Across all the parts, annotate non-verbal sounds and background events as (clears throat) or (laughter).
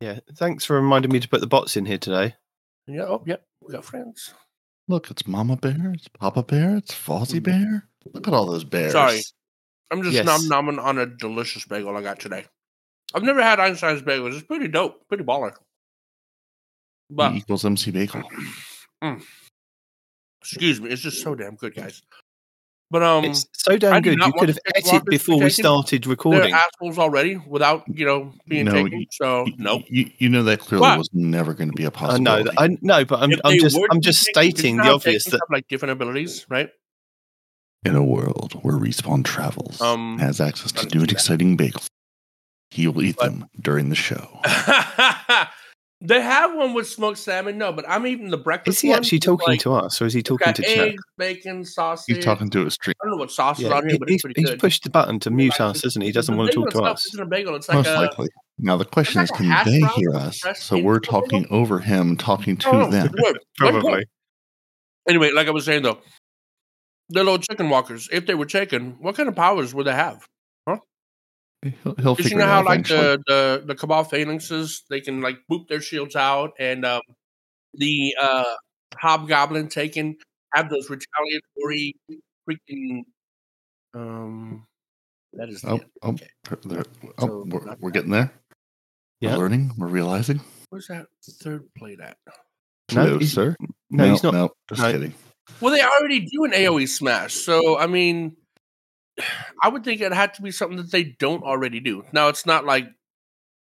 Yeah, thanks for reminding me to put the bots in here today. Yeah. Oh, yeah, We got friends. Look, it's Mama Bear, it's Papa Bear, it's Fozzie Mhm. Bear. Look at all those bears. Sorry. I'm just Yes. nom nomming on a delicious bagel I got today. I've never had Einstein's bagels. It's pretty dope, pretty baller. But E equals MC Bagel. (clears throat) excuse me, it's just so damn good, guys. But um, it's so damn good. You could have the chicken edited walkers to be before we taken. started they're recording. assholes already without you know being No, taken. So Y- no. You, you know that clearly What? was never going to be a possibility. know. that- I know, but I'm, I'm just, I'm just taken, 'cause you stating the obvious that have, like different abilities, right? In a world where Respawn travels Um, has access to new and exciting bagels, he will eat But- them during the show. (laughs) they have one with smoked salmon. No, but I'm eating the breakfast. is he one. actually talking like- to us or is he talking got to chat? eggs, bacon, sausage. He's talking to a stream. I don't know what sauce is Yeah, on here, but he's, it's he's good. pushed the button to mute Like, us, isn't he? He doesn't want to talk to us. a bagel. It's like Most a, likely. Now the question like is, a can they hear us? So we're the bagel? talking over him, talking to Oh, them. good word. Good Probably. Anyway, like I was saying though, the little chicken walkers, if they were taken, what kind of powers would they have? He'll, he'll Because figure you know it how out like the, the the Cabal Phalanxes, they can like boop their shields out, and um, the uh, Hobgoblin taken have those retaliatory freaking. Um, that is. Oh, oh, Okay. there- oh, So, we're, we're getting there. Yeah. We're learning. We're realizing. Where's that third plate at? No, No, he's- sir. No, he's not. No, just no. kidding. Well, they already do an AOE smash, so I mean, (sighs) I would think it had to be something that they don't already do. Now, it's not like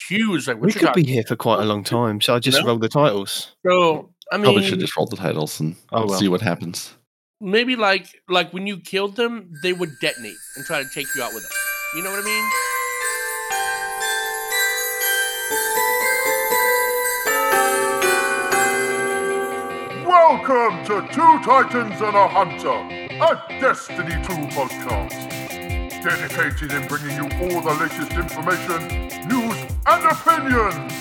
huge, like We could got. be here for quite a long time, so I just No? roll the titles. So I mean, Probably should just roll the titles and Oh, well. see what happens. maybe like like when you killed them, they would detonate and try to take you out with them. You know what I mean? Welcome to Two Titans and a Hunter, a Destiny 2 podcast. Dedicated in bringing you all the latest information, news, and opinions.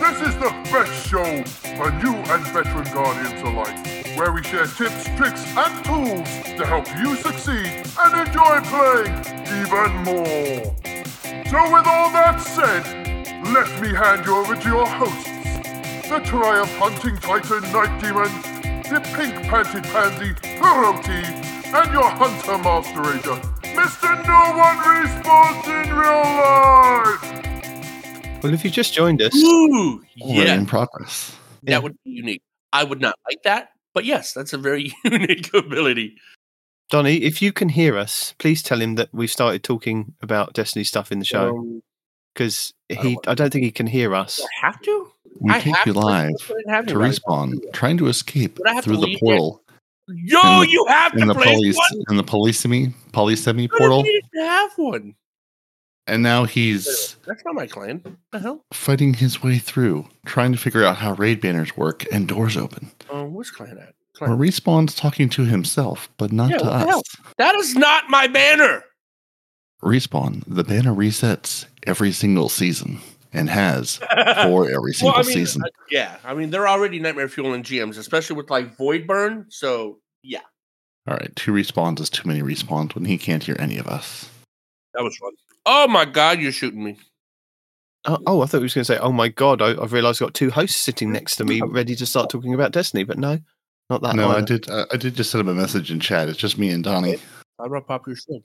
This is the best show for new and veteran guardians alike, where we share tips, tricks, and tools to help you succeed and enjoy playing even more. So, with all that said, let me hand you over to your hosts the Triumph Hunting Titan Nitedemon, the Pink Panted Pansy Peroty, and your Hunter Master Ranger, Mr. No One Respawns in Real Life! Well, if you just joined us, Ooh, We're yeah, in progress. that Yeah. would be unique. I would not like that, but yes, that's a very (laughs) unique ability. Donny, if you can hear us, please tell him that we've started talking about Destiny stuff in the show Um, because don't he, I don't think he can hear us. do I have to? We I take have you live I didn't to you right. respawn, trying to escape But to through the leave it. portal Yo, the- you have in to the place police one. in the polysemi How portal, you have one? and now he's That's not my clan. The hell? fighting his way through, trying to figure out how raid banners work and doors open. Um, which clan at? Clan. respawn's talking to himself, but not Yeah, to us. That is not my banner. Respawn, the banner resets every single season and has for every (laughs) single well, I mean, season. uh, yeah, I mean they're already nightmare fuel in GMs, especially with like void burn. So yeah, All right, two respawns is too many respawns when he can't hear any of us. that was fun. Oh my god, you're shooting me. Oh, oh, I thought he was going to say, "Oh my god, I, I've realised I've got two hosts sitting next to me, ready to start talking about Destiny." But no, not that. no, I did. Uh, I did just send him a message in chat. It's just me and Donnie. I'd rather pop your shield.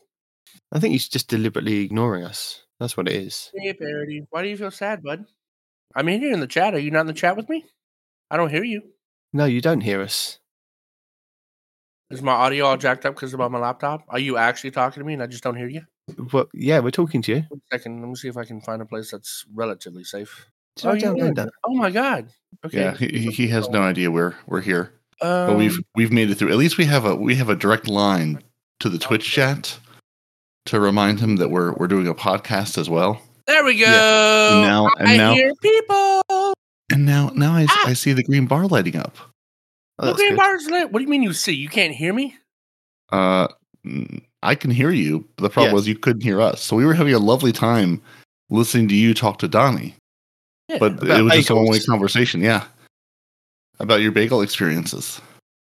I think he's just deliberately ignoring us. That's what it is. Hey, Peroty, why do you feel sad, bud? I'm in here in the chat. Are you not in the chat with me? I don't hear you. No, you don't hear us. Is my audio all jacked up because about my laptop? Are you actually talking to me and I just don't hear you? Well, yeah, we're talking to you. One second. Let me see if I can find a place that's relatively safe. Did I you download are. that? Oh my god. Okay. Yeah, he, he- he has no idea we're we're here, Um, but we've we've made it through. At least we have a we have a direct line to the Twitch chat to remind him that we're we're doing a podcast as well. There we go. Yeah. And now and I now hear people. and now now I, Ah! I see the green bar lighting up. Oh, the green good. bar is lit. What do you mean you see? You can't hear me? Uh, I can hear you. The problem Yes. was you couldn't hear us. So we were having a lovely time listening to you talk to Donnie, Yeah. but it was just a one way conversation. Yeah, about your bagel experiences.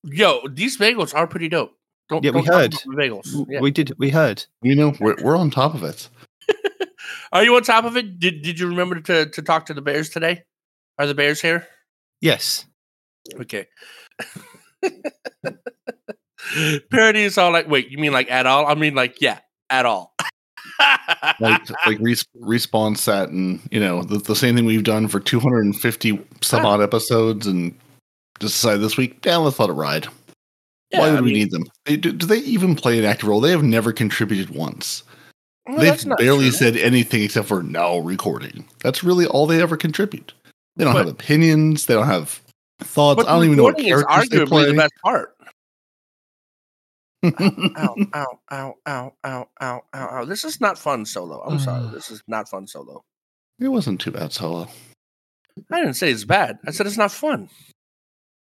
Yo, these bagels are pretty dope. Don't, Yeah, we heard. about the bagels. Yeah. We did. We heard. You know, we're we're on top of it. (laughs) Are you on top of it? Did Did you remember to to talk to the Bears today? Are the Bears here? Yes. Okay. (laughs) Peroty is all like, wait, you mean like at all? I mean like, yeah, at all. (laughs) like like res- respawn sat and you know the, the same thing we've done for 250 some odd episodes and just decided this week yeah let's let it ride why Yeah, would I we mean, need them they, do, do they even play an active role they have never contributed once well, they've barely true. said anything except for now recording that's really all they ever contribute they don't But- have opinions they don't have thoughts i don't even know what characters they play the best part. (laughs) ow, ow, ow, ow, ow, ow, ow, ow. This is not fun solo. I'm sorry. Mm. This is not fun solo. it wasn't too bad solo I didn't say it's bad. I said it's not fun.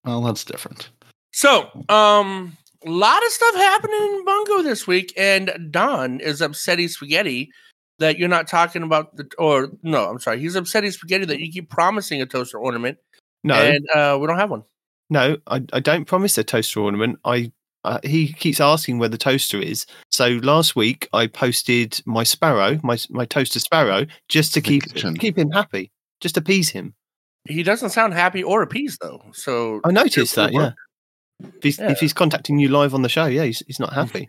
well that's different So, um, a lot of stuff happening in Bungo this week, and Don is upsetting spaghetti that you're not talking about the or no, I'm sorry, he's upsetting spaghetti that you keep promising a toaster ornament, No, and uh, we don't have one. no, I, I don't promise a toaster ornament. I uh, he keeps asking where the toaster is. So last week I posted my sparrow, my my toaster sparrow, just to The keep kitchen. keep him happy, just appease him. He doesn't sound happy or appeased though. So I noticed that. Good Yeah. If he's, Yeah. if he's contacting you live on the show, yeah, he's, he's not happy.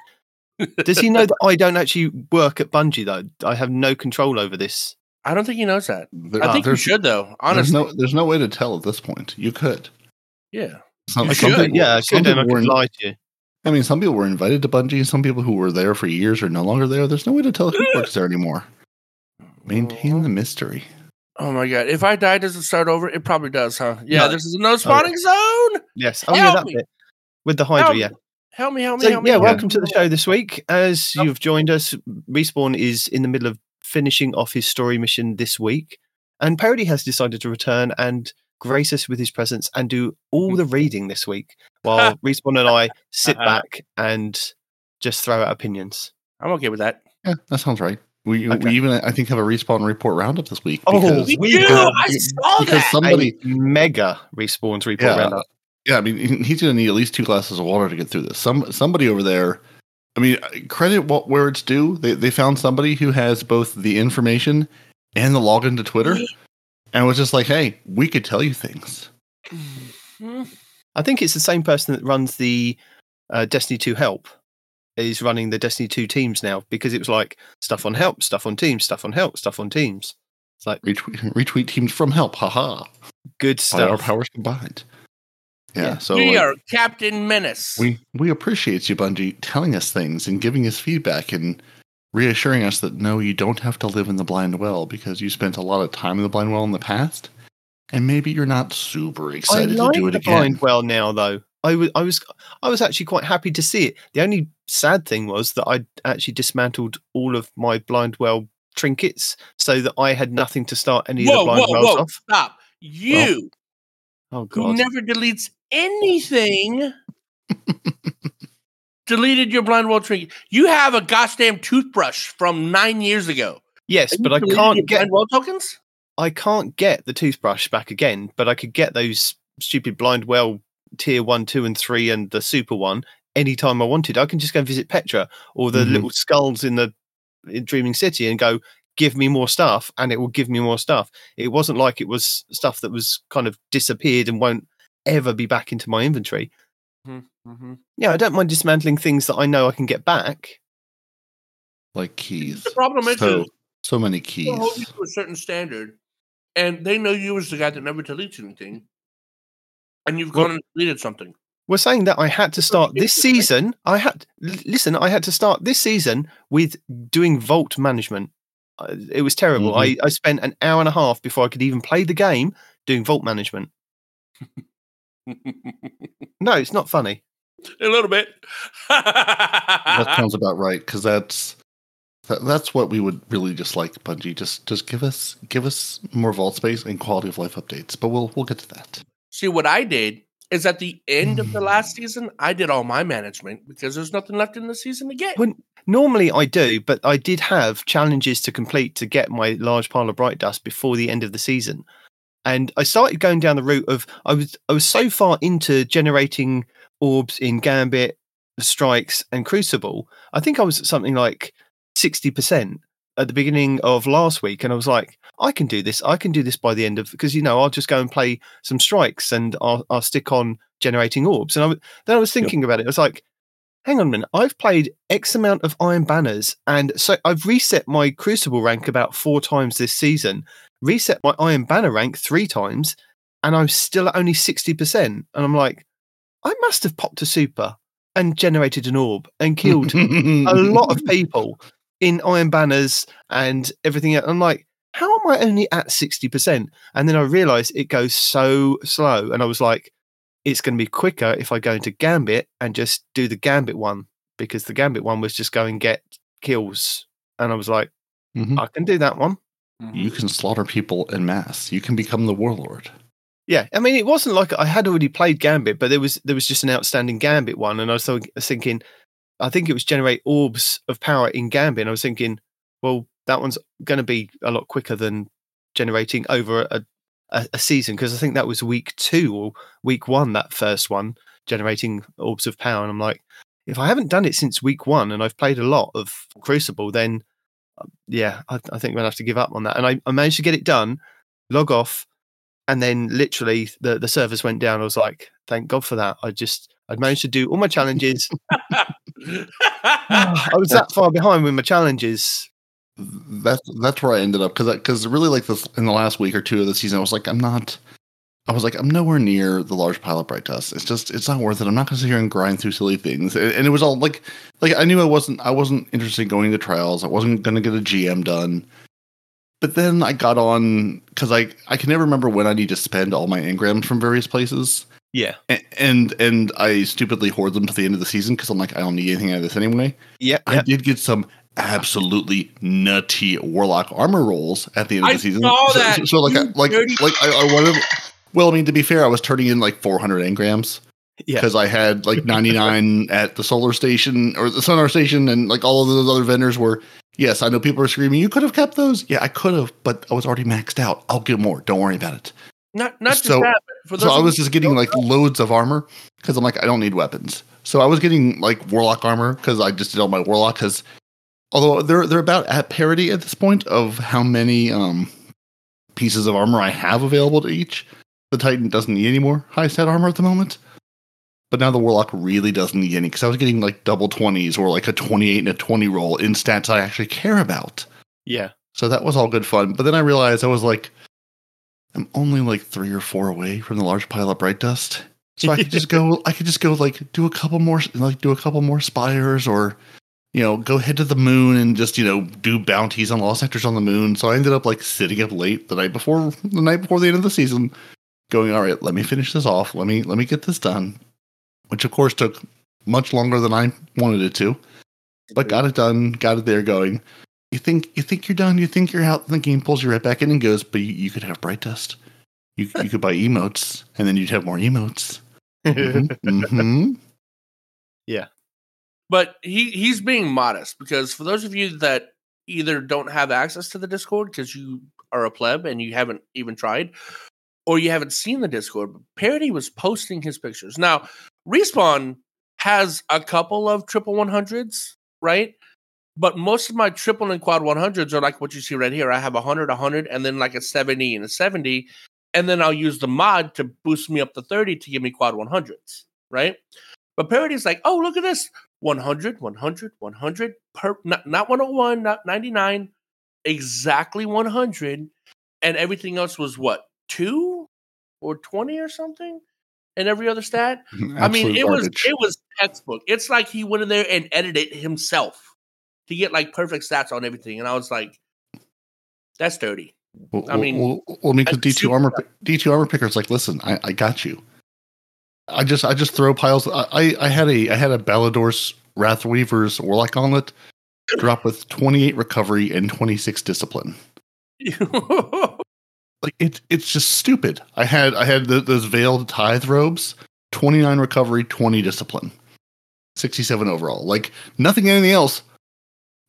(laughs) Does he know that I don't actually work at Bungie though? I have no control over this. I don't think he knows that. There- I uh, think you should though. there's Honestly, no there's no way to tell at this point you could yeah. some, You some should. people- yeah, I some could, and I could lie to you. I mean, some people were invited to Bungie. Some people who were there for years are no longer there. There's no way to tell who (laughs) works there anymore. Maintain the mystery. Oh my god! If I die, does it start over? It probably does, huh? Yeah. No. This is a no spawning zone. Yes. Oh, yeah, Help that me. bit with the Hydra. Help yeah. me. Help me! Help me! So, help me! yeah, help me. welcome to the show this week. As Yep. you've joined us, Respawn is in the middle of finishing off his story mission this week, and Peroty has decided to return and grace us with his presence and do all the (laughs) reading this week, while (laughs) Respawn and I sit back and just throw out opinions. I'm okay with that. Yeah, that sounds right. We Okay. we even I think have a respawn report roundup this week. Oh, because, We We do. got- I saw because that. somebody a mega Respawn's report Yeah. roundup. Yeah, I mean he's going to need at least two glasses of water to get through this. Some somebody over there. I mean, credit what where it's due. They they found somebody who has both the information and the login to Twitter, and was just like, "Hey, we could tell you things." Hmm. I think it's the same person that runs the uh, Destiny 2 help is running the Destiny 2 teams now because it was like stuff on help, stuff on teams, stuff on help, stuff on teams. It's like Retweet, retweet teams from help. Haha. good By our powers combined. Yeah. Yeah. So we like, are Captain Menace. we we appreciate you, Bungie, telling us things and giving us feedback and reassuring us that no, you don't have to live in the blind well because you spent a lot of time in the blind well in the past, and maybe you're not super excited like to do it the again. blind well now though. I was I was I was actually quite happy to see it. The only sad thing was that I actually dismantled all of my blind well trinkets so that I had nothing to start any of the blind whoa, wells whoa! off. Stop. You Oh, oh who god. never deletes anything. (laughs) deleted your blind well trinket. You have a goddamn toothbrush from nine years ago. yes, but I can't get blind well tokens. I can't get the toothbrush back again, but I could get those stupid blind well tier one, two, and three, and the super one anytime I wanted. I can just go and visit Petra or the Mhm. little skulls in the in Dreaming City and go, give me more stuff, and it will give me more stuff. It wasn't like it was stuff that was kind of disappeared and won't ever be back into my inventory. Mm-hmm. Yeah, I don't mind dismantling things that I know I can get back. like keys. The problem is, so so many keys. they hold you to a certain standard, and they know you as the guy that never deletes anything, and you've Well- gone and deleted something. We're saying that I had to start this season. I had listen. I had to start this season with doing vault management. It was terrible. I, I spent an hour and a half before I could even play the game doing vault management. (laughs) (laughs) No, it's not funny. a little bit. (laughs) that sounds about right because that's that, that's what we would really just like Bungie. Just just give us give us more vault space and quality of life updates. But we'll we'll get to that. See, what I did is at the end of the hmm. last season, I did all my management because there's nothing left in the season to get. When normally I do, but I did have challenges to complete to get my large pile of bright dust before the end of the season. And I started going down the route of I was I was so far into generating orbs in Gambit, Strikes, and Crucible. I think I was at something like sixty percent at the beginning of last week, and I was like, I can do this. I can do this by the end of because you know I'll just go and play some strikes and I'll, I'll stick on generating orbs. And I, then I was thinking about it. I was like, hang on a minute. I've played X amount of Iron Banners, and so I've reset my Crucible rank about four times this season. Reset my Iron Banner rank three times, and I'm still at only sixty percent. And I'm like, I must have popped a super and generated an orb and killed (laughs) a lot of people in Iron Banners and everything else. I'm like, how am I only at 60%? And then I realized it goes so slow. And I was like, it's going to be quicker if I go into Gambit and just do the Gambit one because the Gambit one was just go and get kills. And I was like, Mhm. I can do that one. You mm-hmm. can slaughter people in mass. You can become the warlord. Yeah, I mean, it wasn't like I had already played Gambit, but there was there was just an outstanding Gambit one, and I was thinking, I think it was generate orbs of power in Gambit. And I was thinking, well, that one's going to be a lot quicker than generating over a a, a season because I think that was week two or week one that first one generating orbs of power, and I'm like, if I haven't done it since week one and I've played a lot of Crucible, then yeah, I, I think I'm gonna have to give up on that. And I, I managed to get it done, log off, and then literally the the servers went down. I was like, thank God for that. I just I'd managed to do all my challenges. (laughs) I was that far behind with my challenges. That's that's where I ended up because because really like this in the last week or two of the season, I was like, I'm not. I was like, I'm nowhere near the large pile of bright dust. It's just, it's not worth it. I'm not going to sit here and grind through silly things. And, and it was all like, like I knew I wasn't, I wasn't interested in going to trials. I wasn't going to get a GM done. But then I got on because I, I can never remember when I need to spend all my engrams from various places. Yeah, A- And and I stupidly hoard them to the end of the season because I'm like, I don't need anything out of this anyway. yeah, I did get some absolutely nutty warlock armor rolls at the end of the season. saw so, that, so, so like, I, like, like I, I wanted. Well, I mean, to be fair, I was turning in like 400 engrams Yeah. because I had like (laughs) 99 at the solar station or the sonar station, and like all of those other vendors were. Yes, I know people are screaming. You could have kept those. Yeah, I could have, but I was already maxed out. I'll get more. Don't worry about it. not not just So- that. but For So I was just getting like know, loads of armor because I'm like I don't need weapons. So I was getting like warlock armor because I just did all my warlock. Because although they're they're about at parity at this point of how many um pieces of armor I have available to each. The Titan doesn't need any more high stat armor at the moment. But now the Warlock really doesn't need any because I was getting like double 20s or like a 28 and a 20 roll in stats I actually care about. yeah. So that was all good fun. But then I realized I was like, I'm only like three or four away from the large pile of bright dust. So I could just go, (laughs) I could just go like do a couple more, like do a couple more spires or, you know, go head to the moon and just, you know, do bounties on lost sectors on the moon. So I ended up like sitting up late the night before, the night before the end of the season, going, all right, let me finish this off. Let me, let me get this done. Which of course took much longer than I wanted it to, but got it done, got it there going you think you think you're done, you think you're out, and the game pulls you right back in and goes, but you, you could have bright dust. You you could buy emotes, and then you'd have more emotes. (laughs) Mhm, mhm. but he he's being modest because for those of you that either don't have access to the Discord because you are a pleb and you haven't even tried, or you haven't seen the Discord, but Peroty was posting his pictures. Now, Respawn has a couple of triple one hundreds, right? But most of my triple and quad one hundreds are like what you see right here. I have a hundred, a hundred, and then like a seventy and a seventy, and then I'll use the mod to boost me up to thirty to give me quad one hundreds, right? But Parody's like, oh, look at this. 100, 100, 100, per, not, not 101, not 99, exactly 100. And everything else was what, two or 20 or something? And every other mm, stat? Mm, I mean, it was it was textbook. It's like he went in there and edited himself to get like perfect stats on everything. And I was like, that's dirty. Well, I mean, well, well, well, because D two armor D two armor picker's like, listen, I, I got you. I just I just throw piles. I I- I had a I had a Ballidorse Wrathweaver's Warlock Gauntlet drop with twenty eight recovery and twenty six discipline. (laughs) like it's it's just stupid. I had I had the, those veiled tithe robes, twenty nine recovery, twenty discipline, sixty seven overall. Like nothing anything else,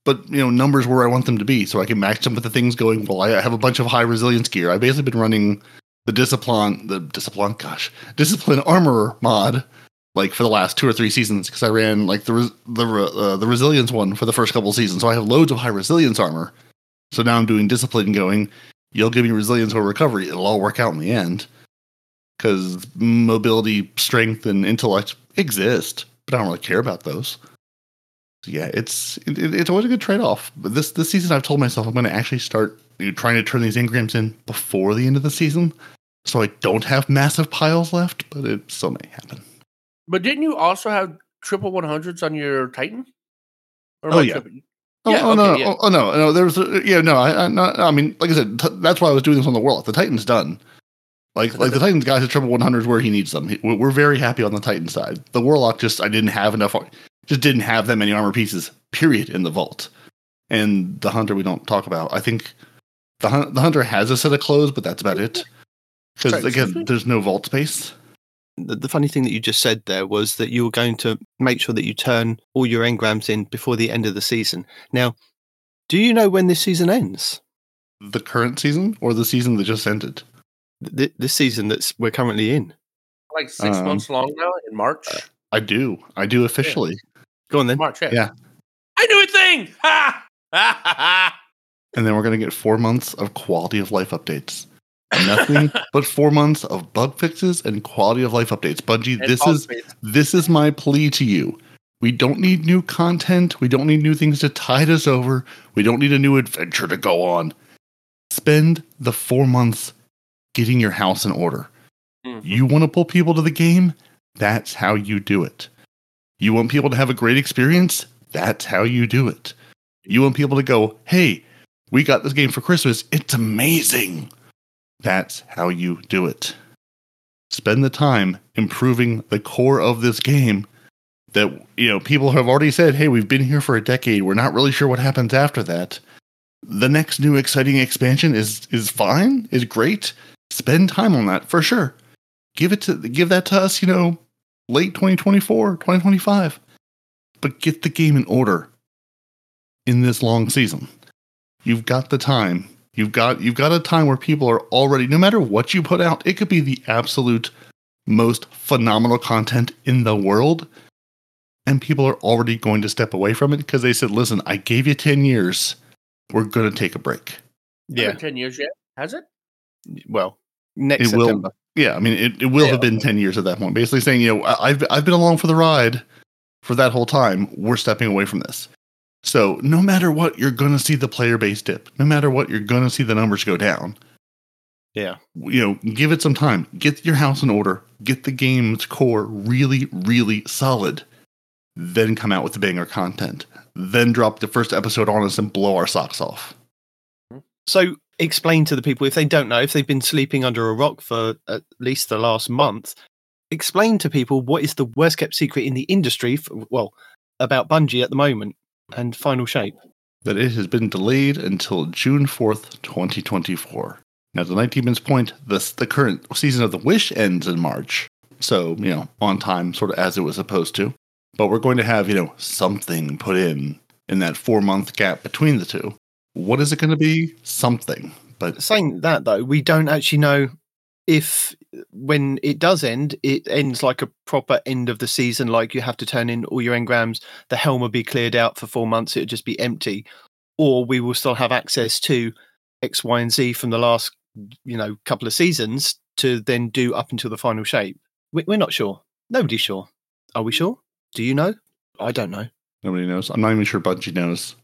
but you know numbers where I want them to be, so I can match them with the things going. Well, I have a bunch of high resilience gear. I've basically been running the discipline, the discipline, gosh, discipline armor mod. Like for the last two or three seasons, because I ran like the the uh, the resilience one for the first couple seasons, so I have loads of high resilience armor So now I'm doing discipline going, you'll give me resilience or recovery. It'll all work out in the end. Because mobility, strength, and intellect exist, but I don't really care about those. So yeah, it's it, it's always a good trade off. But this this season, I've told myself I'm going to actually start you know, trying to turn these engrams in before the end of the season, so I don't have massive piles left. But it still may happen. But didn't you also have triple one hundreds on your Titan? Or Oh, yeah. Oh, Yeah, oh, no, yeah. oh, oh, no, no. There's a, uh, yeah, no. I, I, no, I mean, like I said, t- that's why I was doing this on the world. The Titan's done. Like, like the Titans guys at triple one hundred where he needs them. He- We're very happy on the Titan side. The Warlock just I didn't have enough, just didn't have that many armor pieces. Period in the vault. And the Hunter we don't talk about. I think the the Hunter has a set of clothes, but that's about it. Because again, there's no vault space. The, the funny thing that you just said there was that you were going to make sure that you turn all your engrams in before the end of the season. Now, do you know when this season ends? The current season or the season that just ended. Th- this season that's we're currently in. Like six Um, months long now in March. I do. I do officially. Go on then. March, yeah. yeah. I knew a thing. Ha! Ha ha ha! and then we're going to get four months of quality of life updates. Nothing (laughs) but four months of bug fixes and quality of life updates. Bungie, And this is this is my plea to you. We don't need new content. We don't need new things to tide us over. We don't need a new adventure to go on. Spend the four months getting your house in order. Mhm. You want to pull people to the game? That's how you do it. You want people to have a great experience? That's how you do it. You want people to go, hey, we got this game for Christmas. It's amazing. That's how you do it. Spend the time improving the core of this game that, you know, people have already said, hey, we've been here for a decade. We're not really sure what happens after that. The next new exciting expansion is is fine, is great. Spend time on that for sure. Give it to give that to us, you know, late 2024, 2025. But get the game in order in this long season. You've got the time. You've got you've got a time where people are already no matter what you put out, it could be the absolute most phenomenal content in the world and people are already going to step away from it because they said, "Listen, I gave you 10 years. We're going to take a break." Yeah. Ten years yet? Has it? Well, next It will- September. Yeah, I mean, it, it will Yeah. have been 10 years at that point. Basically saying, you know, I've, I've been along for the ride for that whole time. We're stepping away from this. So no matter what, you're going to see the player base dip. No matter what, you're going to see the numbers go down. Yeah. You know, give it some time. Get your house in order. Get the game's core really, really solid. Then come out with the banger content. Then drop the first episode on us and blow our socks off. So explain to the people if they don't know, if they've been sleeping under a rock for at least the last month, explain to people what is the worst kept secret in the industry, f well, about Bungie at the moment and Final Shape. that it has been delayed until June 4th, 2024. Now, the 19 Min's point, this, the current season of The Wish ends in March. So, you know, on time, sort of as it was supposed to. But we're going to have, you know, something put in in that four month gap between the two. What is it going to be? Something. But Saying that though, we don't actually know if when it does end, it ends like a proper end of the season, like you have to turn in all your engrams, the helm will be cleared out for four months, it'll just be empty, or we will still have access to X, Y, and Z from the last, you know, couple of seasons to then do up until the final shape. We- We're not sure. Nobody's sure. Are we sure? Do you know? I don't know. nobody knows. I'm not even sure Bungie knows.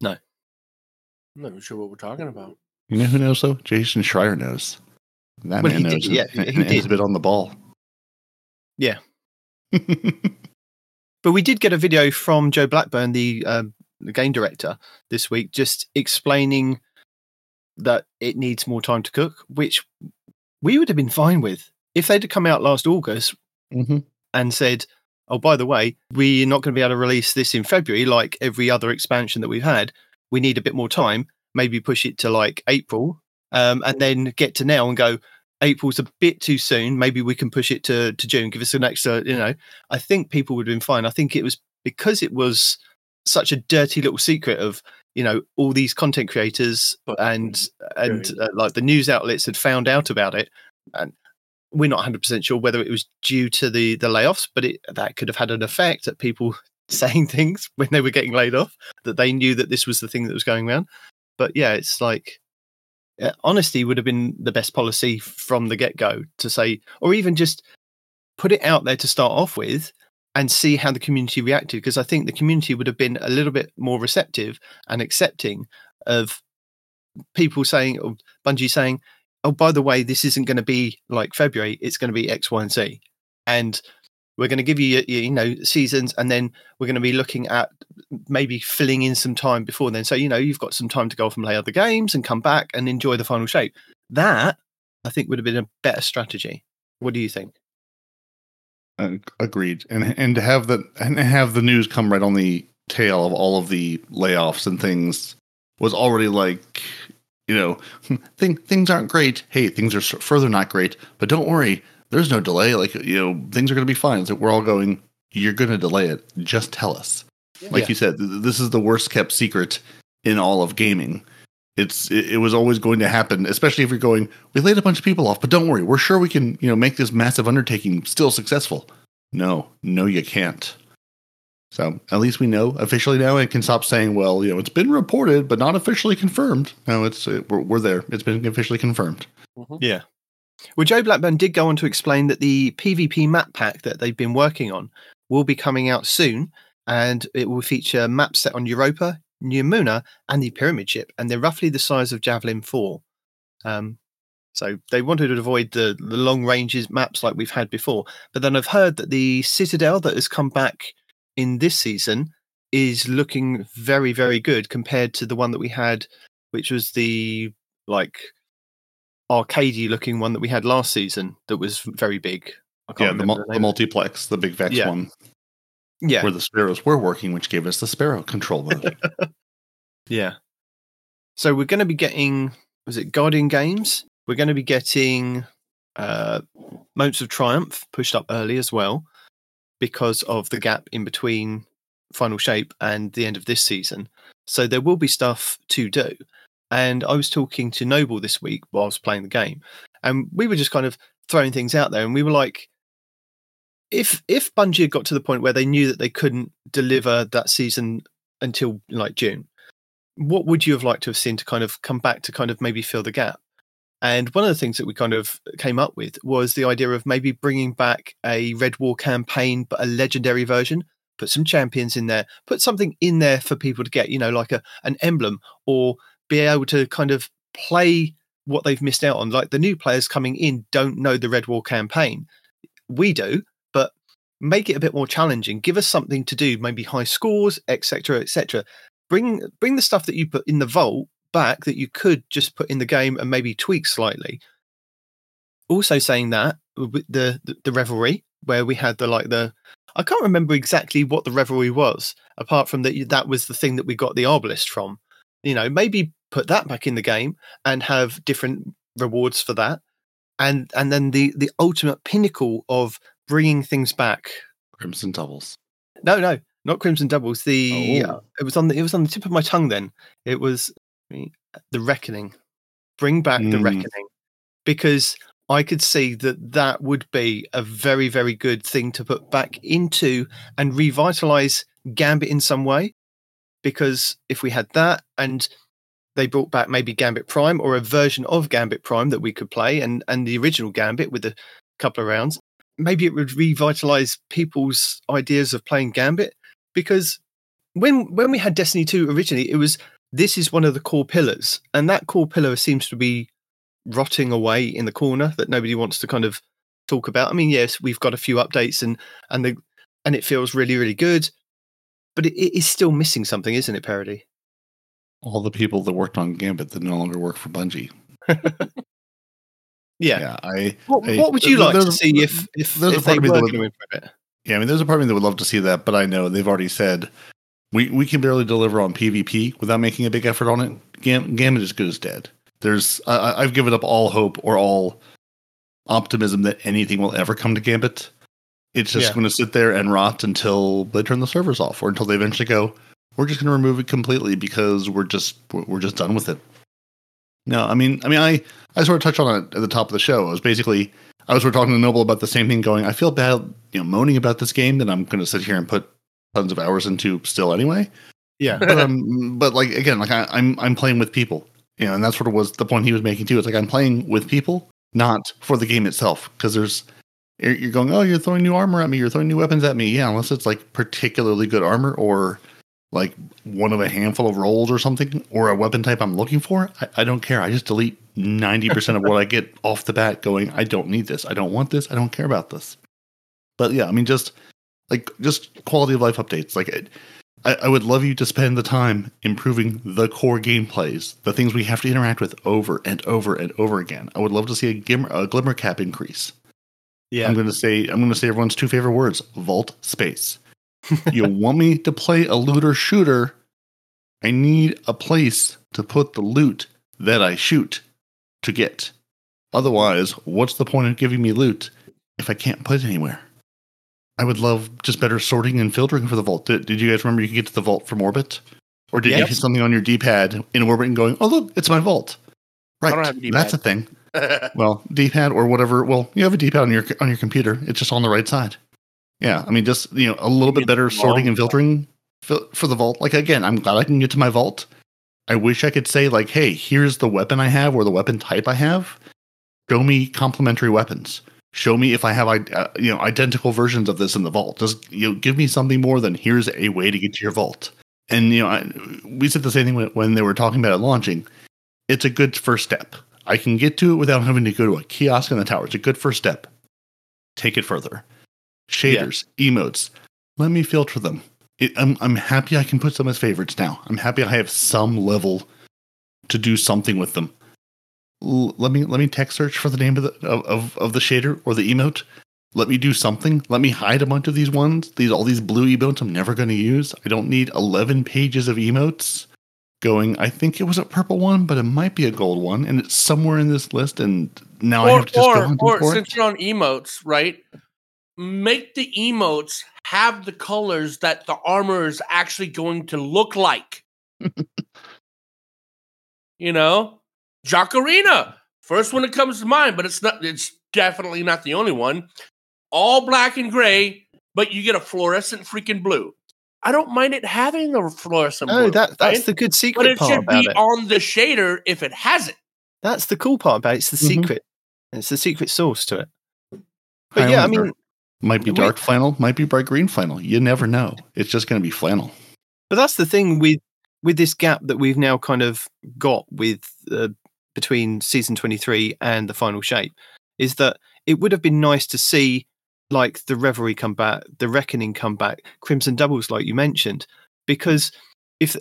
No. I'm not even sure what we're talking about. You know who knows, though? Jason Schreier knows. That Well, man he knows. did, yeah, and, he did. been on the ball. Yeah. (laughs) But we did get a video from Joe Blackburn, the, um, the game director, this week, just explaining that it needs more time to cook, which we would have been fine with if they'd have come out last August hmm and said, "Oh, by the way, we're not going to be able to release this in February like every other expansion that we've had. We need a bit more time. Maybe push it to like April, um, and then get to now and go." April's a bit too soon. Maybe we can push it to, to June. Give us an extra, you know. I think people would have been fine. I think it was because it was such a dirty little secret of you know all these content creators and and uh, like the news outlets had found out about it, and we're not 100 percent sure whether it was due to the the layoffs, but it that could have had an effect at people (laughs) saying things when they were getting laid off that they knew that this was the thing that was going around. But yeah, it's like uh, honesty would have been the best policy from the get go to say, or even just put it out there to start off with and see how the community reacted. Because I think the community would have been a little bit more receptive and accepting of people saying, or Bungie saying, oh, by the way, this isn't going to be like February, it's going to be X, Y, and Z. And we're going to give you, you know, seasons, and then we're going to be looking at maybe filling in some time before then. So, you know, you've got some time to go off and play other games and come back and enjoy the final shape. That, I think, would have been a better strategy. What do you think? Uh, agreed. And and to have the and have the news come right on the tail of all of the layoffs and things was already like, you know, (laughs) thing, things aren't great. Hey, things are further not great, but don't worry there's no delay. Like, you know, things are going to be fine. So we're all going, you're going to delay it. Just tell us. Yeah. Like you said, this is the worst kept secret in all of gaming. It's it, it, was always going to happen, especially if you're going, we laid a bunch of people off, but don't worry, we're sure we can, you know, make this massive undertaking still successful. No, no, you can't. So at least we know officially now and can stop saying, well, you know, it's been reported, but not officially confirmed. No, it's it, we're, we're there. It's been officially confirmed. Mm-hmm. Yeah. Well, Joe Blackburn did go on to explain that the PvP map pack that they've been working on will be coming out soon, and it will feature maps set on Europa, Neomuna, and the Pyramid Ship, and they're roughly the size of Javelin 4. Um, so they wanted to avoid the, the long ranges maps like we've had before. But then I've heard that the Citadel that has come back in this season is looking very, very good compared to the one that we had, which was the like arcadey looking one that we had last season that was very big. yeah, the, the, the, multiplex, the big Vex yeah. one. Yeah. Where the sparrows were working, which gave us the sparrow control mode. (laughs) yeah. So we're going to be getting, was it Guardian Games? We're going to be getting uh, Moments of Triumph pushed up early as well because of the gap in between Final Shape and the end of this season. So there will be stuff to do. And I was talking to Noble this week while I was playing the game, and we were just kind of throwing things out there, and we were like, if if Bungie had got to the point where they knew that they couldn't deliver that season until like June, what would you have liked to have seen to kind of come back to kind of maybe fill the gap? And one of the things that we kind of came up with was the idea of maybe bringing back a Red War campaign, but a legendary version. Put some champions in there, put something in there for people to get, you know, like a an emblem or be able to kind of play what they've missed out on. Like the new players coming in don't know the Red War campaign. We do, but make it a bit more challenging. Give us something to do, maybe high scores, etc., etc. Bring bring the stuff that you put in the vault back that you could just put in the game and maybe tweak slightly. Also, saying that the the, the revelry where we had the like the I can't remember exactly what the revelry was, apart from that that was the thing that we got the arbalist from you know, maybe put that back in the game and have different rewards for that. And and then the the ultimate pinnacle of bringing things back. Crimson doubles. No, no, not crimson doubles. The oh. uh, it was on the it was on the tip of my tongue. Then it was the reckoning. Bring back mm. the reckoning, because I could see that that would be a very very good thing to put back into and revitalize Gambit in some way because if we had that and they brought back maybe Gambit Prime or a version of Gambit Prime that we could play and and the original Gambit with a couple of rounds, maybe it would revitalize people's ideas of playing Gambit because when when we had Destiny 2 originally, it was this is one of the core pillars, and that core pillar seems to be rotting away in the corner that nobody wants to kind of talk about. I mean, yes, we've got a few updates and and the and it feels really really good, but it, it is still missing something, isn't it, Peroty? All the people that worked on Gambit that no longer work for Bungie. (laughs) yeah. yeah, I. What, I, what would you like to see if if, there's if a part they were would, doing it? Yeah, I mean, there's a part of me that would love to see that, but I know they've already said we we can barely deliver on PvP without making a big effort on it. Gam- Gambit is good as dead. There's I, I've given up all hope or all optimism that anything will ever come to Gambit. It's just yeah. going to sit there and rot until they turn the servers off, or until they eventually go, "We're just going to remove it completely because we're just we're just done with it." No, I mean, I mean, I I sort of touched on it at the top of the show. It was basically I was sort of talking to Noble about the same thing, going, "I feel bad, you know, moaning about this game that I'm going to sit here and put tons of hours into still anyway." Yeah. but (laughs) um, but like again, like I, I'm I'm playing with people, you know, and that's sort of was the point he was making too. It's like I'm playing with people, not for the game itself, because there's you're going, oh, you're throwing new armor at me, you're throwing new weapons at me, yeah, unless it's like particularly good armor or like one of a handful of rolls or something, or a weapon type I'm looking for. I, I don't care. I just delete ninety percent of what I get off the bat, going, I don't need this, I don't want this, I don't care about this. But yeah, I mean, just like just quality of life updates, like. It, I, I would love you to spend the time improving the core gameplays, the things we have to interact with over and over and over again. I would love to see a, a glimmer cap increase. Yeah. I'm going to say I'm going to say everyone's two favorite words: vault space. you (laughs) want me to play a looter shooter? I need a place to put the loot that I shoot to get. Otherwise, what's the point of giving me loot if I can't put it anywhere? I would love just better sorting and filtering for the vault. Did, did you guys remember you could get to the vault from orbit? Or did you hit something on your D pad in orbit and going, oh, look, it's my vault? Right. don't have a D-pad. That's a thing. (laughs) Well, D pad or whatever. Well, you have a D pad on your on your computer. It's just on the right side. Yeah, I mean, just you know, a little bit better sorting and filtering fil- for the vault. Like again, I'm glad I can get to my vault. I wish I could say like, hey, here's the weapon I have or the weapon type I have. Show me complementary weapons. Show me if I have i- uh, you know identical versions of this in the vault. Just you know, give me something more than here's a way to get to your vault. And you know, I, we said the same thing when, when they were talking about it launching. It's a good first step. I can get to it without having to go to a kiosk in the tower. It's a good first step. Take it further. Shaders, emotes. Let me filter them. It, I'm I'm happy I can put some as favorites now. I'm happy I have some level to do something with them. L- let me let me text search for the name of the of, of, of the shader or the emote. Let me do something. Let me hide a bunch of these ones. These all these blue emotes I'm never going to use. I don't need 11 pages of emotes going. I think it was a purple one, but it might be a gold one, and it's somewhere in this list. And now I have to just go or, hunting or for since it. you're on emotes, right? Make the emotes have the colors that the armor is actually going to look like. (laughs) you know, Jacarina, first one that comes to mind, but it's not. It's definitely not the only one. All black and gray, but you get a fluorescent freaking blue. I don't mind it having the fluorescent Oh, blue. that that's right? the good but secret it part should about be it. on the shader if it has it. That's the cool part about it. It's the Mhm. secret. It's the secret sauce to it. But yeah, I Highlander mean, might be we- dark flannel, might be bright green flannel. You never know. It's just going to be flannel. But that's the thing with with this gap that we've now kind of got with uh, between season 23 and the final shape is that it would have been nice to see like the revelry come back, the reckoning come back, crimson doubles like you mentioned because if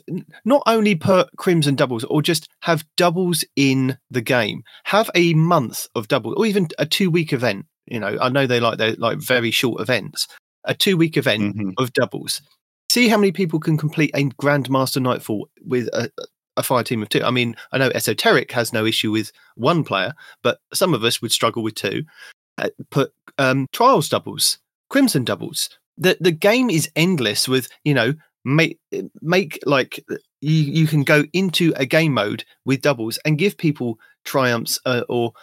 not only put crimson doubles or just have doubles in the game, have a month of doubles or even a 2 week event, you know, I know they like they like very short events. A 2 week event Mhm. of doubles. See how many people can complete a Grandmaster Nightfall with a, a fire team of two. I mean, I know Esoteric has no issue with one player, but some of us would struggle with two. Uh, put um, Trials doubles, Crimson doubles. The the game is endless with you know make make like you you can go into a game mode with doubles and give people triumphs uh, or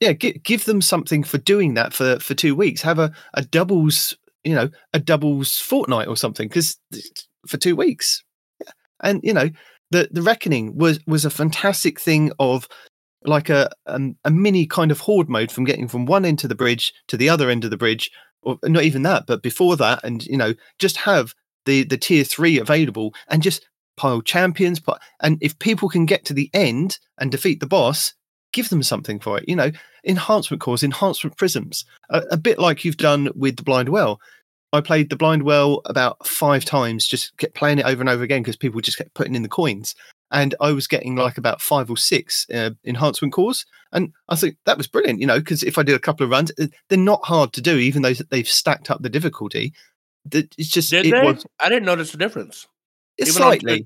yeah give, give them something for doing that for for two weeks. Have a, a doubles you know a doubles fortnight or something because for two weeks. And you know the the reckoning was was a fantastic thing of like a um, a mini kind of horde mode from getting from one end of the bridge to the other end of the bridge or not even that but before that and you know just have the the tier 3 available and just pile champions pi- and if people can get to the end and defeat the boss give them something for it you know enhancement cores enhancement prisms a, a bit like you've done with the blind well I played the Blind Well about five times, just kept playing it over and over again because people just kept putting in the coins. And I was getting like about five or six uh, enhancement cores. And I think that was brilliant, you know, because if I do a couple of runs, uh, they're not hard to do, even though they've stacked up the difficulty. It's just, Did it they? was I didn't notice the difference. it's Even slightly,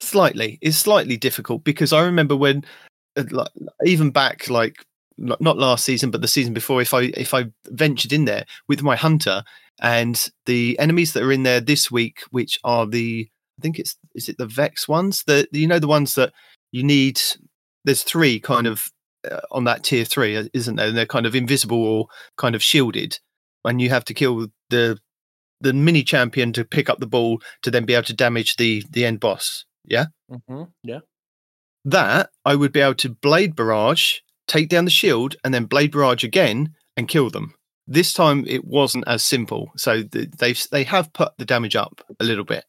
slightly, it's slightly difficult because I remember when, uh, like, even back like not last season, but the season before, if I if I ventured in there with my hunter and the enemies that are in there this week, which are the I think it's is it the Vex ones that you know the ones that you need. There's three kind of uh, on that tier three, uh, isn't there? And they're kind of invisible or kind of shielded, and you have to kill the the mini champion to pick up the ball to then be able to damage the the end boss. Yeah, mm-hmm. Yeah. that I would be able to blade barrage, take down the shield, and then blade barrage again and kill them. This time it wasn't as simple, so th- they've they have put the damage up a little bit.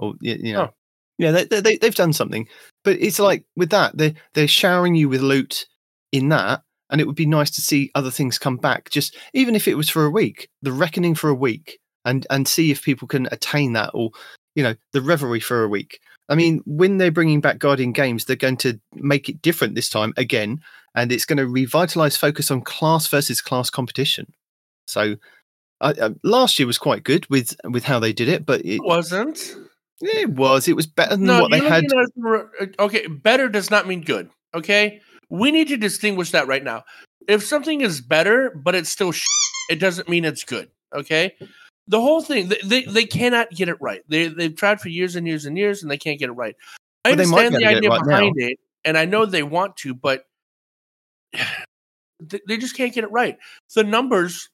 Or you know, Oh. yeah, they, they they've done something, but it's like with that they they're showering you with loot in that, and it would be nice to see other things come back. Just even if it was for a week, the reckoning for a week, and and see if people can attain that, or you know, the revelry for a week. I mean, when they're bringing back Guardian games, they're going to make it different this time again, and it's going to revitalize focus on class versus class competition. So, I uh, last year was quite good with with how they did it, but It wasn't. It was it was better than No, what they had. looking at it from a- okay. Better does not mean good. Okay, we need to distinguish that right now. If something is better, but it's still, sh- it doesn't mean it's good. Okay, the whole thing they, they they cannot get it right. They they've tried for years and years and years, and they can't get it right. I Well, understand the idea right now. behind it, and I know they want to, but (sighs) they they just can't get it right. The numbers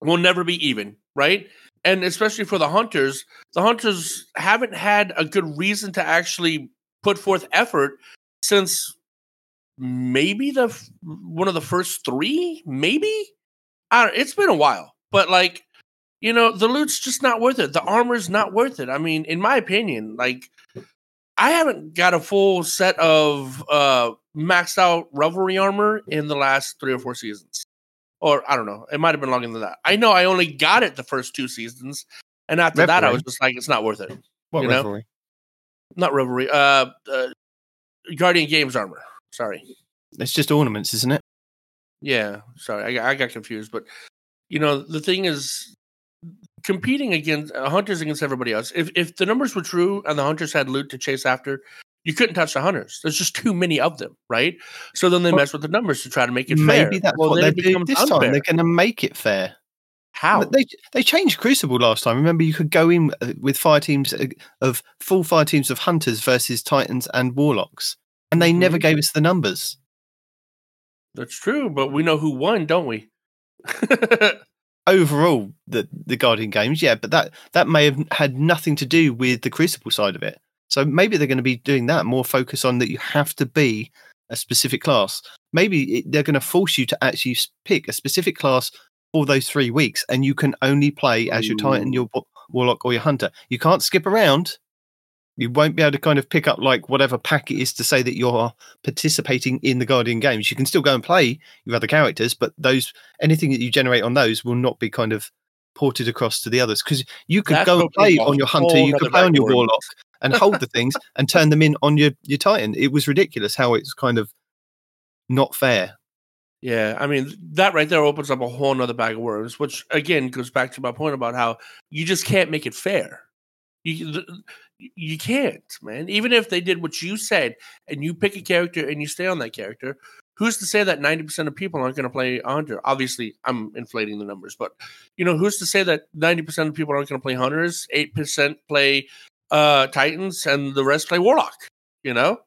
will never be even, right? And especially for the hunters, the hunters haven't had a good reason to actually put forth effort since maybe the one of the first three, maybe. I don't, it's been a while, but like you know, the loot's just not worth it. The armor's not worth it. I mean, in my opinion, like I haven't got a full set of uh maxed out revelry armor in the last three or four seasons. Or I don't know. It might have been longer than that. I know I only got it the first two seasons. And after that I was just like, it's not worth it. What you know? Not revelry. Uh, uh Guardian Games armor. Sorry. It's just ornaments, isn't it? Yeah, sorry, I, got- I got confused. But you know, the thing is, competing against uh, hunters against everybody else. If if the numbers were true and the hunters had loot to chase after, you couldn't touch the hunters. There's just too many of them, right? So then they Well, mess with the numbers to try to make it fair. Maybe that's Well, what they do this time. They're going to make it fair. How? They they changed Crucible last time. Remember, you could go in uh, with fire teams uh, of full fire teams of hunters versus titans and warlocks, and they never Mhm. gave us the numbers. That's true, but we know who won, don't we? (laughs) Overall, the the Guardian games, yeah, but that that may have had nothing to do with the Crucible side of it. So maybe they're going to be doing that more focus on that you have to be a specific class. Maybe it, they're going to force you to actually pick a specific class for those three weeks, and you can only play as your Titan, your Warlock, or your Hunter. You can't skip around. You won't be able to kind of pick up like whatever pack it is to say that you're participating in the Guardian games. You can still go and play your other characters, but those anything that you generate on those will not be kind of ported across to the others because you could That's go and play on your Hunter, you could play on your. Warlock and hold the things and turn them in on your your Titan. It was ridiculous how it's kind of not fair. Yeah, I mean that right there opens up a whole nother bag of worms, which again goes back to my point about how you just can't make it fair. You you can't, man. Even if they did what you said, and you pick a character and you stay on that character, who's to say that ninety percent of people aren't going to play hunter? Obviously, I'm inflating the numbers, but you know, who's to say that ninety percent of people aren't going to play hunters? Eight percent play uh titans, and the rest play warlock. You know,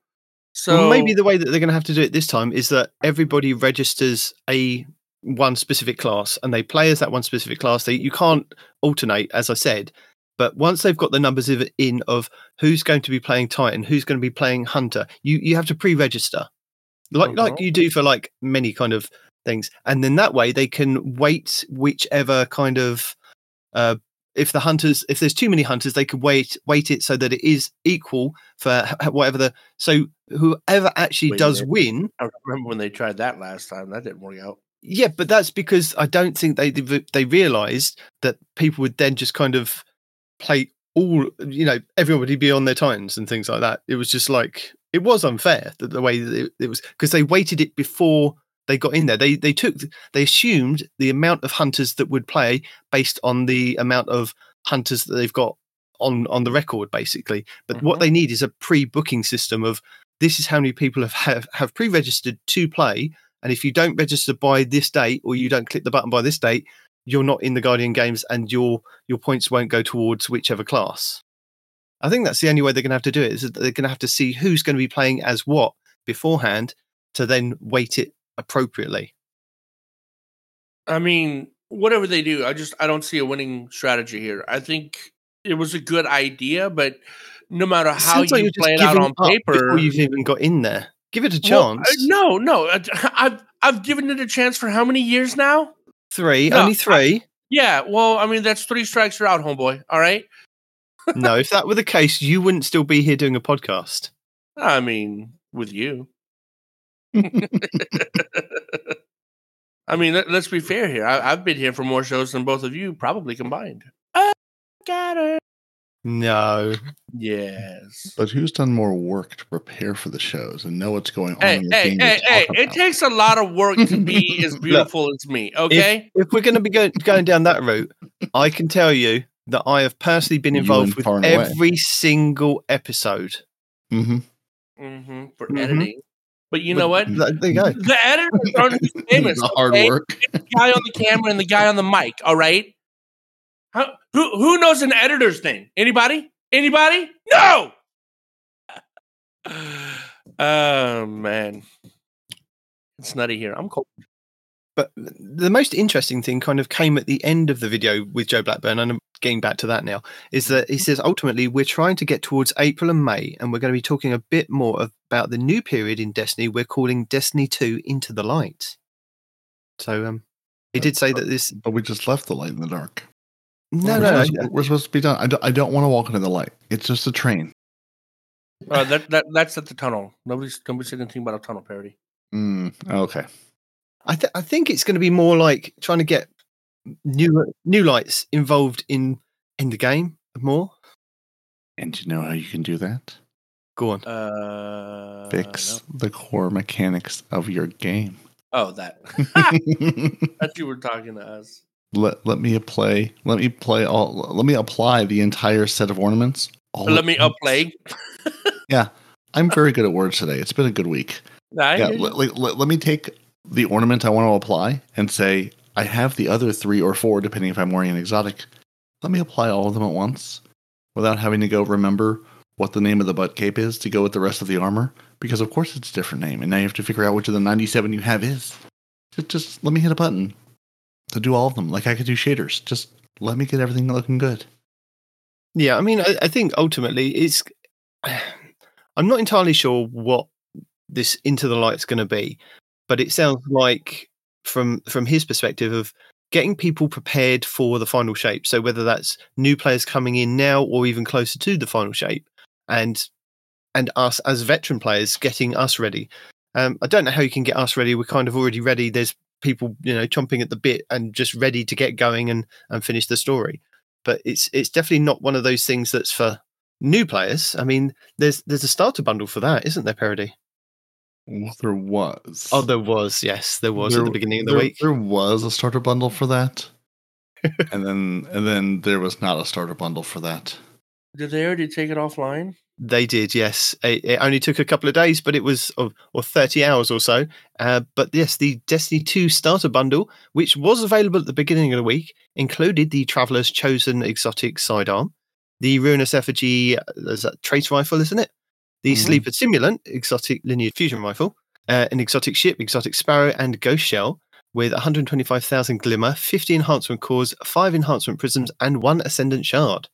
so well, maybe the way that they're going to have to do it this time is that everybody registers a one specific class and they play as that one specific class. They you can't alternate, as I said. But once they've got the numbers of- in of who's going to be playing Titan, who's going to be playing Hunter, you you have to pre-register, like like Mhm. you do for like many kind of things, and then that way they can weight whichever kind of uh, if the hunters if there's too many hunters they could weight weight it so that it is equal for (laughs) whatever the so whoever actually Wait does win I remember when they tried that last time. That didn't work out. yeah but that's because i don't think they they realized that people would then just kind of play all you know everybody be on their titans and things like that it was just like it was unfair that the way that it, it was because they weighted it before they got in there. They they took they assumed the amount of hunters that would play based on the amount of hunters that they've got on on the record basically. But what Mhm. they need is a pre-booking system of this is how many people have have, have pre-registered to play and if you don't register by this date or you don't click the button by this date you're not in the guardian games and your your points won't go towards whichever class. I think that's the only way they're going to have to do it is that they're going to have to see who's going to be playing as what beforehand to then weight it appropriately I mean, whatever they do, I just I don't see a winning strategy here. I think it was a good idea, but no matter how sounds like you play it out on paper, before you've even got in there. Give it a Well, chance. uh, no, no, I- (laughs) I've I've given it a chance for how many years now? Three, No, only three. Yeah, well, I mean that's three strikes you're out, homeboy. All right. no, if that were the case, you wouldn't still be here doing a podcast. (laughs) I mean, with you. I mean, let, us be fair here. I, I've been here for more shows than both of you probably combined. I got it. No, Yes. But who's done more work to prepare for the shows and know what's going on? Hey, in your hey, game hey, hey! It takes a lot of work to be (laughs) as beautiful as me. Okay. if we're going to be go- going down that route, I can tell you that I have personally been involved with and away. every single episode. Mm-hmm. Mm-hmm. for Mhm. editing. But you know what? Th- There you go. The editors aren't (laughs) famous. the hard okay? work. the guy on the camera and the guy on the mic. All right. How, who who knows an editor's name? Anybody? Anybody? No. (sighs) Oh man, it's nutty here. I'm cold. But the most interesting thing kind of came at the end of the video with Joe Blackburn, and getting back to that now, is that he says ultimately we're trying to get towards April and May, and we're going to be talking a bit more about the new period in Destiny we're calling Destiny 2 Into the Light. So um, he did say that this. But we just left the light in the dark. No, we're, no, no. supposed, we're supposed to be done. I don't, I don't want to walk into the light. It's just a train. Uh, that that that's at the tunnel. Nobody's nobody's saying anything about a tunnel Peroty. Mm, okay. I, th- I think it's going to be more like trying to get new new lights involved in in the game more. And you know how you can do that? Go on. Uh, Fix no. the core mechanics of your game. Oh, that. (laughs) (laughs) That's you were talking to us. let let me play. Let me play all. Let me apply the entire set of ornaments. all Let me once. upplay. (laughs) Yeah, I'm very good at words today. It's been a good week. I yeah, let me take the ornament I want to apply and say I have the other three or four, depending if I'm wearing an exotic. Let me apply all of them at once without having to go remember what the name of the butt cape is to go with the rest of the armor, because of course it's a different name, and now you have to figure out which of the 97 you have is. Just, just let me hit a button to do all of them, like I could do shaders. Just let me get everything looking good. Yeah, I mean, I, I think ultimately it's. (sighs) I'm not entirely sure what this into the light's going to be, but it sounds like from from his perspective of getting people prepared for the final shape. So whether that's new players coming in now or even closer to the final shape, and and us as veteran players getting us ready. Um, I don't know how you can get us ready. We're kind of already ready. There's people, you know, chomping at the bit and just ready to get going and and finish the story but it's it's definitely not one of those things that's for new players. I mean, there's there's a starter bundle for that, isn't there, Peroty? Well, there was. Oh, there was. Yes, there was at the beginning of the there, week. There was a starter bundle for that. (laughs) and then and then there was not a starter bundle for that. Did they already take it offline? They did, yes. It, it only took a couple of days, but it was or, or 30 hours or so. Uh, but yes, the Destiny 2 starter bundle, which was available at the beginning of the week, included the Traveler's Chosen exotic sidearm, the Ruinous Effigy, uh, there's a trace rifle, isn't it? The Mhm. Sleeper Simulant exotic linear fusion rifle, uh, an exotic ship, exotic sparrow, and ghost shell with 125,000 glimmer, 50 enhancement cores, 5 enhancement prisms, and 1 ascendant shard.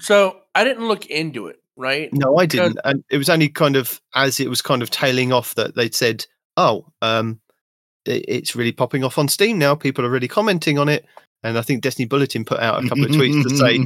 So I didn't look into it, right? No, I didn't. And it was only kind of as it was kind of tailing off that they'd said, "Oh, um, it's really popping off on Steam now. People are really commenting on it." And I think Destiny Bulletin put out a couple of tweets to say,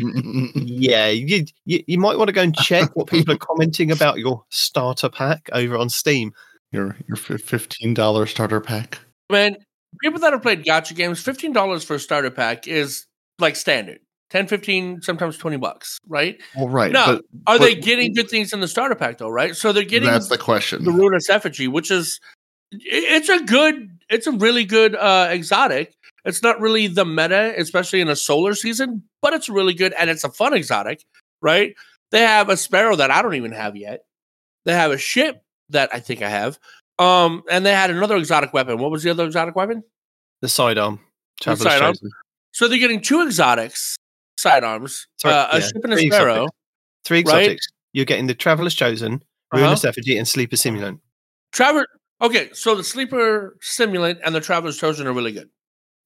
(laughs) "Yeah, you, you you might want to go and check what people are (laughs) commenting about your starter pack over on Steam." your your fifteen dollar starter pack. Man, people that have played gotcha games, fifteen dollars for a starter pack is like standard. 10, 15, sometimes twenty bucks, right? Well, right. No, but Are they getting good things in the starter pack though, right? So they're getting that's the question. the Ruinous Effigy, which is it's a good, it's a really good uh exotic. It's not really the meta, especially in a solar season, but it's really good and it's a fun exotic, right? They have a sparrow that I don't even have yet. They have a ship that I think I have. Um, and they had another exotic weapon. What was the other exotic weapon? The sidearm, Traveler's sidearm? So they're getting two exotics sidearms, Sorry, uh, a yeah, ship and a three sparrow. exotics. Three Right? exotics. You're getting the Traveler's Chosen, Uh-huh. Ruinous Effigy, and Sleeper Simulant. Traveler. Okay, so the sleeper simulant and the traveler's chosen are really good.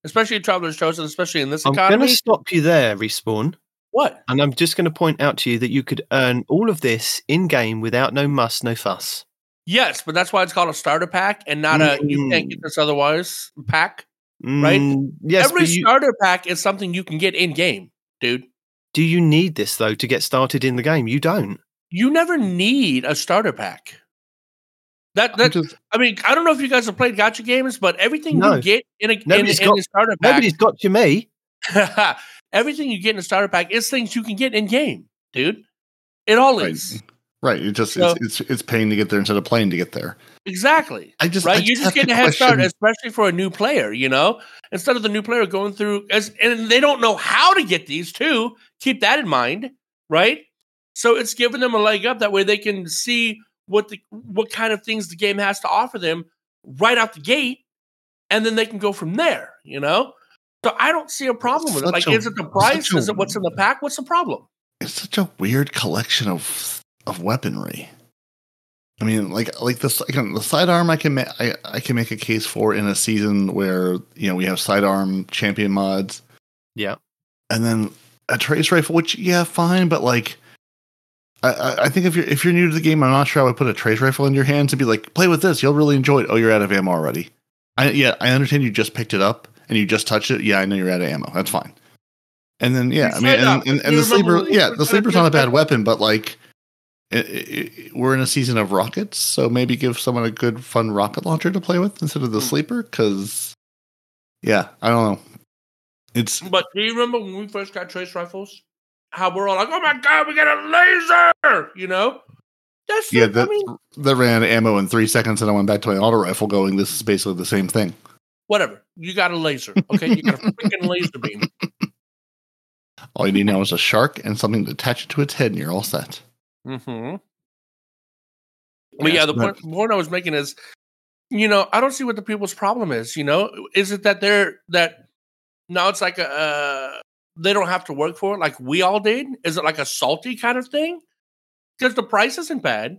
Especially in Traveler's Chosen, especially in this economy. I'm going to stop you there, Respawn. What? And I'm just going to point out to you that you could earn all of this in game without no muss, no fuss. Yes, but that's why it's called a starter pack and not a you can't Mm. get this otherwise pack. Right? Mm, yes, Every you, starter pack is something you can get in game, dude. do you need this though to get started in the game? You don't. You never need a starter pack. That I'm that just- I mean, I don't know if you guys have played gotcha games, but everything No. you get in a in, Nobody's in got- a starter pack, Nobody's got you, me. (laughs) everything you get in a starter pack is things you can get in game, dude. It all Right. is right. It just So- it's, it's it's paying to get there instead of playing to get there. exactly. I just right? I You're just getting a head start, especially for a new player. You know, instead of the new player going through as and they don't know how to get these too. Keep that in mind, right? So it's giving them a leg up. That way they can see what the what kind of things the game has to offer them right out the gate, and then they can go from there. You know. So I don't see a problem with it. Like, a- is it the price? a- Is it what's in the pack? What's the problem? it's such a weird collection of of weaponry. I mean, like like this again, the sidearm I can ma- I, I can make a case for in a season where you know we have sidearm champion mods, Yeah. and then a trace rifle, which yeah, fine, but like. I- I, I think if you're if you're new to the game, I'm not sure I would put a trace rifle in your hands and be like, "Play with this, you'll really enjoy it." Oh, you're out of ammo already. I yeah, I understand you just picked it up and you just touched it. Yeah, I know you're out of ammo. That's fine. And then yeah, I mean, and, and, and the sleeper, yeah, the sleeper's not a bad weapon, but like, it, it, we're in a season of rockets, so maybe give someone a good, fun rocket launcher to play with instead of the Hmm. sleeper. Because, yeah, I don't know. It's But do you remember when we first got trace rifles? How we're all like, "Oh my god, we got a laser!" You know, that's yeah, that I mean, that ran ammo in three seconds, and I went back to my auto rifle, going, "This is basically the same thing." whatever. You got a laser, okay? You got a freaking laser beam. (laughs) All you need now is a shark and something to attach it to its head, and you're all set. Mm-hmm. But yeah, the point, point I was making is, you know, I don't see what the people's problem is. You know, is it that they're that now it's like a uh, they don't have to work for it like we all did? Is it like a salty kind of thing? Because the price isn't bad,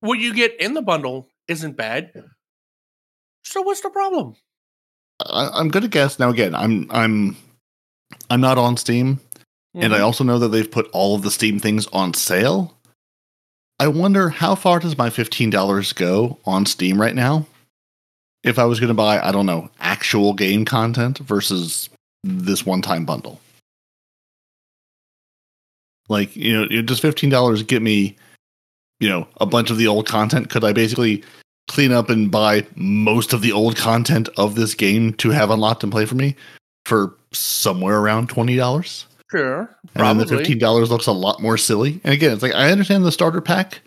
what you get in the bundle isn't bad. So what's the problem? I, I'm gonna guess now. Again, I'm I'm I'm not on Steam, and I Mhm. also know that they've put all of the Steam things on sale. I wonder how far does my fifteen dollars go on Steam right now? If I was going to buy, I don't know, actual game content versus this one-time bundle. Like, you know, does fifteen dollars get me, you know, a bunch of the old content? Could I basically clean up and buy most of the old content of this game to have unlocked and play for me for somewhere around twenty dollars? sure, And then the fifteen dollars looks a lot more silly. And again, it's like I understand the starter pack.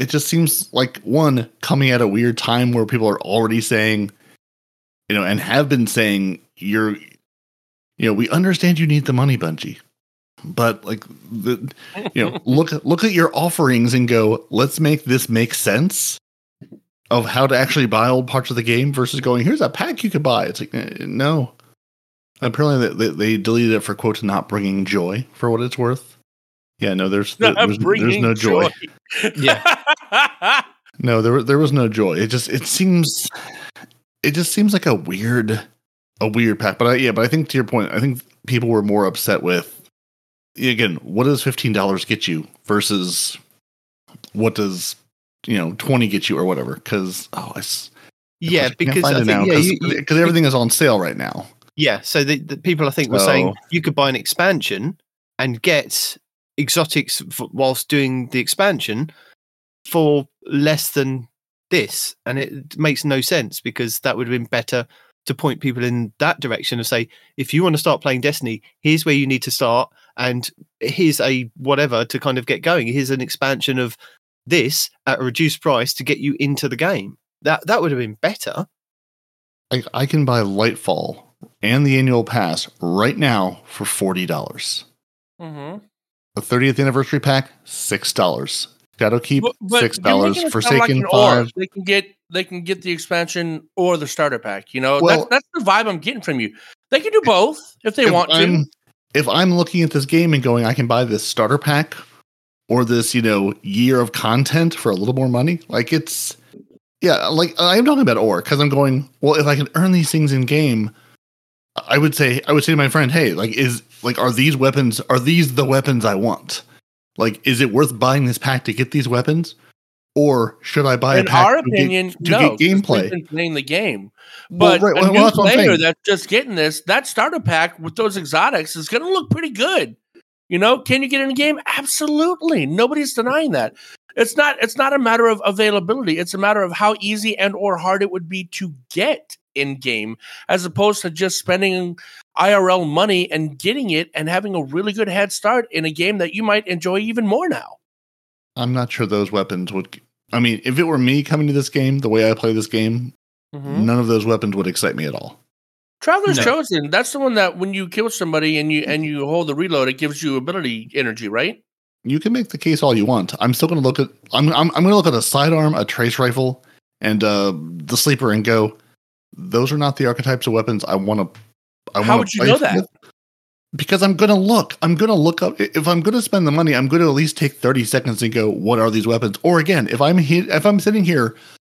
It just seems like one coming at a weird time where people are already saying, you know, and have been saying you're, you know, we understand you need the money, Bungie, but like the, you know, (laughs) look look at your offerings and go, let's make this make sense of how to actually buy old parts of the game versus going, here's a pack you could buy. It's like no. Apparently, they, they, they deleted it for quote not bringing joy for what it's worth. Yeah, no, there's Not there's, there's bringing no joy. (laughs) Yeah. (laughs) No, there there was no joy. It just it seems it just seems like a weird a weird pack. But I, yeah, but I think to your point, I think people were more upset with again, what does fifteen dollars get you versus what does you know twenty get you or whatever? Because oh, it's Yeah, can't because I think, now yeah, 'cause- you- you- because everything is on sale right now. Yeah, so the, the people I think were saying you could buy an expansion and get exotics whilst doing the expansion for less than this, and it makes no sense because that would have been better to point people in that direction and say, if you want to start playing Destiny, here's where you need to start, and here's a whatever to kind of get going. Here's an expansion of this at a reduced price to get you into the game. That that would have been better. I, I can buy Lightfall and the annual pass right now for forty dollars. hmm The 30th anniversary pack, six dollars. Shadowkeep, But, but six you're dollars. making it sound Forsaken, like five. They can get they can get the expansion or the starter pack. You know, Well- that's that's the vibe I'm getting from you. They can do both if they if want to. If I'm looking at this game and going, I can buy this starter pack or this, you know, year of content for a little more money, like it's, yeah, like I'm talking about or because I'm going, well, if I can earn these things in game, I would say I would say to my friend, hey, like is like are these weapons are these the weapons I want? Like, is it worth buying this pack to get these weapons? Or should I buy In a pack our to get- opinion, to no, get gameplay? been playing the game. Well, But right, a well, new that's player that's just getting this, that starter pack with those exotics is going to look pretty good. You know, can you get in the game? Absolutely. Nobody's denying that. It's not. It's not a matter of availability. It's a matter of how easy and or hard it would be to get in game, as opposed to just spending IRL money and getting it and having a really good head start in a game that you might enjoy even more now. I'm not sure those weapons would. I mean, if it were me coming to this game, the way I play this game, Mhm. none of those weapons would excite me at all. Traveler's No. Chosen. That's the one that when you kill somebody and you and you hold the reload, it gives you ability energy, right? You can make the case all you want. I'm still going to look at. I'm. I'm, I'm going to look at a sidearm, a trace rifle, and uh, the sleeper, and go. Those are not the archetypes of weapons I want to. I How wanna would you know that? with. Because I'm going to look. I'm going to look up. If I'm going to spend the money, I'm going to at least take 30 seconds and go, "What are these weapons?" Or again, if I'm he- if I'm sitting here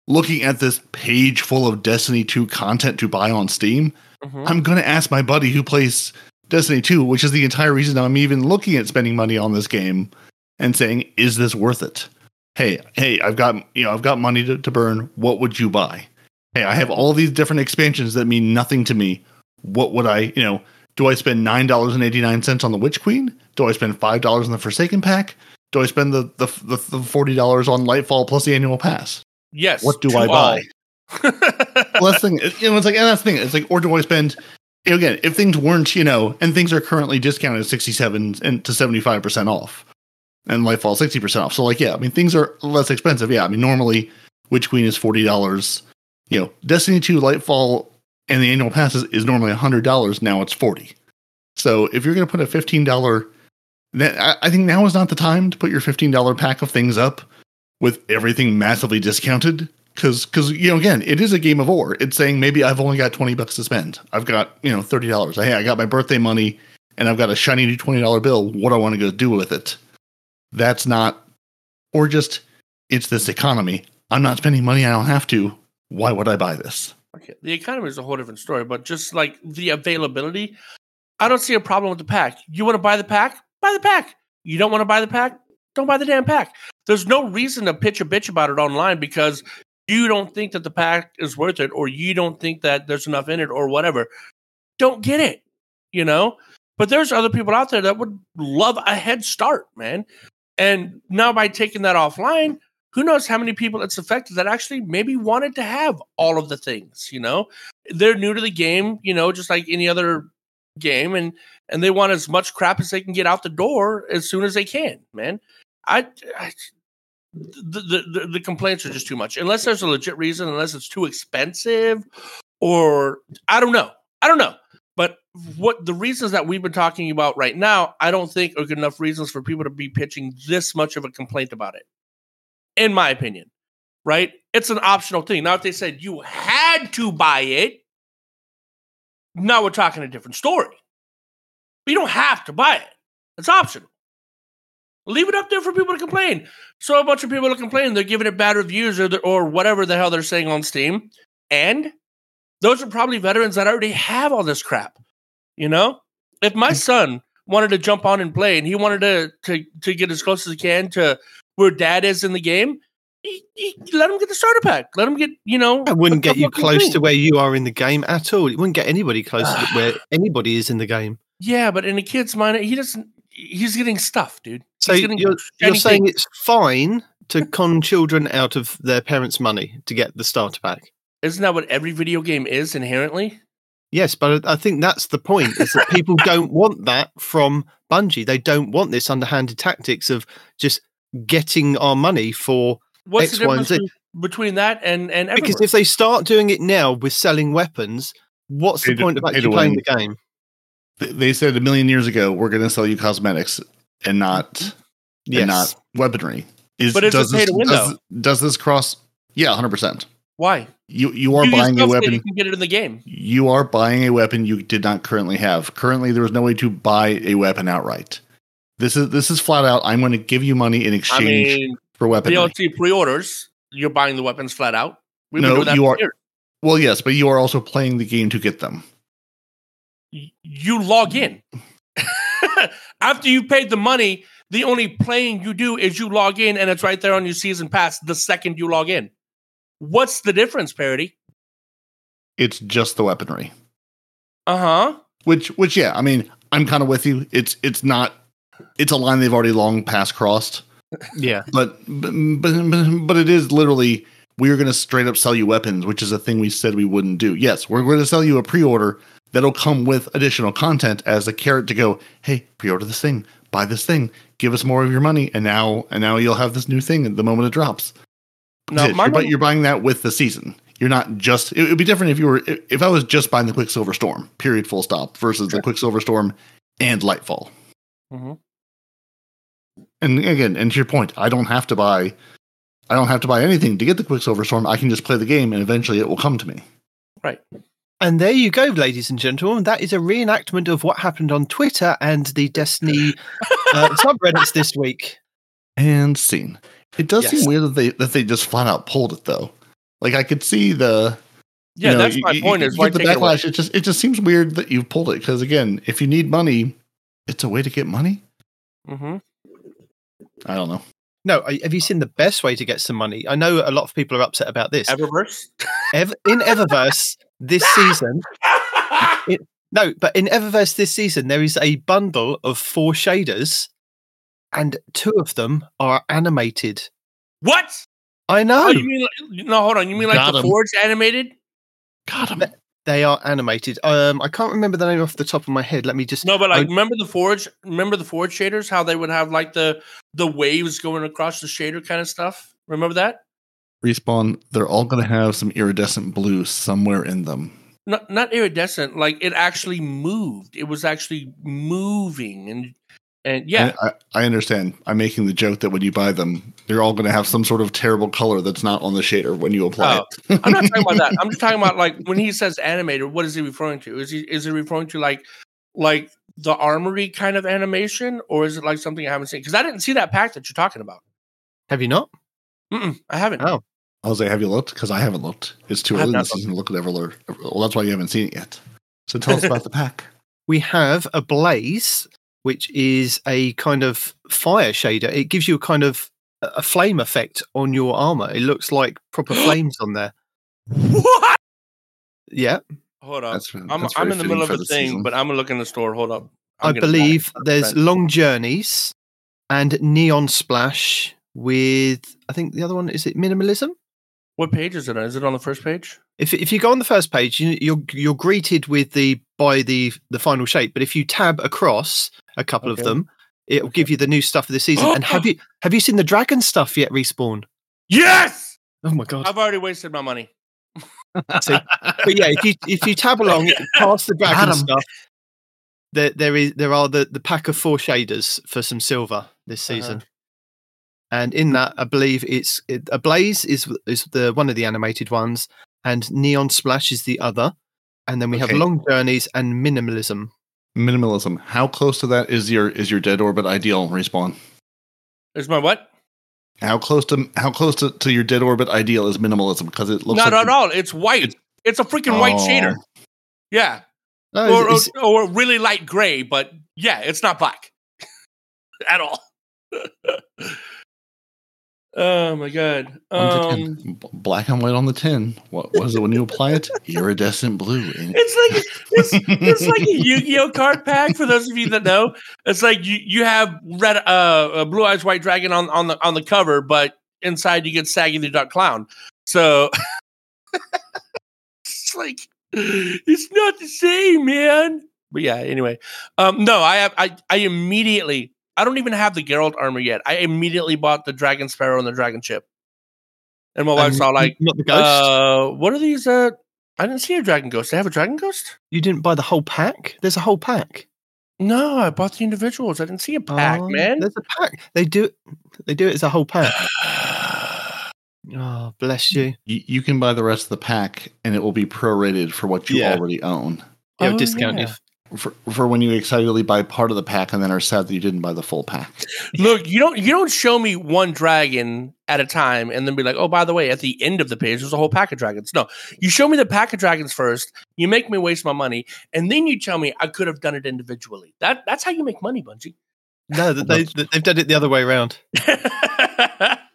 looking at this page full of Destiny 2 content to buy on Steam, Mhm. I'm going to ask my buddy who plays Destiny 2, which is the entire reason I'm even looking at spending money on this game and saying, is this worth it? Hey, hey, I've got, you know, I've got money to, to burn. What would you buy? Hey, I have all these different expansions that mean nothing to me. What would I, you know, do I spend $9.89 on the Witch Queen? Do I spend $5 on the Forsaken pack? Do I spend the, the, the, the $40 on Lightfall plus the annual pass? Yes. What do I all. buy? (laughs) well, that's the thing. You know, it's like, and that's the thing. It's like, or do I spend? You know, again, if things weren't, you know, and things are currently discounted sixty-seven and to seventy-five percent off, and Lightfall sixty percent off. So, like, yeah, I mean, things are less expensive. Yeah, I mean, normally Witch Queen is forty dollars. You know, Destiny Two, Lightfall, and the annual pass is, is normally hundred dollars. Now it's forty. So, if you're going to put a fifteen dollar, then I, I think now is not the time to put your fifteen dollar pack of things up with everything massively discounted because because you know again it is a game of war. It's saying maybe i've only got 20 bucks to spend. I've got you know $30 hey i got my birthday money and i've got a shiny new $20 bill. What do i want to go do with it? That's not or just it's this economy. I'm not spending money i don't have to. Why would i buy this Okay. The economy is a whole different story, but just like the availability, I don't see a problem with the pack. You want to buy the pack? Buy the pack. You don't want to buy the pack? Don't buy the damn pack. There's no reason to pitch a bitch about it online because you don't think that the pack is worth it or you don't think that there's enough in it or whatever. Don't get it, you know? But there's other people out there that would love a head start, man. And now by taking that offline, who knows how many people it's affected that actually maybe wanted to have all of the things, you know? They're new to the game, you know, just like any other game and and they want as much crap as they can get out the door as soon as they can, man. I, I the, the the complaints are just too much. Unless there's a legit reason, unless it's too expensive or I don't know. I don't know. But what the reasons that we've been talking about right now, I don't think are good enough reasons for people to be pitching this much of a complaint about it in my opinion, right? It's an optional thing. Now, if they said you had to buy it, now we're talking a different story. But you don't have to buy it, it's optional. Leave it up there for people to complain. So a bunch of people are complaining they're giving it bad reviews or, or whatever the hell they're saying on Steam. And those are probably veterans that already have all this crap. You know? If my hmm. son wanted to jump on and play and he wanted to, to, to get as close as he can to where dad is in the game, he, he, let him get the starter pack. Let him get, you know. It wouldn't get you close things. to where you are in the game at all. It wouldn't get anybody close to (sighs) where anybody is in the game. Yeah, but in a kid's mind, he doesn't. He's getting stuff, dude. So you're, you're saying it's fine to con children out of their parents' money to get the starter pack? Isn't that what every video game is inherently? Yes, but I I think that's the point: is that people don't want that from Bungie. They don't want this underhanded tactics of just getting our money for What's X, the Y, and Z. between that and and because if they start doing it now with selling weapons, what's the to- point of actually playing win. the game? They said a million years ago we're going to sell you cosmetics and not Yes, and not weaponry is But it's a does pay this, to win, does, does this cross yeah 100% Why? you you are You buying a weapon You can get it in the game. you are buying a weapon you did not currently have. Currently, there is no way to buy a weapon outright. This is this is flat out. I'm going to give you money in exchange I mean, for weaponry. DLC pre-orders. You're buying the weapons flat out. We've No, that you are- years. well, yes, but you are also playing the game to get them. y- you log in. (laughs) After you paid the money, the only playing you do is you log in and it's right there on your season pass the second you log in. What's the difference, Peroty? It's just the weaponry. Uh huh. Which which yeah, I mean, I'm kind of with you. It's it's not it's a line they've already long past crossed. Yeah. But but but, but it is literally we're going to straight up sell you weapons, which is a thing we said we wouldn't do. Yes, we're going to sell you a pre-order that'll come with additional content as a carrot to go, "Hey, pre-order this thing, buy this thing, give us more of your money, and now and now you'll have this new thing at the moment it drops." No, my you're, but you're buying that with the season. You're not just. It would be different if you were. If I was just buying the Quicksilver Storm, period, full stop, versus the Quicksilver Storm and Lightfall. Mhm. And again, and to your point, I don't have to buy. I don't have to buy anything to get the Quicksilver Storm. I can just play the game, and eventually it will come to me. Right. And there you go, ladies and gentlemen. That is a reenactment of what happened on Twitter and the Destiny (laughs) uh, subreddits this week. And scene. It does Yes. seem weird that they that they just flat out pulled it though. Like I could see the. you Yeah, know, that's you- my you- point. you Is why the take it backlash. It just it just seems weird that you pulled it because again, if you need money, it's a way to get money. Mm-hmm. I don't know. No, have you seen the best way to get some money? I know a lot of people are upset about this. Eververse. Ev- in Eververse this (laughs) season, no, but in Eververse this season, there is a bundle of four shaders, and two of them are animated. what? I know Oh, you mean like, no? Hold on. You mean like Got the 'em. Forge animated? Got him. They are animated. Um, I can't remember the name off the top of my head. Let me just No, but like I- remember the Forge? Remember the Forge shaders? How they would have like the the waves going across the shader kind of stuff. Remember that? Respawn. They're all going to have some iridescent blue somewhere in them. Not not iridescent. Like it actually moved. It was actually moving, and and yeah, I, I, I understand. I'm making the joke that when you buy them, they're all going to have some sort of terrible color that's not on the shader when you apply Oh, it. I'm not talking about that. (laughs) I'm just talking about like when he says animated. What is he referring to? Is he is he referring to like like the armory kind of animation, or is it like something I haven't seen? Because I didn't see that pack that you're talking about. have you not? Mm-mm, I haven't. Oh. Jose, have you looked? Because I haven't looked. It's too early in the not season to look at Everlure. Well, that's why you haven't seen it yet. So tell us about (laughs) the pack. We have a blaze, which is a kind of fire shader. It gives you a kind of a flame effect on your armor. It looks like proper (gasps) flames on there. What? Yeah, Hold up. That's, I'm I'm in the middle of a thing, season. but I'm gonna look in the store. Hold up. I I'm gonna believe it. there's long journeys and neon splash with. I think the other one is it minimalism. What page is it on? Is it on the first page? If if you go on the first page, you, you're you're greeted with the by the the final shape. But if you tab across a couple Okay. of them, it'll give you the new stuff for the season. and have (gasps) you have you seen the dragon stuff yet? Respawn. Yes. Oh my god! I've already wasted my money. (laughs) See, but yeah, if you if you tab along past the dragon Adam. stuff, there there is there are the the pack of four shaders for some silver this Uh-huh. season, and in that I believe it's it, a blaze is is the one of the animated ones, and neon splash is the other, and then we Okay. have long journeys and minimalism. Minimalism. How close to that is your is your dead orbit ideal respawn? Is my what? How close to how close to, to your dead orbit ideal is minimalism? Because it looks Not like at all. It's white. It's a freaking white Oh. shader. Yeah. Or, or, or really light gray, but yeah, it's not black (laughs) at all. (laughs) oh my god! Um, black and white on the tin. What was it when you apply it? (laughs) Iridescent blue. it's like it's, it's like a (laughs) Yu-Gi-Oh card pack. For those of you that know, it's like you you have red, uh, uh, blue eyes white dragon on on the on the cover, but inside you get Saggy the Duck Clown. So (laughs) it's like it's not the same, man. But yeah, anyway, um, no, I have I I immediately I don't even have the Geralt armor yet. I immediately bought the Dragon Sparrow and the Dragon Ship, and my wife and saw like, not the ghost. uh, what are these? Uh, I didn't see a Dragon Ghost. They have a Dragon Ghost. you didn't buy the whole pack. There's a whole pack. No, I bought the individuals. I didn't see a pack, Oh, man. There's a pack. They do. They do it as a whole pack. (sighs) Oh, bless you. You, you can buy the rest of the pack, and it will be prorated for what you Yeah. already own. It'll Oh, discount yeah. you. For, for when you excitedly buy part of the pack and then are sad that you didn't buy the full pack. (laughs) Look, you don't you don't show me one dragon at a time and then be like, oh, by the way, at the end of the page, there's a whole pack of dragons. No, you show me the pack of dragons first. You make me waste my money, and then you tell me I could have done it individually. That that's how you make money, Bungie. No, that they, (laughs) they've done it the other way around. (laughs)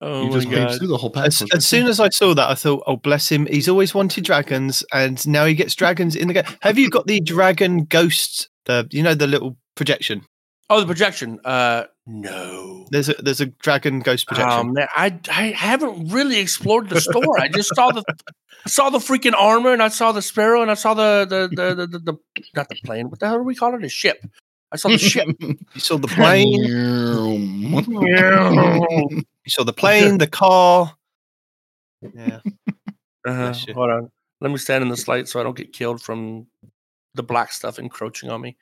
oh you just paid god! through the whole pack. As, as soon as I saw that, I thought, "Oh, bless him! He's always wanted dragons, and now he gets dragons in the game." Have you got the dragon ghost? The you know the little projection. Oh, the projection. Uh, no. There's a there's a dragon ghost projection. Um, man, I I haven't really explored the store. I just saw the I (laughs) saw the freaking armor, and I saw the sparrow, and I saw the the the the, the, the not the plane. What the hell do we call it? A ship. I saw the ship. (laughs) you saw the plane. (laughs) you saw the (laughs) plane, the car. Yeah. Uh-huh. Hold on. Let me stand in this light so I don't get killed from the black stuff encroaching on me.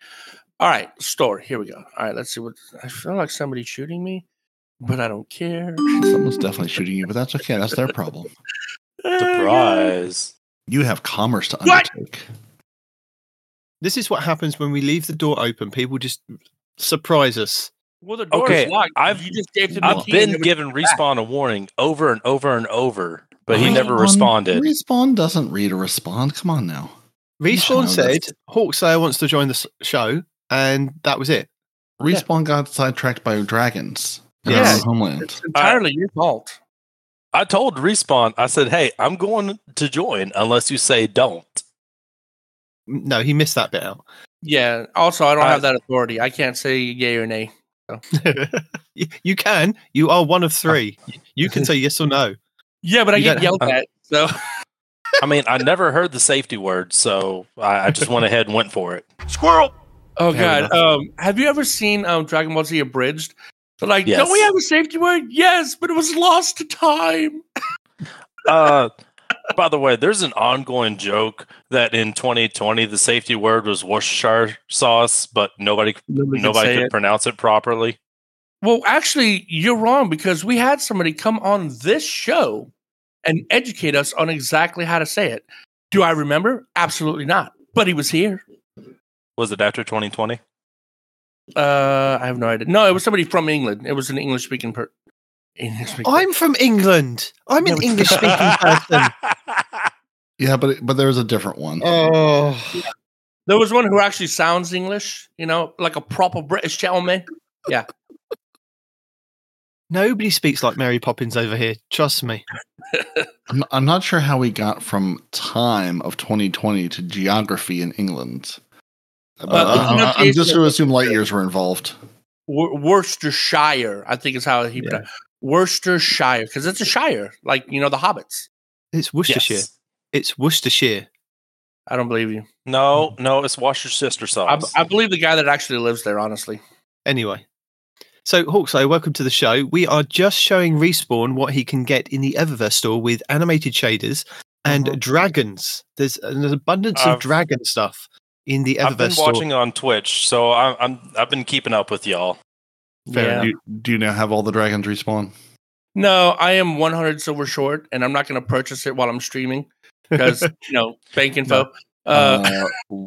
All right, store. Here we go. All right, let's see what I feel like somebody shooting me, but I don't care. Someone's definitely shooting you, but that's okay. That's their problem. Surprise. You have commerce to What? undertake. This is what happens when we leave the door open. People just surprise us. Well, the door's Okay, locked. I've- you just gave him I've key been given giving respawn a warning over and over and over, but he Respawn- never um, responded. Respawn doesn't read a respond. Come on now. You should know Respawn said this. Hawkslayer wants to join the show, and that was it. Oh, respawn got sidetracked by dragons. in Yeah. our homeland. It's entirely your fault. I told respawn, I said, "Hey, I'm going to join unless you say don't." No, he missed that bit out. Yeah. Also, I don't I- have that authority. I can't say yay or nay. (laughs) You- you can. You are one of three. You can say yes or no. Yeah, but I You get yelled have- at. So I mean, I never heard the safety word, so I, I just went ahead and went for it. Squirrel! Oh god. Um, have you ever seen um Dragon Ball Z abridged? They're like, Yes. don't we have a safety word? Yes, but it was lost to time. Uh, by the way, there's an ongoing joke that in 2020 the safety word was Worcestershire sauce, but nobody Nobody, nobody could pronounce it properly. Well, actually, you're wrong because we had somebody come on this show and educate us on exactly how to say it. Do I remember? Absolutely not. But he was here. Was it after 2020? Uh, I have no idea. No, it was somebody from England. It was an English speaking person. English speaking. I'm from England. I'm an English speaking (laughs) person. Yeah, but but there's a different one. Oh, There was one who actually sounds English. You know, like a proper British gentleman. Yeah. Nobody speaks like Mary Poppins over here. Trust me. (laughs) I'm, I'm not sure how we got from time of 2020 to geography in England. Uh, but the I- I- I'm just going to assume light years were involved. Wor- Worcestershire, I think is how he Yeah. pronounced Worcestershire because it's a shire, like you know the hobbits. It's Worcestershire. Yes. It's Worcestershire. I don't believe you. No, no, it's Worcestershire sister sauce. I believe the guy that actually lives there. Honestly, Anyway. So, Hawkslayer, welcome to the show. We are just showing Respawn what he can get in the Eververse store with animated shaders and Mhm. dragons. There's an abundance of I've- dragon stuff in the I've been Eververse store. watching on Twitch, so I'm, I'm I've been keeping up with y'all. Fair. Yeah. Do, you, do you now have all the dragons respawn? no, I am 100 silver short, and I'm not going to purchase it while I'm streaming because you know bank (laughs) info. Uh, Uh, (laughs)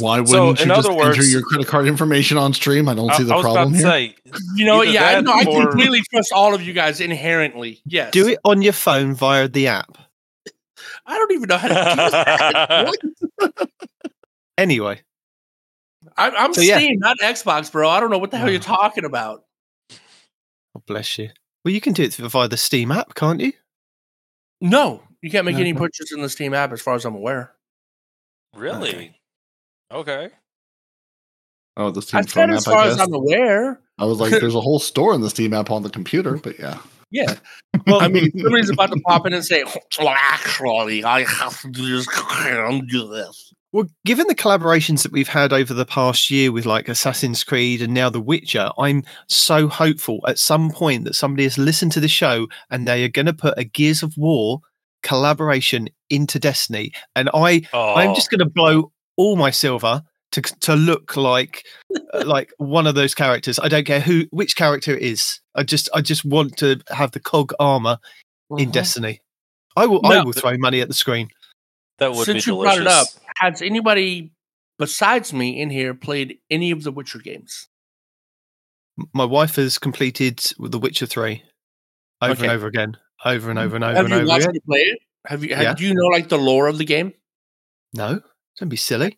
why wouldn't So, you just other enter your credit card information on stream? I don't I, see the I was problem about to here. say, you know, either yeah, I, that no, I completely trust all of you guys inherently. Yes, Do it on your phone via the app. I don't even know how to do that. (laughs) Anyway, I, I'm So, yeah. Steam, not Xbox, bro. I don't know what the hell you're talking about. oh, bless you. Well, you can do it via the Steam app, can't you? No, you can't make No, any no. purchase in the Steam app, as far as I'm aware. really? Okay. Oh, the Steam I phone app. as far I, as. I'm aware. I was like, there's a (laughs) whole store in the Steam app on the computer, but yeah. Yeah. (laughs) Well, I mean, (laughs) somebody's about to pop in and say, "Well, actually, I have to do this. and do this." Well, given the collaborations that we've had over the past year with like Assassin's Creed and now The Witcher, I'm so hopeful at some point that somebody has listened to the show and they are going to put a Gears of War collaboration into Destiny. And I, Oh, I'm just going to blow all my silver to to look like uh, like one of those characters. I don't care who which character it is. I just I just want to have the cog armor in Mhm. Destiny. I will I will throw money at the screen. That would Since be you brought it up, has anybody besides me in here played any of the Witcher games? My wife has completed The Witcher 3 over Okay. and over again. Over and over and over Have and you over watched again. me play it? Have you? Have, Yeah. Do you know like the lore of the game? No, don't be silly.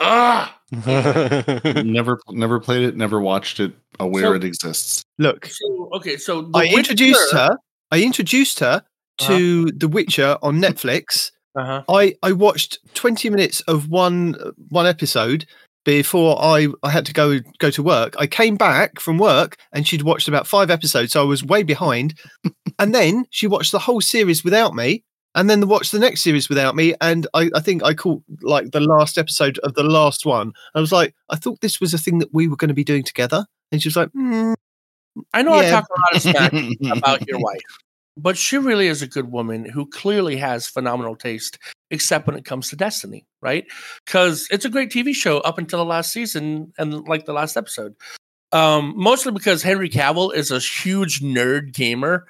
Ah, (laughs) never never played it, never watched it, aware So- it exists. Look, so okay, so the I introduced her. I introduced her to The Witcher on Netflix. Uh-huh. I I watched twenty minutes of one one episode before I I had to go go to work. I came back from work and she'd watched about five episodes, so I was way behind. (laughs) and then she watched the whole series without me, and then watched the next series without me. And I I think I caught like the last episode of the last one. I was like, I thought this was a thing that we were going to be doing together. And she was like, mm, I know I Yeah. talk a lot of smack (laughs) about your wife, but she really is a good woman who clearly has phenomenal taste, except when it comes to Destiny, right? Because it's a great TV show up until the last season and like the last episode. Um, mostly because Henry Cavill is a huge nerd gamer,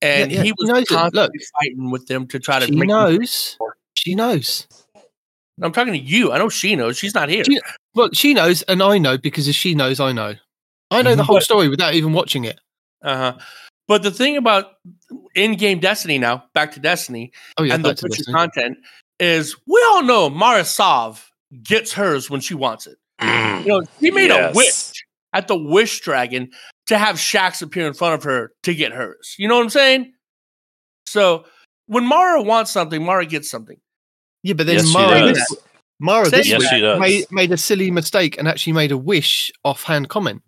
and Yeah, yeah, he he was knows it. constantly Look, fighting with them to try to she make. knows. She knows. I'm talking to you. I know she knows. She's not here. She- Well, she knows, and I know because if she knows, I know. I know the Mhm. whole story without even watching it. Uh huh. But the thing about in-game Destiny now, back to Destiny, Oh yeah, and the back to Witcher Destiny. content is we all know Mara Sov gets hers when she wants it. Mm. You know, she made a wish at the Wish Dragon to have Shax appear in front of her to get hers. You know what I'm saying? So when Mara wants something, Mara gets something. Yeah, but then Yes, she Mara, does. this, Mara this that. week Yes, she does. made, made a silly mistake and actually made a wish offhand comment.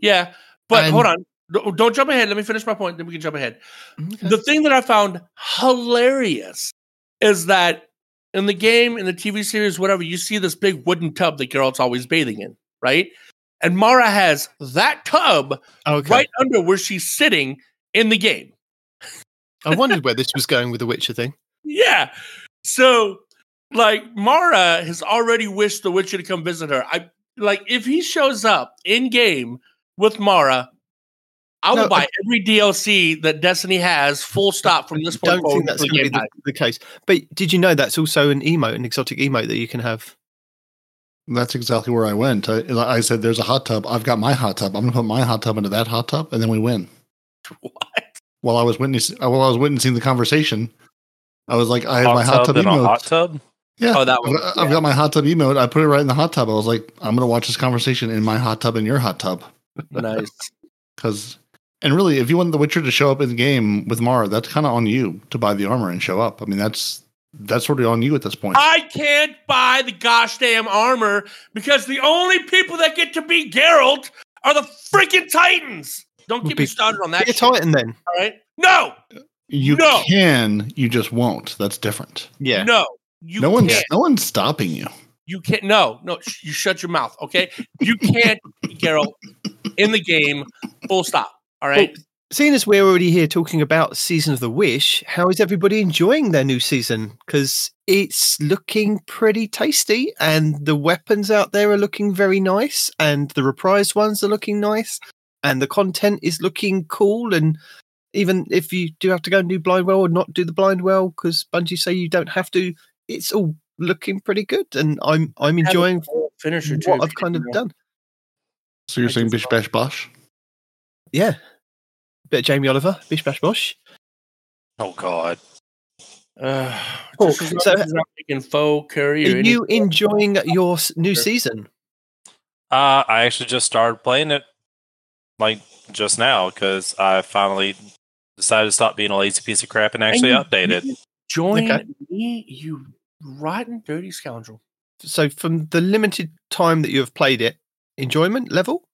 Yeah, but And- hold on. Don't jump ahead. Let me finish my point, then we can jump ahead. Okay. The thing that I found hilarious is that in the game, in the TV series, whatever, you see this big wooden tub that Geralt's always bathing in, right? And Mara has that tub okay. right under where she's sitting in the game. I wondered where this was going with the Witcher thing. Yeah. So, like, Mara has already wished the Witcher to come visit her. I like if he shows up in game with Mara, I will No, buy every DLC that Destiny has, full stop from this I (laughs) point don't forward. think that's going to be the, the case. But did you know that's also an emote, an exotic emote that you can have? That's exactly where I went. I, I said, "There's a hot tub. I've got my hot tub. I'm going to put my hot tub into that hot tub, and then we win." (laughs) What? While I was witnessing, uh, while I was witnessing the conversation, I was like, "I have my hot tub in a emote. hot tub. Yeah, Oh, that I've one. got- I've got my hot tub emote. I put it right in the hot tub. I was like, I'm going to watch this conversation in my hot tub in your hot tub (laughs) Nice. because." And really, if you want The Witcher to show up in the game with Mara, that's kind of on you to buy the armor and show up. I mean, that's that's sort of on you at this point. I can't buy the gosh damn armor because the only people that get to be Geralt are the freaking Titans. Don't get me started on that. Be a shit, Titan then. all right? No, you No. can, you just won't. That's different. Yeah. no, you no one's can't. no one's stopping you. You can't. No, no. sh- You shut your mouth. Okay. You can't, be Geralt, in the game. Full stop. All right. Seeing as we're already here talking about Season of the Wish, how is everybody enjoying their new season? Because it's looking pretty tasty, and the weapons out there are looking very nice, and the reprised ones are looking nice, and the content is looking cool. And even if you do have to go and do blind well or not do the blind well, because Bungie say you don't have to, it's all looking pretty good, and I'm I'm enjoying Finisher too. what I've kind of done. So you're saying just bish bash bosh? Yeah, bit of Jamie Oliver, bish bash bosh. Oh God. Uh, Cool. just So- as not making faux curry Are you anything. enjoying your new Sure. season? Uh, I actually just started playing it like just now because I finally decided to stop being a lazy piece of crap and actually you- update it. Join Okay. me, you rotten, dirty scoundrel. So, from the limited time that you have played it, enjoyment level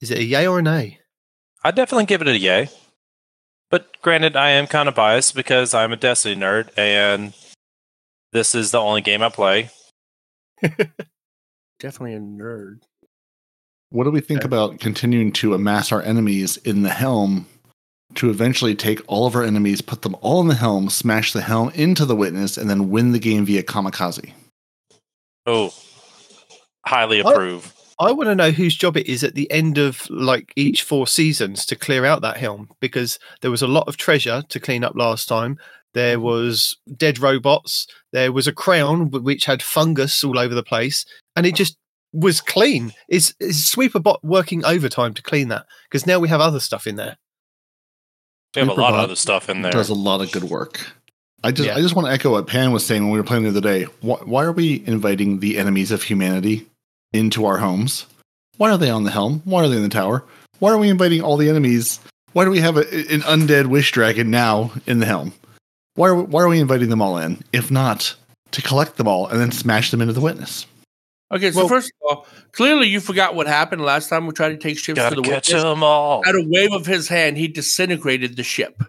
is it a yay or an A? I definitely give it a yay. But granted, I am kind of biased because I'm a Destiny nerd and this is the only game I play. (laughs) Definitely a nerd. What do we think Okay. about continuing to amass our enemies in the helm to eventually take all of our enemies, put them all in the helm, smash the helm into the witness, and then win the game via kamikaze? Oh, highly Oh. approve. I want to know whose job it is at the end of like each four seasons to clear out that helm because there was a lot of treasure to clean up last time. There mm-hmm. was dead robots. There was a crown which had fungus all over the place, and it just was clean. Is is Sweeperbot working overtime to clean that? Because now we have other stuff in there. We have a lot of other stuff in there. Does a lot of good work. I just Yeah. I just want to echo what Pan was saying when we were playing the other day. Why, why are we inviting the enemies of humanity into our homes? Why are they on the helm? Why are they in the tower? Why are we inviting all the enemies? Why do we have a, an undead wish dragon now in the helm? Why are, why are we inviting them all in? If not to collect them all and then smash them into the witness. Okay, so Well- first of all, clearly you forgot what happened last time we tried to take ships Gotta to the catch witness. them all. At a wave of his hand, he disintegrated the ship.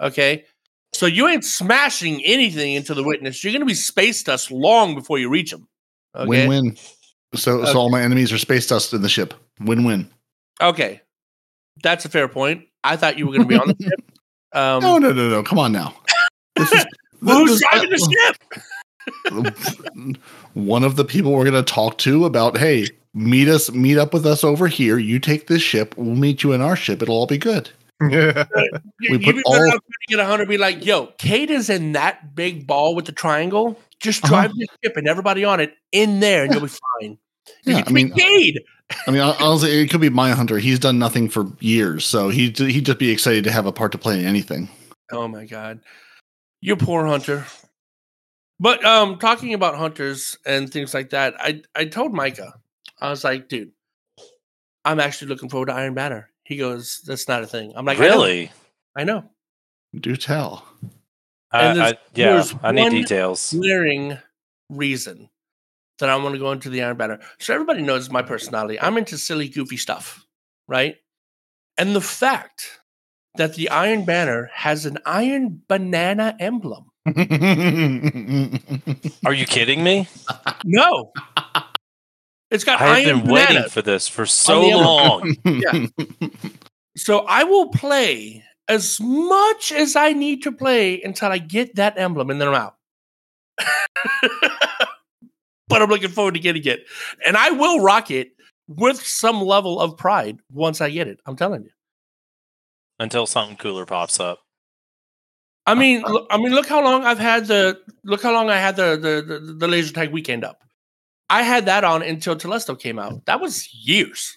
Okay, so you ain't smashing anything into the witness. You're going to be space dust long before you reach him. Okay. Win win. So Okay. so all my enemies are space dust in the ship. Win win. Okay, that's a fair point. I thought you were going to be on the ship. (laughs) Um, No no no no. Come on now. This is (laughs) who's this- driving the ship? (laughs) one of the people we're going to talk to about hey meet us meet up with us over here you take this ship we'll meet you in our ship it'll all be good We put all- better off trying to get a hunter. Be like, yo, Kate is in that big ball with the triangle. Just Uh-huh. drive the ship and everybody on it in there, and you'll be fine. Yeah, you I mean- Cade. i mean hon- honestly it could be my hunter he's done nothing for years so he he'd just be excited to have a part to play in anything Oh my god, you poor hunter. But um, talking about hunters and things like that, I I told Micah, I was like, dude, I'm actually looking forward to Iron Banner. He goes, that's not a thing. I'm like, I know, really? I know. do tell I, And there's- I, yeah, I need details. glaring reason that I want to go into the Iron Banner. So everybody knows my personality. I'm into silly, goofy stuff, right? And the fact that the Iron Banner has an iron banana emblem. (laughs) Are you kidding me? No. It's got I have iron been waiting for this for so long. (laughs) Yeah. So I will play as much as I need to play until I get that emblem and then I'm out. (laughs) but I'm looking forward to getting it. And I will rock it with some level of pride once I get it. I'm telling you. Until something cooler pops up. I uh, mean, uh. look, I mean, look how long I've had the look how long I had the the the, the laser tag weekend up. I had that on until Telesto came out. That was years.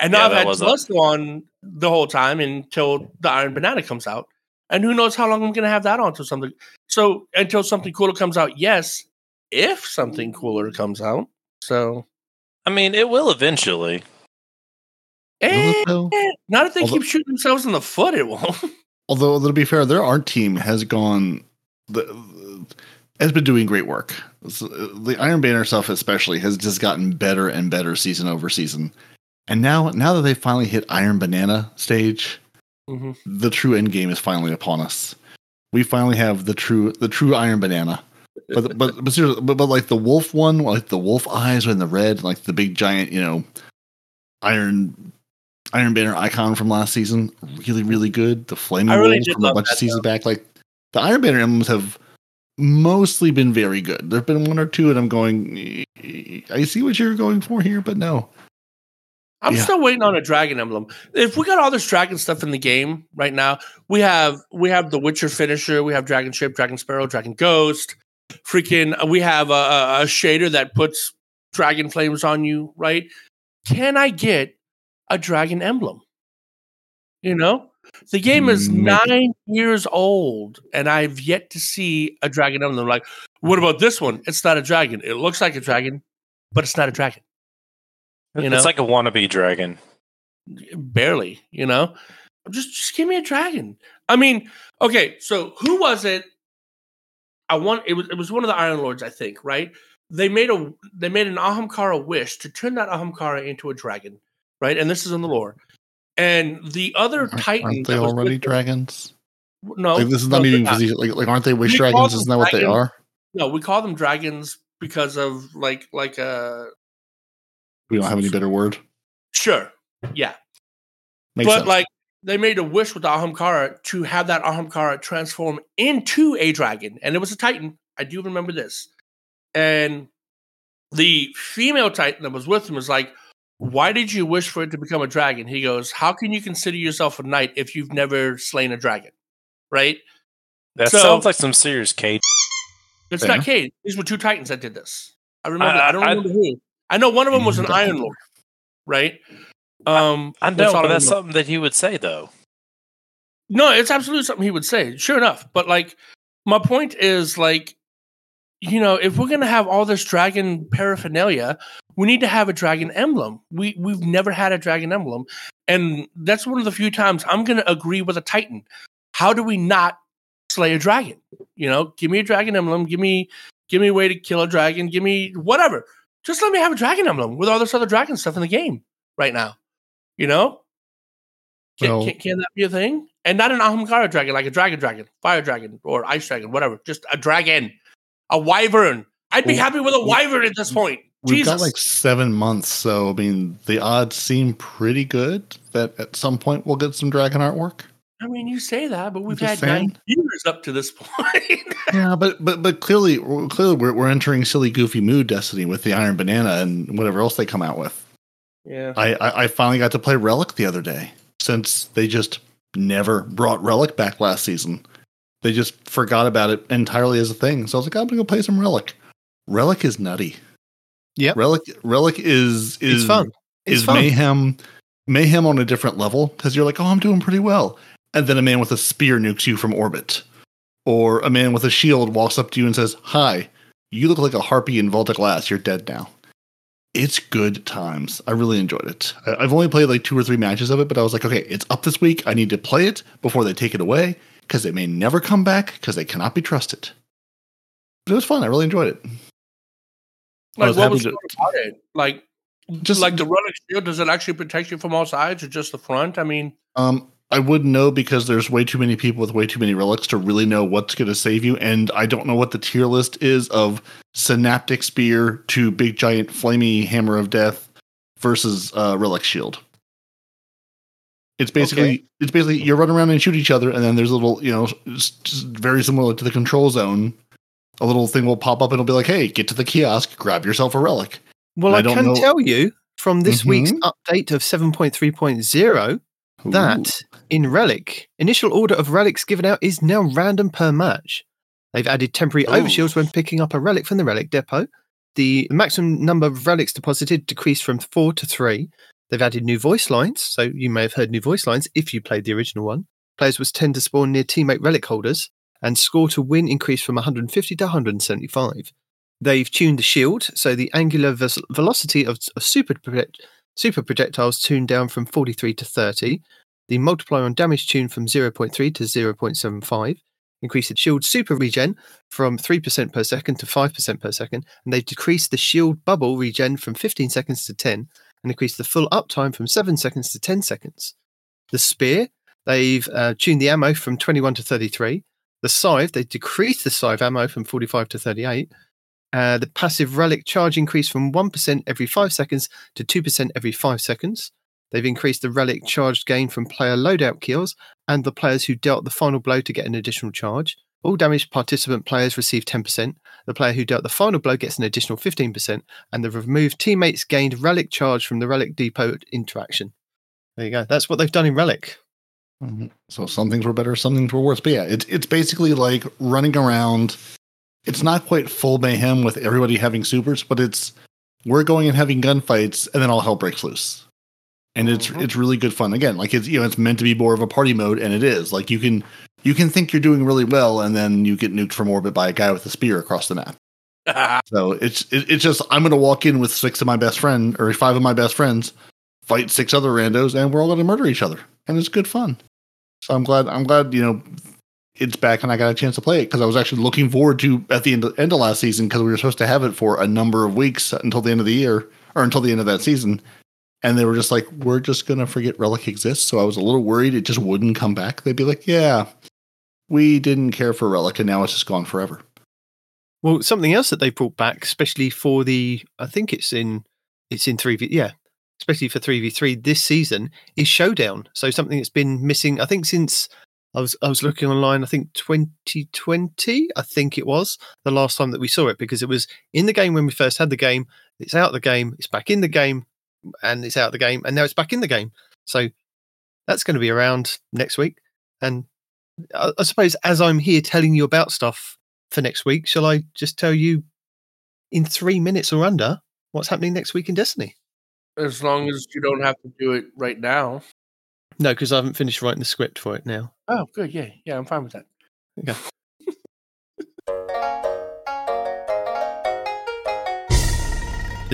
And now Yeah, I've had Telesto on the whole time until the Iron Banana comes out. And who knows how long I'm going to have that on until something. So until something cooler comes out, yes, if something cooler comes out. So I mean, it will eventually. eh, although, not if they Although- keep shooting themselves in the foot, it won't. (laughs) although to be fair their art team has gone the has been doing great work the iron banner stuff especially has just gotten better and better season over season and now now that they finally hit iron banana stage Mhm. the true end game is finally upon us. We finally have the true the true Iron Banana. But but but, seriously, but but like the wolf one, like the wolf eyes are in the red, like the big giant, you know, Iron Iron Banner icon from last season, really really good. The flaming really from a bunch of seasons back, like the Iron Banner emblems have mostly been very good. There've been one or two, and I'm going. I see what you're going for here, but no. I'm Yeah. still waiting on a dragon emblem. If we got all this dragon stuff in the game right now, we have we have the Witcher finisher, we have Dragon Ship, Dragon Sparrow, Dragon Ghost, freaking. We have a, a, shader that puts dragon flames on you. Right? Can I get a dragon emblem? You know, the game is mm, Maybe. nine years old, and I've yet to see a dragon emblem. Like, what about this one? It's not a dragon. It looks like a dragon, but it's not a dragon. You know? It's like a wannabe dragon. barely you know just just give me a dragon i mean okay so who was it i want it was it was one of the iron lords i think right they made a they made an ahamkara wish to turn that ahamkara into a dragon right and this is in the lore and the other Aren't- titan Aren't they already them- dragons? no Like this is not they're even not. like like aren't they wish We dragons? Isn't that what they are? no we call them dragons because of like like uh We don't have any better word. sure yeah Makes but sense. like they made a wish with the Ahamkara to have that Ahamkara transform into a dragon, and it was a Titan. I do remember this. And the female Titan that was with him was like, "Why did you wish for it to become a dragon?" He goes, "How can you consider yourself a knight if you've never slain a dragon?" Right? That So- sounds like some serious Cade. It's Fair. not Cade. These were two Titans that did this. I remember. I- I, don't I- remember who. I know one of them was an Mm, Iron Lord, right? Um, I know, but that's something that he would say, though. No, it's absolutely something he would say. Sure enough, but like, my point is like, you know, if we're gonna have all this dragon paraphernalia, we need to have a dragon emblem. We we've never had a dragon emblem, and that's one of the few times I'm gonna agree with a Titan. How do we not slay a dragon? You know, give me a dragon emblem. Give me give me a way to kill a dragon. Give me whatever. Just let me have a dragon emblem with all this other dragon stuff in the game right now. You know, can, Well- can, can that be a thing? And not an Ahamkara dragon, like a dragon dragon, fire dragon, or ice dragon, whatever. Just a dragon, a wyvern. I'd be Well, happy with a wyvern at this point. We've Jesus. got like seven months, so I mean, the odds seem pretty good that at some point we'll get some dragon artwork. I mean, you say that, but we've had nine saying. years up to this (laughs) point. Yeah, but but but clearly, clearly, we're we're entering silly, goofy mood destiny with the Iron Banana and whatever else they come out with. Yeah. I I, I finally got to play Relic the other day since they just never brought Relic back last season. They just forgot about it entirely as a thing. So I was like, I'm gonna go play some Relic. Relic is nutty. Yeah. Relic Relic is is It's fun. It's is fun. mayhem mayhem on a different level because you're like, oh, I'm doing pretty well, and then a man with a spear nukes you from orbit, or a man with a shield walks up to you and says, "Hi, you look like a harpy in Vault of Glass. You're dead now." It's good times. I really enjoyed it. I- I've only played like two or three matches of it, but I was like, okay, it's up this week. I need to play it before they take it away because it may never come back because they cannot be trusted. But it was fun. I really enjoyed it. I Like, was what happy was to- good about it? Like, Just- just like the relic shield, does it actually protect you from all sides or just the front? I mean, Um, I wouldn't know because there's way too many people with way too many relics to really know what's going to save you, and I don't know what the tier list is of synaptic spear to big giant flamey hammer of death versus uh, relic shield. It's basically Okay. it's basically you run around and shoot each other, and then there's a little you know very similar to the control zone. A little thing will pop up and it'll be like, "Hey, get to the kiosk, grab yourself a relic." Well, I I, can know- tell you from this week's Mhm. update of 7.3.0 Ooh. that in Relic, initial order of relics given out is now random per match. They've added temporary Oh. overshields when picking up a relic from the relic depot. The maximum number of relics deposited decreased from four to three. They've added new voice lines, so you may have heard new voice lines if you played the original one. Players was tend to spawn near teammate relic holders, and score to win increased from 150 to 175. They've tuned the shield, so the angular ves- velocity of, of super, project- super projectiles tuned down from 43 to 30. The multiplier on damage tuned from 0.3 to 0.75. Increased the shield super regen from 3% per second to 5% per second. And they've decreased the shield bubble regen from 15 seconds to 10 and increased the full uptime from 7 seconds to 10 seconds. The spear, they've uh, tuned the ammo from 21 to 33. The scythe, they decreased the scythe ammo from 45 to 38. Uh, the passive relic charge increased from 1% every 5 seconds to 2% every 5 seconds. They've increased the relic charge gain from player loadout kills and the players who dealt the final blow to get an additional charge. All damaged participant players receive 10%. The player who dealt the final blow gets an additional 15%. And the removed teammates gained relic charge from the relic depot interaction. There you go. That's what they've done in Relic. Mhm. So some things were better, some things were worse. But yeah, it's it's basically like running around. It's not quite full mayhem with everybody having supers, but it's we're going and having gunfights, and then all hell breaks loose. And it's Mhm. it's really good fun. Again, like it's you know it's meant to be more of a party mode, and it is. Like you can you can think you're doing really well, and then you get nuked from orbit by a guy with a spear across the map. (laughs) So it's it, it's just I'm gonna walk in with six of my best friend or five of my best friends, fight six other randos, and we're all gonna murder each other, and it's good fun. So I'm glad I'm glad you know it's back and I got a chance to play it because I was actually looking forward to at the end of, end of last season because we were supposed to have it for a number of weeks until the end of the year or until the end of that season, and they were just like we're just gonna forget Relic exists. So I was a little worried it just wouldn't come back. They'd be like, yeah, we didn't care for Relic, and now it's just gone forever. Well, something else that they brought back, especially for the, I think it's in, it's in three v, yeah, especially for three v three this season, is Showdown. So something that's been missing, I think since I was I was looking online, I think 2020, I think it was the last time that we saw it because it was in the game when we first had the game. It's out the game, it's back in the game, and it's out of the game, and now it's back in the game. So that's going to be around next week, and I, I suppose as I'm here telling you about stuff for next week, shall I just tell you in three minutes or under what's happening next week in Destiny? As long as you don't have to do it right now. No, because I haven't finished writing the script for it now. Oh, good. Yeah, yeah, I'm fine with that.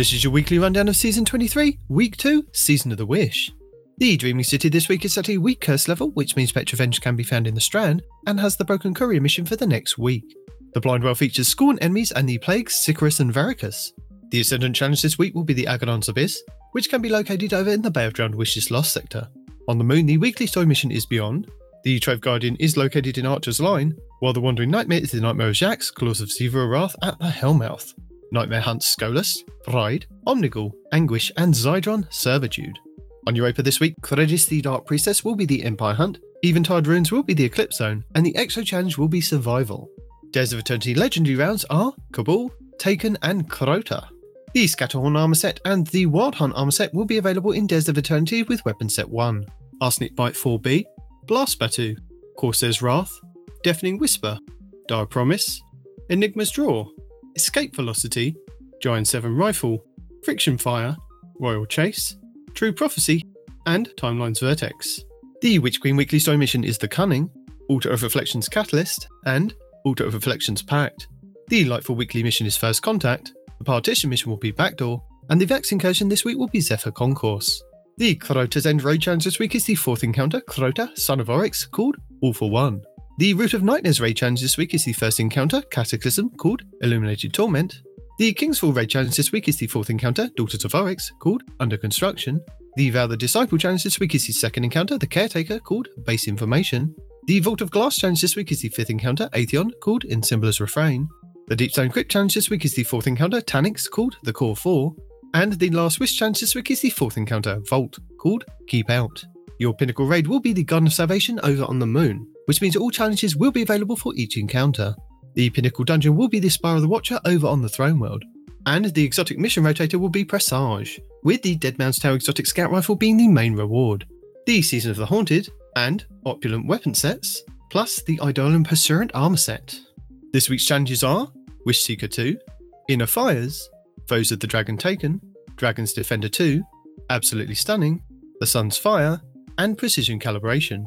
This is your weekly rundown of Season 23, Week 2, Season of the Wish. The Dreaming City this week is at a weak curse level, which means Petra Venj can be found in the Strand, and has the Broken Courier mission for the next week. The Blind Well features Scorn enemies and the plagues Sikariis and Varkuuriis. The Ascendant challenge this week will be the Agonarch Abyss, which can be located over in the Bay of Drowned Wishes Lost sector. On the Moon, the weekly story mission is Beyond. The Trove Guardian is located in Archer's Line, while the Wandering Nightmare is the Nightmare of Jaxx, Claws of Xivu Arath at the Hellmouth. Nightmare Hunt Skolas, Pride, Omnigul, Anguish, and Zydron Servitude. On Europa this week, Kridis the Dark Priestess will be the Empire Hunt, Eventide Runes will be the Eclipse Zone, and the Exo Challenge will be Survival. Dares of Eternity legendary rounds are Cabal, Taken, and Crota. The Scatterhorn armor set and the Wild Hunt armor set will be available in Dares of Eternity with Weapon Set 1. Arsenic Bite 4B, Blast Battue, Corsair's Wrath, Deafening Whisper, Dire Promise, Enigma's Draw, Escape Velocity, Jian 7 Rifle, Friction Fire, Royal Chase, True Prophecy, and Timeline's Vertex. The Witch Queen Weekly Story mission is The Cunning, Altar of Reflections Catalyst, and Altar of Reflections Pact. The Lightfall Weekly mission is First Contact, the Partition mission will be Backdoor, and the Vex incursion this week will be Zephyr Concourse. The Crota's End Raid Challenge this week is the fourth encounter, Crota, Son of Oryx, called All for One. The Root of Nightmares Raid Challenge this week is the first encounter, Cataclysm, called Illuminated Torment. The Kingsfall Raid Challenge this week is the fourth encounter, Daughters of Oryx, called Under Construction. The Vow the Disciple Challenge this week is the second encounter, The Caretaker, called Base Information. The Vault of Glass Challenge this week is the fifth encounter, Atheon, called Ensemble's Refrain. The Deep Stone Crypt Challenge this week is the fourth encounter, Taniks, called The Core 4. And the Last Wish Challenge this week is the fourth encounter, Vault, called Keep Out. Your pinnacle raid will be the Garden of Salvation over on the Moon, which means all challenges will be available for each encounter. The pinnacle dungeon will be the Spire of the Watcher over on the Throne World, and the exotic mission rotator will be Presage, with the Dead Tower exotic scout rifle being the main reward. The Season of the Haunted and opulent weapon sets, plus the Eidolon Pursuant armor set. This week's challenges are Wish Seeker 2, Inner Fires, Foes of the Dragon Taken, Dragon's Defender 2, Absolutely Stunning, The Sun's Fire, and Precision Calibration.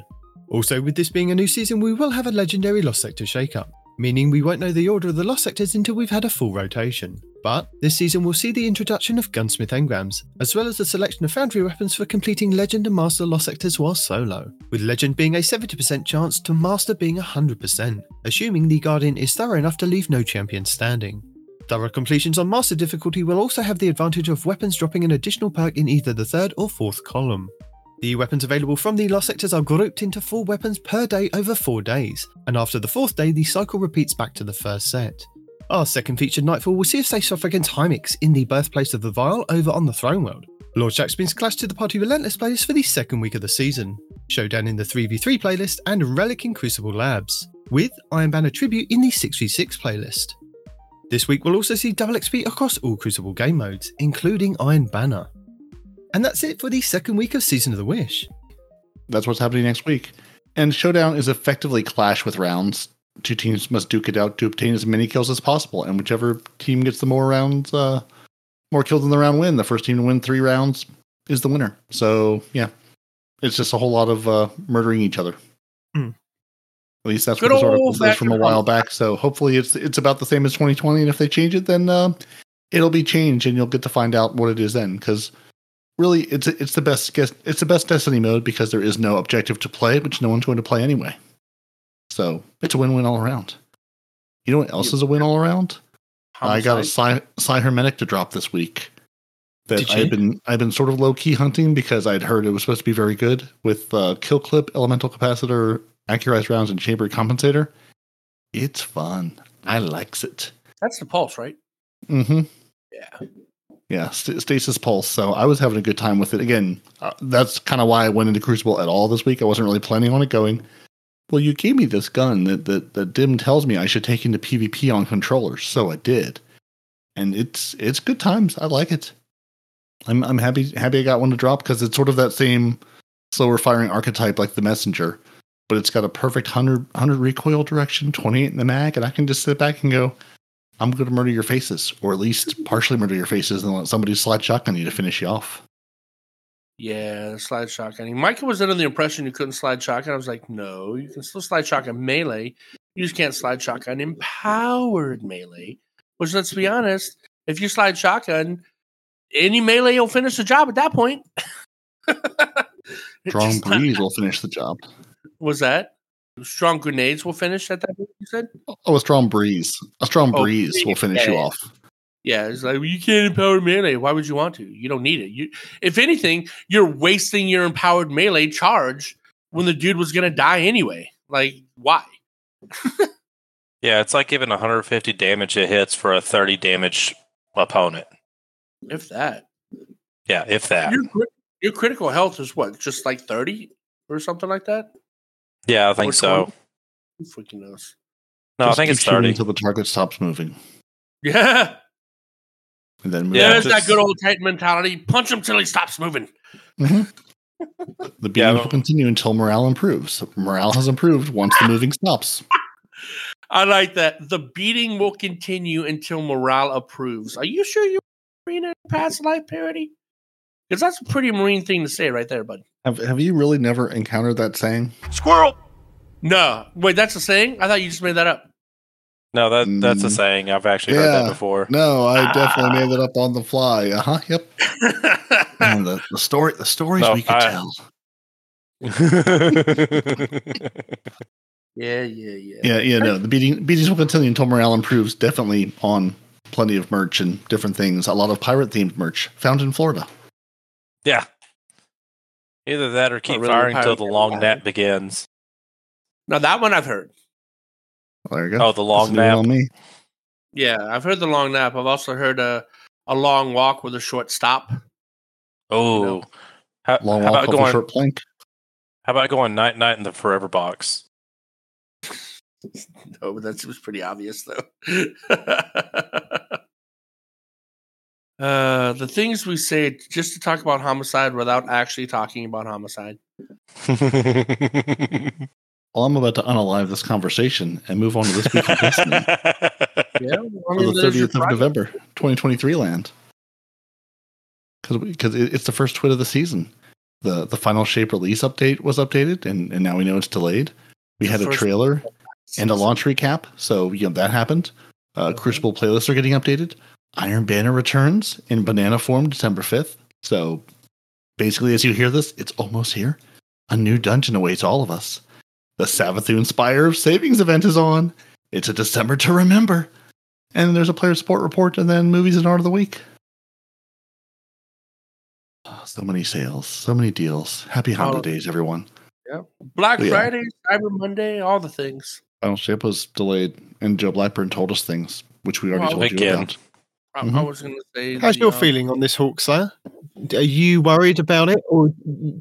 Also, with this being a new season, we will have a legendary Lost Sector shakeup, meaning we won't know the order of the Lost Sectors until we've had a full rotation. But this season we'll see the introduction of Gunsmith engrams, as well as a selection of Foundry weapons for completing Legend and Master Lost Sectors while solo, with Legend being a 70% chance to Master being 100%, assuming the Guardian is thorough enough to leave no champion standing. Thorough completions on Master difficulty will also have the advantage of weapons dropping an additional perk in either the third or fourth column. The weapons available from the Lost Sectors are grouped into four weapons per day over four days, and after the fourth day, the cycle repeats back to the first set. Our second featured Nightfall will see us face off against Hymix in the birthplace of the Vile over on the Throne World. Lord Shax brings Clash to the Party Relentless playlist for the second week of the season, Showdown in the 3v3 playlist, and Relic in Crucible Labs, with Iron Banner Tribute in the 6v6 playlist. This week we'll also see double XP across all Crucible game modes, including Iron Banner. And that's it for the second week of Season of the Wish. That's what's happening next week. And Showdown is effectively clash with rounds. Two teams must duke it out to obtain as many kills as possible, and whichever team gets the more rounds, uh, more kills in the round win. The first team to win three rounds is the winner. So yeah, it's just a whole lot of uh, murdering each other. Hmm. At least that's Good what this article old says from a while back. So hopefully it's it's about the same as 2020. And if they change it, then uh, it'll be changed, and you'll get to find out what it is then. Because really, it's it's the best guess. It's the best Destiny mode because there is no objective to play, which no one's going to play anyway. So it's a win-win all around. You know what else is a win all around? I got a Psi, Psi Hermetic to drop this week. That Did you? I've been I've been sort of low key hunting because I'd heard it was supposed to be very good with uh, kill clip, elemental capacitor, accurized rounds, and chamber compensator. It's fun. I likes it. That's the pulse, right? Mm-hmm. Yeah. Yeah, st- stasis pulse. So I was having a good time with it. Again, uh, that's kind of why I went into Crucible at all this week. I wasn't really planning on it going. Well, you gave me this gun that that, that Dim tells me I should take into PvP on controllers, so I did, and it's it's good times. I like it. I'm I'm happy happy I got one to drop because it's sort of that same slower firing archetype like the messenger. but it's got a perfect 100, 100 recoil direction, 28 in the mag, and I can just sit back and go, I'm going to murder your faces, or at least partially murder your faces, and let somebody slide shotgun you to finish you off. Yeah, slide shotgun. Michael was under the impression you couldn't slide shotgun. I was like, no, you can still slide shotgun melee. You just can't slide shotgun empowered melee. Which, let's be honest, if you slide shotgun, any melee will finish the job at that point. (laughs) Strong breeze will finish the job. was that strong grenades will finish at that point? You said, Oh, a strong breeze. A strong Oh, breeze will finish you off. yeah. It's like well, you can't empower melee. Why would you want to? You don't need it. You, if anything, you're wasting your empowered melee charge when the dude was gonna die anyway. Like, why? (laughs) Yeah, it's like giving 150 damage it hits for a 30 damage opponent. If that. Yeah, if that. Your, your critical health is what, just like 30 or something like that? Yeah, I think Or so. 20? Who freaking knows? No, I think keep it's shooting 30. until the target stops moving, Yeah. and then move Yeah, There's that good old Titan mentality. Punch him till he stops moving. Mhm. (laughs) The beating Yeah, will continue until morale improves. Morale has improved once the moving stops. (laughs) I like that. The beating will continue until morale approves. Are you sure you're a Marine in a past life Peroty? Because that's a pretty Marine thing to say right there, bud. Have Have you really never encountered that saying? Squirrel! No. Wait, that's a saying? I thought you just made that up. No, that that's a Mm. saying. I've actually heard Yeah. that before. No, I definitely Ah. made that up on the fly. Uh huh. Yep. (laughs) And the, the story, the stories No, we could I- tell. (laughs) yeah, yeah, yeah. Yeah, yeah. No, the beating beatings will continue until morale improves. Definitely on plenty of merch and different things. A lot of pirate themed merch found in Florida. yeah. Either that or keep really firing until the long pirate. nap begins. Now, that one I've heard. Well, there you go. Oh, the long That's nap. on me. Yeah, I've heard the long nap. I've also heard a, a long walk with a short stop. Oh, No. how, Long how walk about off a going? short plank. How about going night night in the forever box? (laughs) No, but that seems pretty obvious, though. (laughs) uh, the things we say just to talk about homicide without actually talking about homicide. (laughs) Well, I'm about to unalive this conversation and move on to this week in Destiny Yeah, I for the 30th of Friday. November, 2023 land. Because it's the first twit of the season. The the final shape release update was updated, and, and now we know it's delayed. We had a trailer (laughs) and a launch recap, so you know that happened. Uh, Crucible playlists are getting updated. Iron Banner returns in banana form December 5th. So basically, as you hear this, it's almost here. A new dungeon awaits all of us. The Savathun Spire of Savings event is on. It's a December to remember. And there's a player support report and then movies and art of the week. Oh, so many sales, so many deals. Happy oh, holidays, everyone. Black Yeah. Friday, Cyber Monday, all the things. Final Shape was delayed, and Joe Blackburn told us things, which we already Well, told you about. I, I was going to say. How's the, your um, feeling on this Hawkslay3r? Are you worried about it, or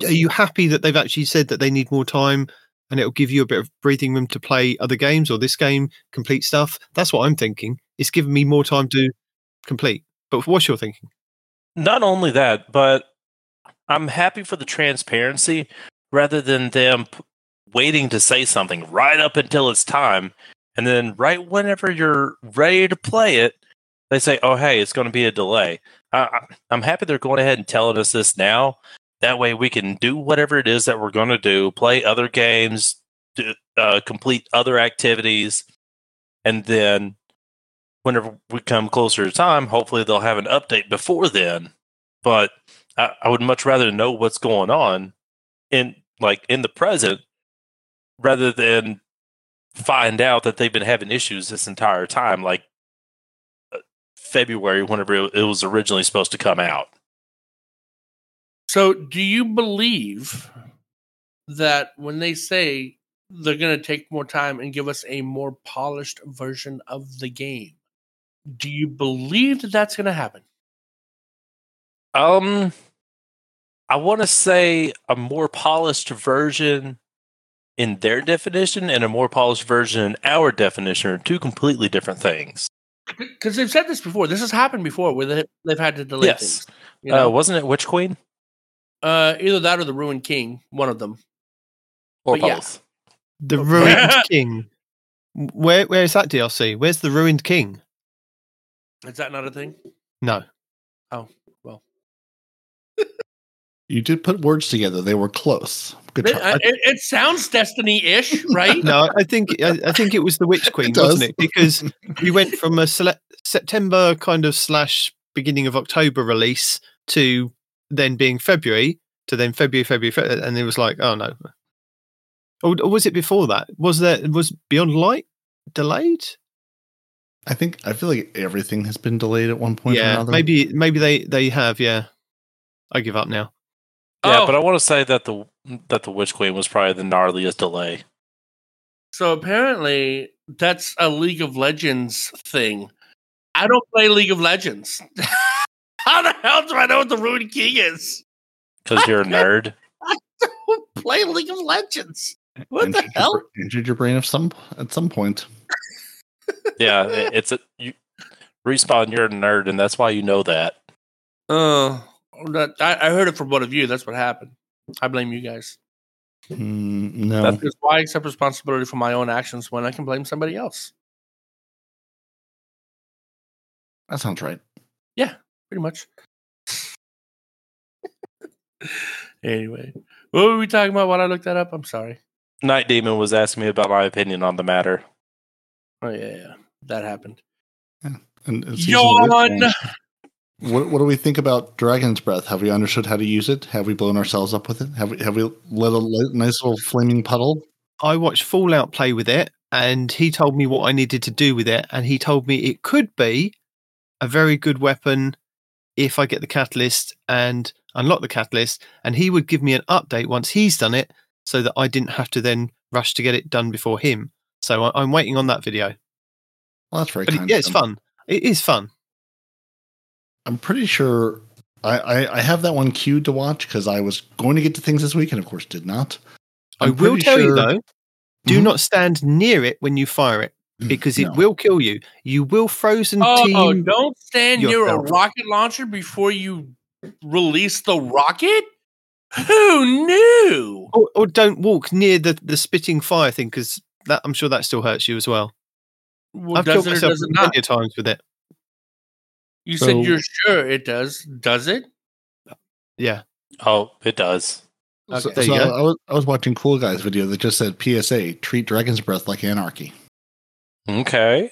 are you happy that they've actually said that they need more time and it'll give you a bit of breathing room to play other games or this game, complete stuff? That's what I'm thinking. It's giving me more time to complete. But what's your thinking? Not only that, but I'm happy for the transparency rather than them p- waiting to say something right up until it's time. And then, right whenever you're ready to play it, they say, oh, hey, it's going to be a delay. I, I'm happy they're going ahead and telling us this now. That way, we can do whatever it is that we're going to do, play other games, do, uh, complete other activities. And then, whenever we come closer to time, hopefully they'll have an update before then. But I, I would much rather know what's going on in like in the present rather than find out that they've been having issues this entire time, like February, whenever it, was originally supposed to come out. So, do you believe that when they say they're going to take more time and give us a more polished version of the game, do you believe that that's going to happen? Um, I want to say a more polished version in their definition and a more polished version in our definition are two completely different things. Because they've said this before. This has happened before where they, they've had to delay Yes. things. You know? Uh, wasn't it Witch Queen Uh, either that or the Ruined King, one of them. or But yeah. both? The Ruined (laughs) King. Where where is that DLC? Where's the Ruined King? Is that not a thing? No. You did put words together. They were close. Good It, try. Uh, it, it sounds Destiny-ish, (laughs) right? No, I think I, I think it was the Witch (laughs) Queen, does. wasn't it? Because we went from a sele- September kind of slash beginning of October release to then being February to then February, February, February and it was like, oh no. Or, or was it before that? Was there was Beyond Light delayed? I think I feel like everything has been delayed at one point or yeah, another. maybe maybe they they have. Yeah, I give up now. Yeah, Oh. but I want to say that the that the Witch Queen was probably the gnarliest delay. So apparently, that's a League of Legends thing. I don't play League of Legends. (laughs) How the hell do I know what the Ruined King is? Because you're a nerd. (laughs) Who play League of Legends? What the Injured your hell? bra- Injured your brain of some at some point. (laughs) Yeah, it- it's a you respawn. You're a nerd, and that's why you know that. Oh, that, I, I heard it from one of you. That's what happened. I blame you guys. Mm, no, That's why I accept responsibility for my own actions when I can blame somebody else. that sounds right. Yeah, pretty much. (laughs) anyway, what were we talking about while I looked that up? I'm sorry. Nitedemon was asking me about my opinion on the matter. Oh yeah, yeah, that happened. And, and season of Witch Yawn. What, what do we think about Dragon's Breath? Have we understood how to use it? Have we blown ourselves up with it? Have we have we let a nice little flaming puddle? I watched Fallout play with it, and he told me what I needed to do with it, and he told me it could be a very good weapon if I get the catalyst and unlock the catalyst, and he would give me an update once he's done it, so that I didn't have to then rush to get it done before him. So I- I'm waiting on that video. Well, that's very kind. yeah, it's fun. It is fun. I'm pretty sure I, I, I have that one queued to watch because I was going to get to things this week and of course did not. i I'm will pretty tell you though, do Mhm. not stand near it when you fire it because it No. will kill you. You will frozen Oh, team. don't stand near a rocket launcher before you release the rocket. Who knew? Or, or don't walk near the, the spitting fire thing because that I'm sure that still hurts you as well. Well, I've killed myself does it plenty of times with it. You So- said you're sure it does. Does it? Yeah. Oh, it does. Okay. There so you I, go. I was I was watching Cool Guy's video that just said PSA treat Dragon's Breath like anarchy, Okay.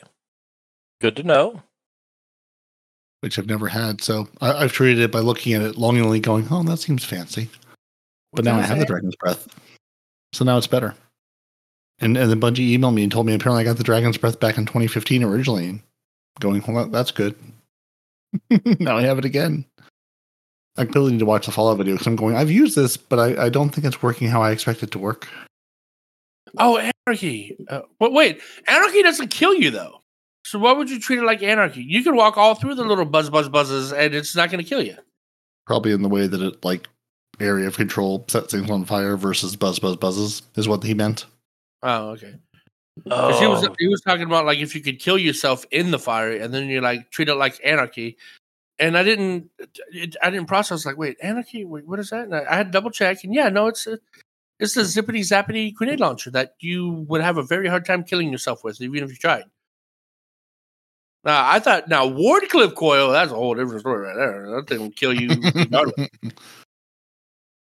Good to know. which I've never had. So I, I've treated it by looking at it longingly, going, "Oh, that seems fancy." But now I have the Dragon's Breath, so now it's better. And and then Bungie emailed me and told me apparently I got the Dragon's Breath back in 2015 originally. And going, well, that's good. (laughs) now I have it again. I really need to watch the Fallout video because I'm going. I've used this, but I, I don't think it's working how I expect it to work. Oh, anarchy. Uh, but wait, anarchy doesn't kill you though. So why would you treat it like anarchy? You can walk all through the little buzz, buzz, buzzes, and it's not going to kill you. Probably in the way that it like area of control sets things on fire versus buzz buzz buzzes is what he meant. Oh, okay. 'Cause he was Oh, he was talking about like if you could kill yourself in the fire and then you like treat it like anarchy. And I didn't, it, I didn't process like, wait, anarchy, wait, what is that? And I, I had to double check, and yeah, no, it's a, it's a zippity zappity grenade launcher that you would have a very hard time killing yourself with, even if you tried. Now I thought, now Wardcliff Coil, that's a whole different story right there. That thing will kill you. (laughs) regardless.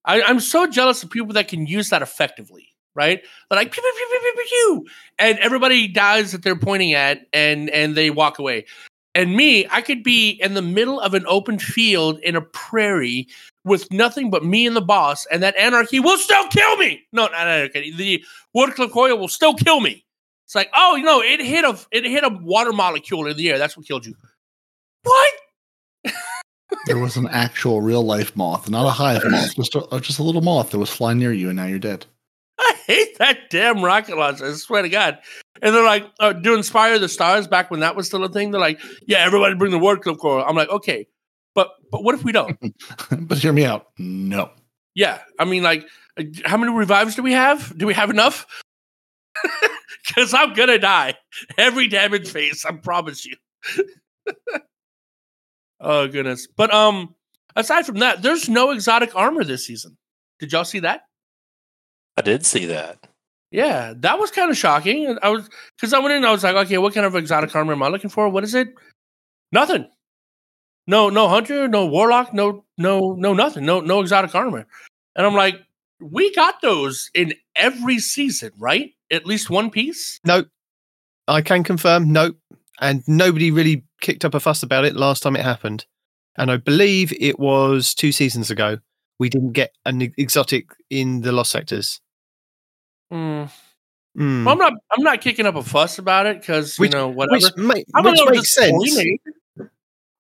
I, I'm so jealous of people that can use that effectively, right? They're like pew pew pew pew pew and everybody dies that they're pointing at, and and they walk away. And me, I could be in the middle of an open field in a prairie with nothing but me and the boss, and that anarchy will still kill me. No, not anarchy. The Wardcliff Coil will still kill me. It's like, oh, you know, it hit a it hit a water molecule in the air. That's what killed you. What? (laughs) there was an actual real life moth, not a hive moth, just a, just a little moth that was flying near you, and now you're dead. (laughs) I hate that damn rocket launcher. I swear to God. And they're like, uh, doing Spire the Stars back when that was still a thing. They're like, yeah, everybody bring the Wardcliff Coil. I'm like, okay, but but what if we don't? (laughs) but hear me out. No. yeah, I mean, like, uh, how many revives do we have? Do we have enough? (laughs) Because I'm gonna die every damage phase. I promise you. oh goodness! But um, aside from that, there's no exotic armor this season. Did y'all see that? I did see that. Yeah, that was kind of shocking. I was because I went in, I was like, okay, what kind of exotic armor am I looking for? What is it? Nothing. No, no hunter, no warlock, no, no, no, nothing. No, no exotic armor. And I'm like, we got those in every season, right? At least one piece. Nope. I can confirm, nope. And nobody really kicked up a fuss about it last time it happened. And I believe it was two seasons ago. We didn't get an exotic in the Lost Sectors. Mm. Mm. Well, I'm not. I'm not kicking up a fuss about it because you Which- know whatever. Which, ma- I'm which a makes sense.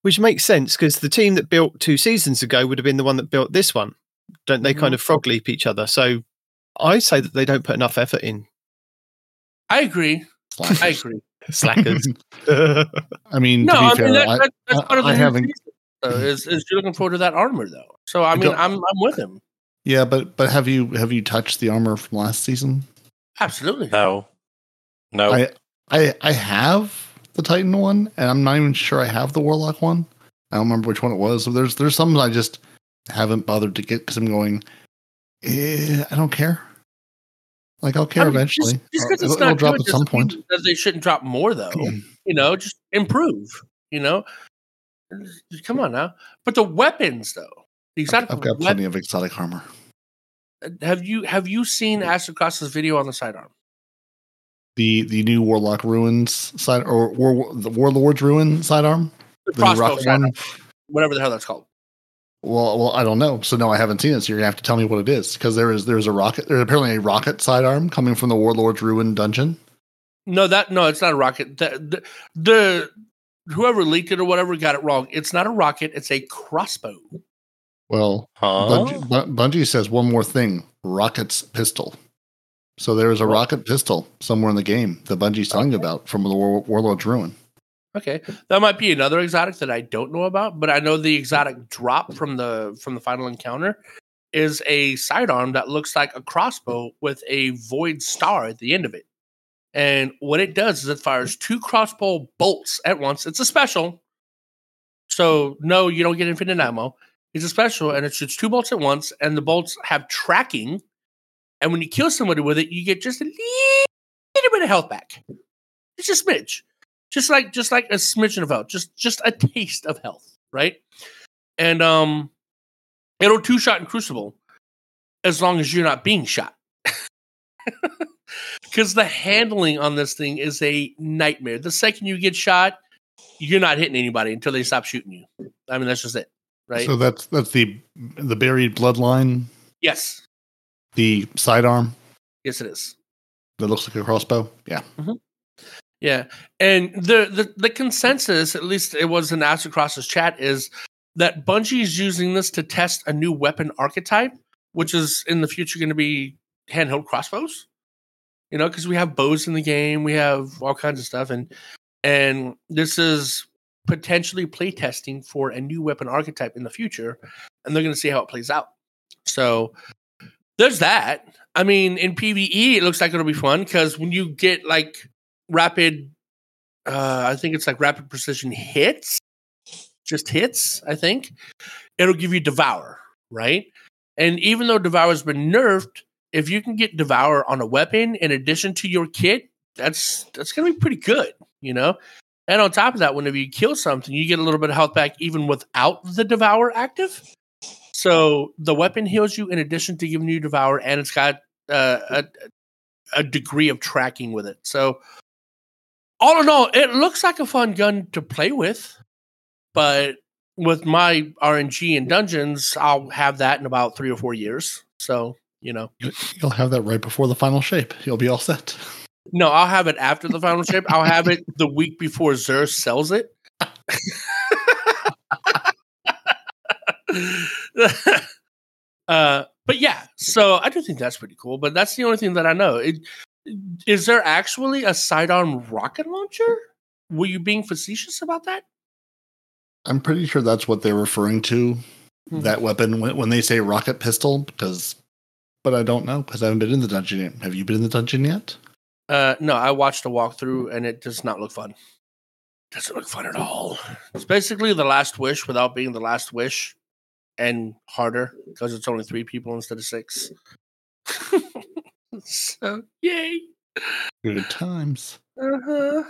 Which makes sense because the team that built two seasons ago would have been the one that built this one. Don't they Mhm. kind of frog leap each other? So I say that they don't put enough effort in. I agree. I agree. (laughs) Slackers. (laughs) I mean, No, to be I fair, mean that, I, that, that's I- part of the I haven't- season, though, is is you're looking forward to that armor though. So I mean, don't- I'm I'm with him. Yeah, but but have you have you touched the armor from last season? Absolutely. No. No. I I I have the Titan one, and I'm not even sure I have the Warlock one. I don't remember which one it was. So there's there's some I just haven't bothered to get because I'm going. Eh, I don't care. Like I'll care I mean, eventually. Just, just 'cause It'll- it's it'll not drop at some point. they shouldn't drop more though. you know, just improve. You know, come on now. But the weapons though, the exotic I've got plenty of exotic armor. Have you have you seen Aztecross's video on the sidearm? The the new Warlock Ruins side or War, the Warlord's Ruin sidearm. The The crossbow rocket sidearm, whatever the hell that's called. Well, well, I don't know. So no, I haven't seen it. So you're gonna have to tell me what it is because there is there's a rocket. There's apparently a rocket sidearm coming from the Warlord's Ruin dungeon. No, that no, it's not a rocket. The, the, the whoever leaked it or whatever got it wrong. It's not a rocket. It's a crossbow. Well, huh? Bungie, Bungie says one more thing: rocket's pistol. So there is a rocket pistol somewhere in the game that Bungie's telling you about from the War- Warlord's Ruin. Okay, that might be another exotic that I don't know about, but I know the exotic drop from the from the final encounter is a sidearm that looks like a crossbow with a void star at the end of it. And what it does is it fires two crossbow bolts at once. It's a special. So no, you don't get infinite ammo. It's a special and it shoots two bolts at once, and the bolts have tracking. And when you kill somebody with it, you get just a little bit of health back. It's a smidge just like just like a smidgen of health, just just a taste of health, right? And um, it'll two shot in Crucible as long as you're not being shot, (laughs) because the handling on this thing is a nightmare. The second you get shot, you're not hitting anybody until they stop shooting you. I mean, that's just it, right? So that's that's the the buried bloodline, yes, the sidearm yes, it is. that looks like a crossbow. Yeah, mm-hmm. Yeah, and the, the the consensus, at least it was in Aztecross's chat, is that Bungie is using this to test a new weapon archetype, which is in the future going to be handheld crossbows. You know, because we have bows in the game, we have all kinds of stuff, and and this is potentially playtesting for a new weapon archetype in the future, and they're going to see how it plays out. So there's that. I mean, in PVE, it looks like it'll be fun because when you get like rapid uh i think it's like rapid precision hits just hits i think it'll give you devour right and even though devour's been nerfed if you can get devour on a weapon in addition to your kit that's that's gonna be pretty good you know and on top of that whenever you kill something you get a little bit of health back even without the devour active so the weapon heals you in addition to giving you devour and it's got uh, a, a degree of tracking with it so all in all, it looks like a fun gun to play with, but with my RNG and dungeons, I'll have that in about three or four years. So, you know, You- you'll have that right before the final shape. You'll be all set. No, I'll have it after the final shape. I'll have it the week before Xur sells it. (laughs) uh, but yeah, so I do think that's pretty cool. But that's the only thing that I know. It, is there actually a sidearm rocket launcher? Were you being facetious about that? I'm pretty sure that's what they're referring to. Hmm. That weapon when, when they say rocket pistol, because, but I don't know because I haven't been in the dungeon yet. Have you been in the dungeon yet? Uh, no, I watched a walkthrough and it does not look fun. Doesn't look fun at all. It's basically the last wish without being the last wish and harder because it's only three people instead of six. (laughs) so, yay. Good times. Uh-huh.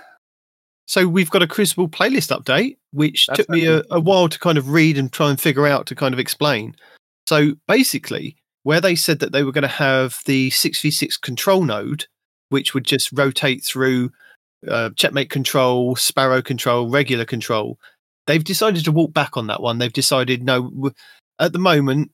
So we've got a Crucible playlist update, which That's took me a, a while to kind of read and try and figure out to kind of explain. So basically, where they said that they were going to have the 6v6 control node, which would just rotate through uh, checkmate control, sparrow control, regular control, they've decided to walk back on that one. They've decided, no, at the moment,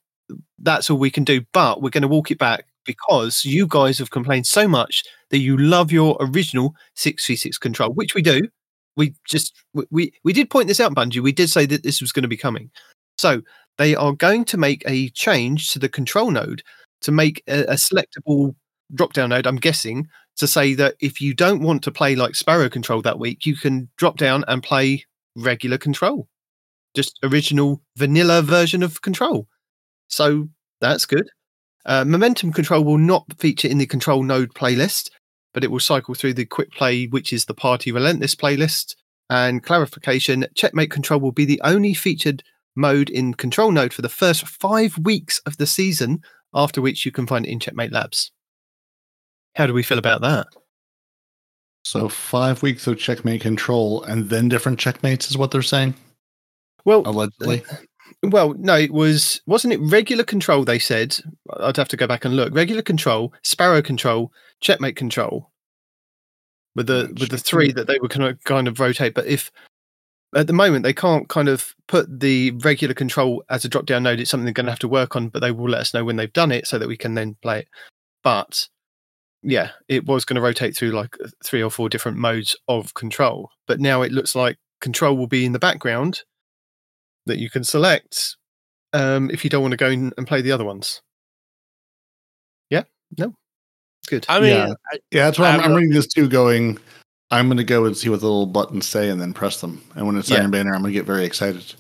that's all we can do, but we're going to walk it back because you guys have complained so much that you love your original 6v6 control, which we do. We just we- we we did point this out, Bungie. We did say that this was going to be coming. So they are going to make a change to the control node to make a, a selectable drop down node. I'm guessing to say that if you don't want to play like Sparrow control that week, you can drop down and play regular control, just original vanilla version of control. So that's good. Uh, momentum control will not feature in the control node playlist, but it will cycle through the quick play, which is the party relentless playlist. And clarification checkmate control will be the only featured mode in control node for the first five weeks of the season, after which you can find it in Checkmate Labs. How do we feel about that? So five weeks of checkmate control and then different checkmates is what they're saying. Well, Allegedly. Uh, well, no, it was wasn't it regular control? They said I'd have to go back and look. Regular control, Sparrow control, Checkmate control, with the with the three that they were kind of kind of rotate. But if at the moment they can't kind of put the regular control as a drop down node, it's something they're going to have to work on. But they will let us know when they've done it so that we can then play it. But yeah, it was going to rotate through like three or four different modes of control. But now it looks like control will be in the background that you can select um, if you don't want to go in and play the other ones. Yeah, no, good. I mean, Yeah. I, Yeah, that's why I'm, I I'm reading this too, going, I'm going to go and see what the little buttons say and then press them. And when it's Yeah. Iron Banner, I'm going to get very excited.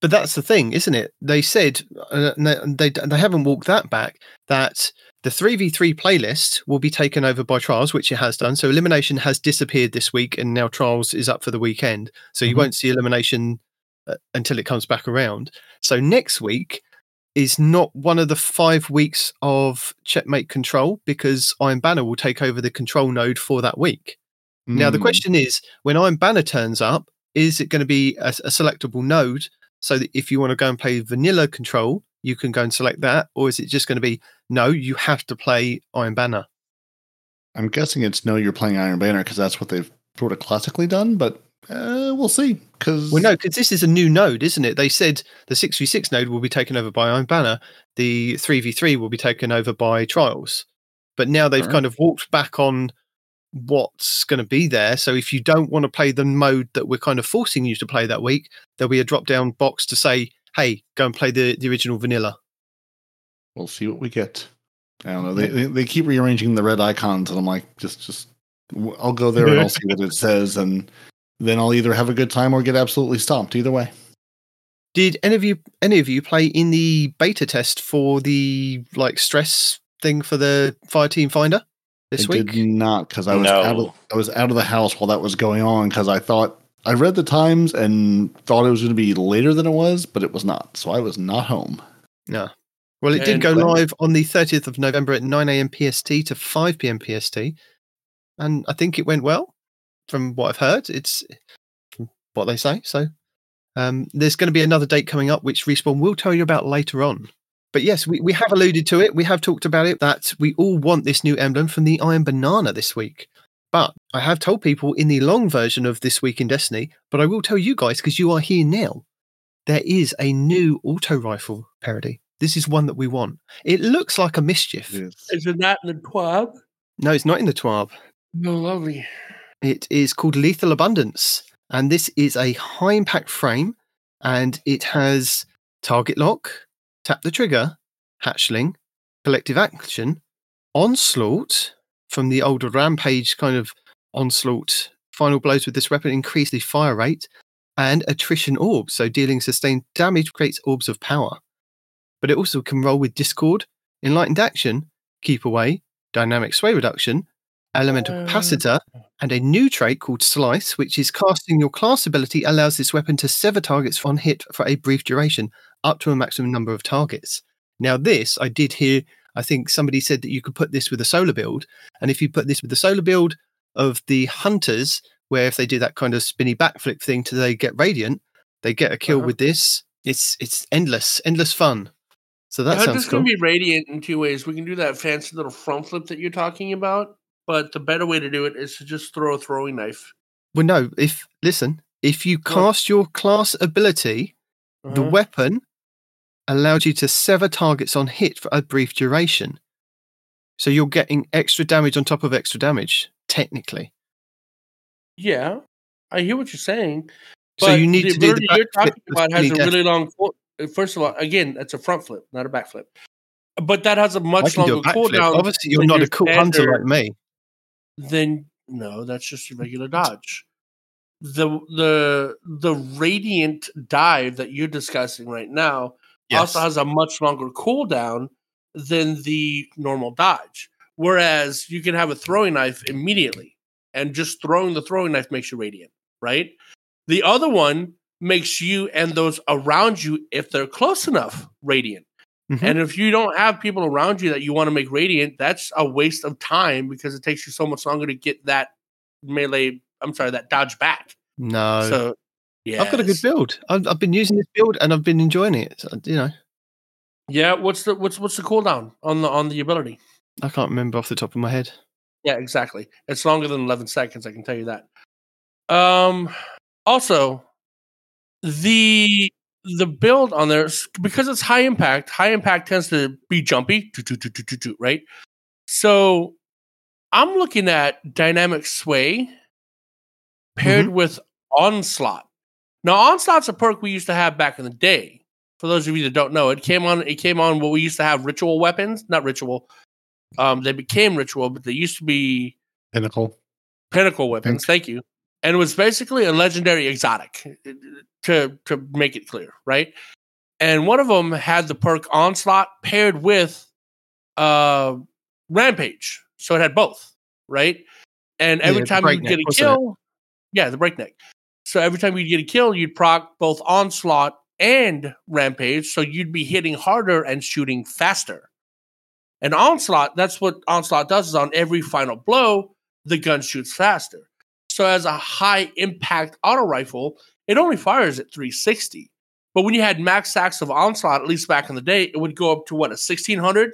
But that's the thing, isn't it? They said uh, they, they they haven't walked that back. That the three v three playlist will be taken over by Trials, which it has done. So Elimination has disappeared this week, and now Trials is up for the weekend. So you Mhm. won't see Elimination uh, until it comes back around. So next week is not one of the five weeks of Checkmate Control because Iron Banner will take over the control node for that week. Now the Hmm. question is, when Iron Banner turns up, is it going to be a, a selectable node so that if you want to go and play vanilla control, you can go and select that, or is it just going to be no, you have to play Iron Banner? I'm guessing it's no, you're playing Iron Banner because that's what they've sort of classically done, but uh, we'll see. Because Well, no, because this is a new node, isn't it? They said the six v six node will be taken over by Iron Banner, the three v three will be taken over by Trials, but now they've Alright. kind of walked back on what's going to be there. So if you don't want to play the mode that we're kind of forcing you to play that week, there'll be a drop down box to say, "Hey, go and play the the original vanilla." We'll see what we get. I don't know. They, they they keep rearranging the red icons, and I'm like, just just I'll go there and I'll see what it says, and then I'll either have a good time or get absolutely stomped. Either way. Did any of you any of you play in the beta test for the like stress thing for the Fire Team Finder this I week? did not because I was out No. of I was out of the house while that was going on because I thought I read the times and thought it was going to be later than it was, but it was not. So I was not home. No. Well, it did go live on the 30th of November at 9 a.m. PST to 5 p.m. PST. And I think it went well from what I've heard. It's what they say. So um, there's going to be another date coming up, which Respawn will tell you about later on. But yes, we, we have alluded to it. We have talked about it that we all want this new emblem from the Iron Banana this week. But I have told people in the long version of This Week in Destiny, but I will tell you guys because you are here now. There is a new auto rifle Peroty. This is one that we want. It looks like a mischief. Isn't that in the twab? No, it's not in the TWAB. No, lovely. It is called Lethal Abundance. And this is a high impact frame and it has target lock, tap the trigger, hatchling, collective action, onslaught from the older rampage kind of onslaught. Final blows with this weapon increase the fire rate and attrition orbs. So dealing sustained damage creates orbs of power. But it also can roll with discord, enlightened action, keep away, dynamic sway reduction, elemental Uh. capacitor, and a new trait called Slice, which is casting your class ability allows this weapon to sever targets on hit for a brief duration, up to a maximum number of targets. Now, this I did hear I think somebody said that you could put this with a solar build, and if you put this with the solar build of the hunters, where if they do that kind of spinny backflip thing to they get radiant, they get a kill Uh-huh. with this. It's it's endless, endless fun. So that sounds cool. can be radiant in two ways. We can do that fancy little front flip that you're talking about, but the better way to do it is to just throw a throwing knife. Well, no. If listen, if you cast your class ability, the Uh-huh. weapon allows you to sever targets on hit for a brief duration. So you're getting extra damage on top of extra damage, technically. Yeah, I hear what you're saying. So you need the to do the you're talking about has a really long. First of all, again, that's a front flip, not a back flip. But that has a much a longer backflip. cooldown Obviously, you're not your a cool hunter like me. then no, that's just a regular dodge. The the the radiant dive that you're discussing right now also has a much longer cooldown than the normal dodge. Whereas you can have a throwing knife immediately, and just throwing the throwing knife makes you radiant, right? The other one makes you and those around you, if they're close enough, radiant. Mhm. And if you don't have people around you that you want to make radiant, that's a waste of time because it takes you so much longer to get that melee. I'm sorry, that dodge back. No, So, yeah, I've got a good build. I've, I've been using this build and I've been enjoying it. So, you know, Yeah, what's the what's what's the cooldown on the on the ability? I can't remember off the top of my head. Yeah, exactly. It's longer than 11 seconds. I can tell you that. Um, also, the the build on there because it's high impact. High impact tends to be jumpy, right? So, I'm looking at dynamic sway paired with onslaught. Now, onslaught's a perk we used to have back in the day. For those of you that don't know, it came on. It came on what we used to have ritual weapons, not ritual. Um, they became ritual, but they used to be Pinnacle. pinnacle weapons. Thank you. And it was basically a legendary exotic to to make it clear, right? And one of them had the perk onslaught paired with uh rampage. So it had both, right? And every Yeah, time you get a kill, yeah, the breakneck. So every time you get a kill, you'd proc both onslaught and rampage. So you'd be hitting harder and shooting faster. And onslaught, that's what onslaught does is on every final blow, the gun shoots faster. So as a high impact auto rifle, it only fires at 360. But when you had max stacks of onslaught, at least back in the day, it would go up to what, a 1600?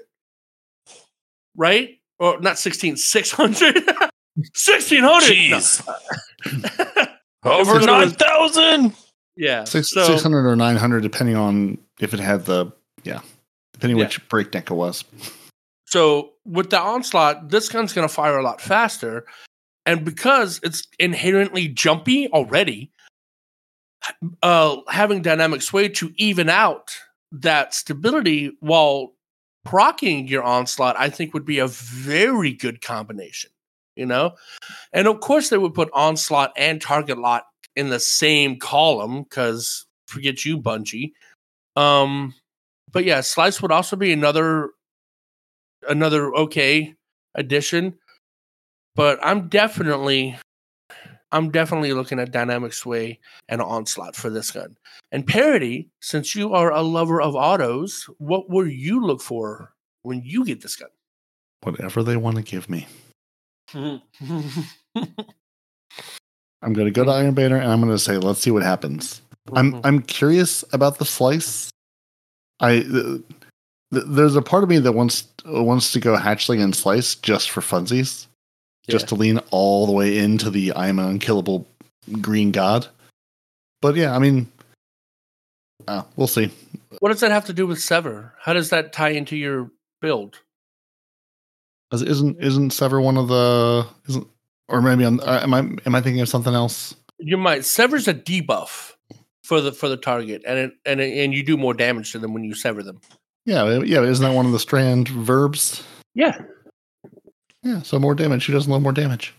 Right? Or not 16, 600? 1600! (laughs) No. Jeez. (laughs) Over 9,000. Yeah. Six so, six hundred or nine hundred, depending on if it had the yeah, depending Yeah. which breakneck it was. So with the onslaught, this gun's going to fire a lot faster, and because it's inherently jumpy already, uh, having dynamic sway to even out that stability while procking your onslaught, I think would be a very good combination. You know, and of course they would put onslaught and target lock in the same column because forget you, Bungie. Um, but yeah, slice would also be another another okay addition. But I'm definitely I'm definitely looking at dynamic sway and onslaught for this gun. And Peroty, since you are a lover of autos, what will you look for when you get this gun? Whatever they want to give me. (laughs) I'm going to go to hmm. Iron Banner and I'm going to say, let's see what happens. I'm hmm. I'm curious about the slice. I th- th- there's a part of me that wants wants to go hatchling and slice just for funsies, just Yeah. to lean all the way into the I'm an unkillable green god. But yeah, I mean, uh, we'll see. what does that have to do with Sever? How does that tie into your build? Isn't isn't Sever one of the isn't or maybe I'm, uh, am I am I thinking of something else? You might Sever's a debuff for the for the target, and it, and it, and you do more damage to them when you sever them. Yeah, yeah. Isn't that one of the strand verbs? Yeah. Yeah, so more damage. Who doesn't love more damage?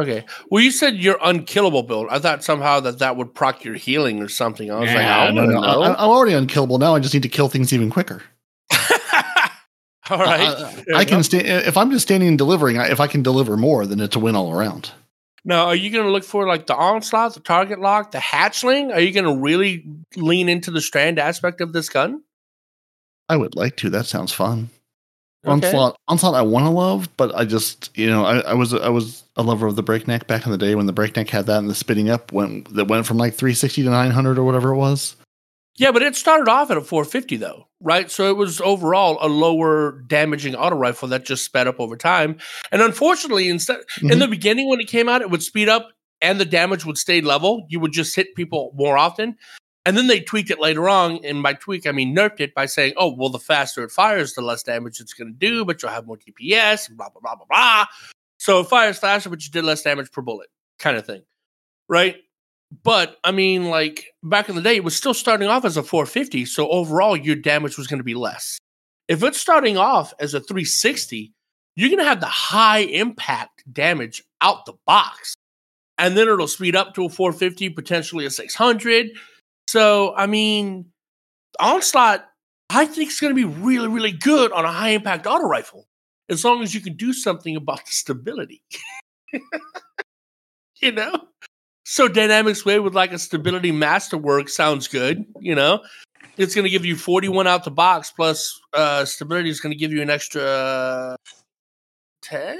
Okay. Well, you said your unkillable build. I thought somehow that that would proc your healing or something. I was like, I don't no, no, know. I, I'm already unkillable now. I just need to kill things even quicker. (laughs) All right. I, Fair I can stand if I'm just standing and delivering. I- If I can deliver more, then it's a win all around. Now, are you going to look for like the onslaught, the target lock, the hatchling? Are you going to really lean into the strand aspect of this gun? I would like to. That sounds fun. Okay. Onslaught, onslaught, I want to love, but I just, you know, I, I was, I was a lover of the breakneck back in the day when the breakneck had that and the spinning up went that went from like 360 to 900 or whatever it was. Yeah, but it started off at a 450 though, right? So it was overall a lower damaging auto rifle that just sped up over time. And unfortunately, instead in Mhm. the beginning when it came out, it would speed up and the damage would stay level. You would just hit people more often. And then they tweaked it later on, and by tweak I mean nerfed it by saying, "Oh, well, the faster it fires, the less damage it's going to do, but you'll have more DPS." Blah blah blah blah blah. So it fires faster, but you did less damage per bullet, kind of thing, right? But I mean, like back in the day, it was still starting off as a 450, so overall your damage was going to be less. If it's starting off as a 360, you're going to have the high impact damage out the box, and then it'll speed up to a 450, potentially a 600. So I mean, onslaught, I think it's going to be really, really good on a high impact auto rifle, as long as you can do something about the stability. (laughs) you know. So Dynamic Sway with like a stability masterwork sounds good, you know. It's going to give you 41 out the box plus uh stability is going to give you an extra 10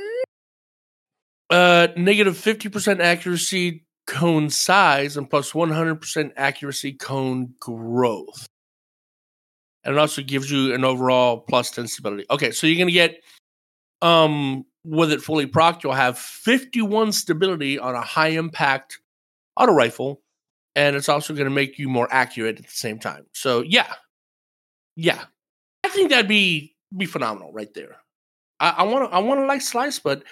uh negative 50% accuracy cone size and plus 100% accuracy cone growth. And it also gives you an overall plus 10 stability. Okay, so you're going to get um with it fully proc, you'll have 51 stability on a high impact auto rifle, and it's also going to make you more accurate at the same time. So yeah, yeah, I think that'd be be phenomenal right there. I want to I want to like slice, but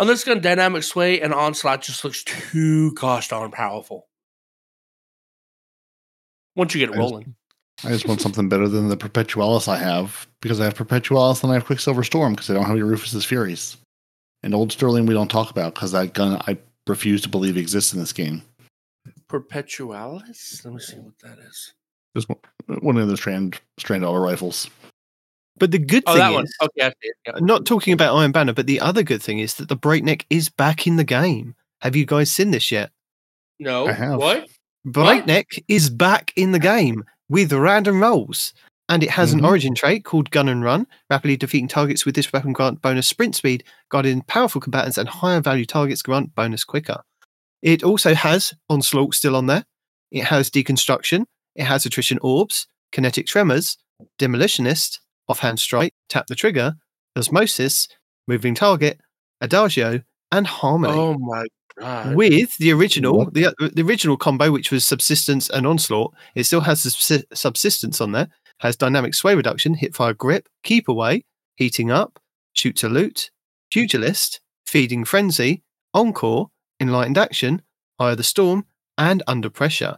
on this gun, dynamic sway and onslaught just looks too gosh darn powerful. Once you get it I just- rolling, I just want something better than the Perpetualis I have because I have Perpetualis and I have Quicksilver Storm because I don't have any Rufus's Furies. And Old Sterling we don't talk about because that gun I refuse to believe exists in this game. Perpetualis. Let me see what that is. Just one- one of the strand strand auto rifles. But the good Oh, thing that one. is, Okay, I see it. Yeah. not talking about Iron Banner, but the other good thing is that the Breakneck is back in the game. Have you guys seen this yet? No, I have. what? Breakneck is back in the game with random rolls. And it has Mhm. an origin trait called Gun and Run. Rapidly defeating targets with this weapon grant bonus sprint speed, guarding powerful combatants and higher value targets grant bonus quicker. It also has Onslaught still on there. It has Deconstruction. It has Attrition Orbs, Kinetic Tremors, Demolitionist, Offhand Strike, Tap the Trigger, Osmosis, Moving Target, Adagio, and Harmony Oh my god! with the original What? the the original combo which was subsistence and onslaught it still has the subsistence on there has dynamic sway reduction hipfire grip keep away heating up shoot to loot pugilist feeding frenzy encore enlightened action eye of the storm and under pressure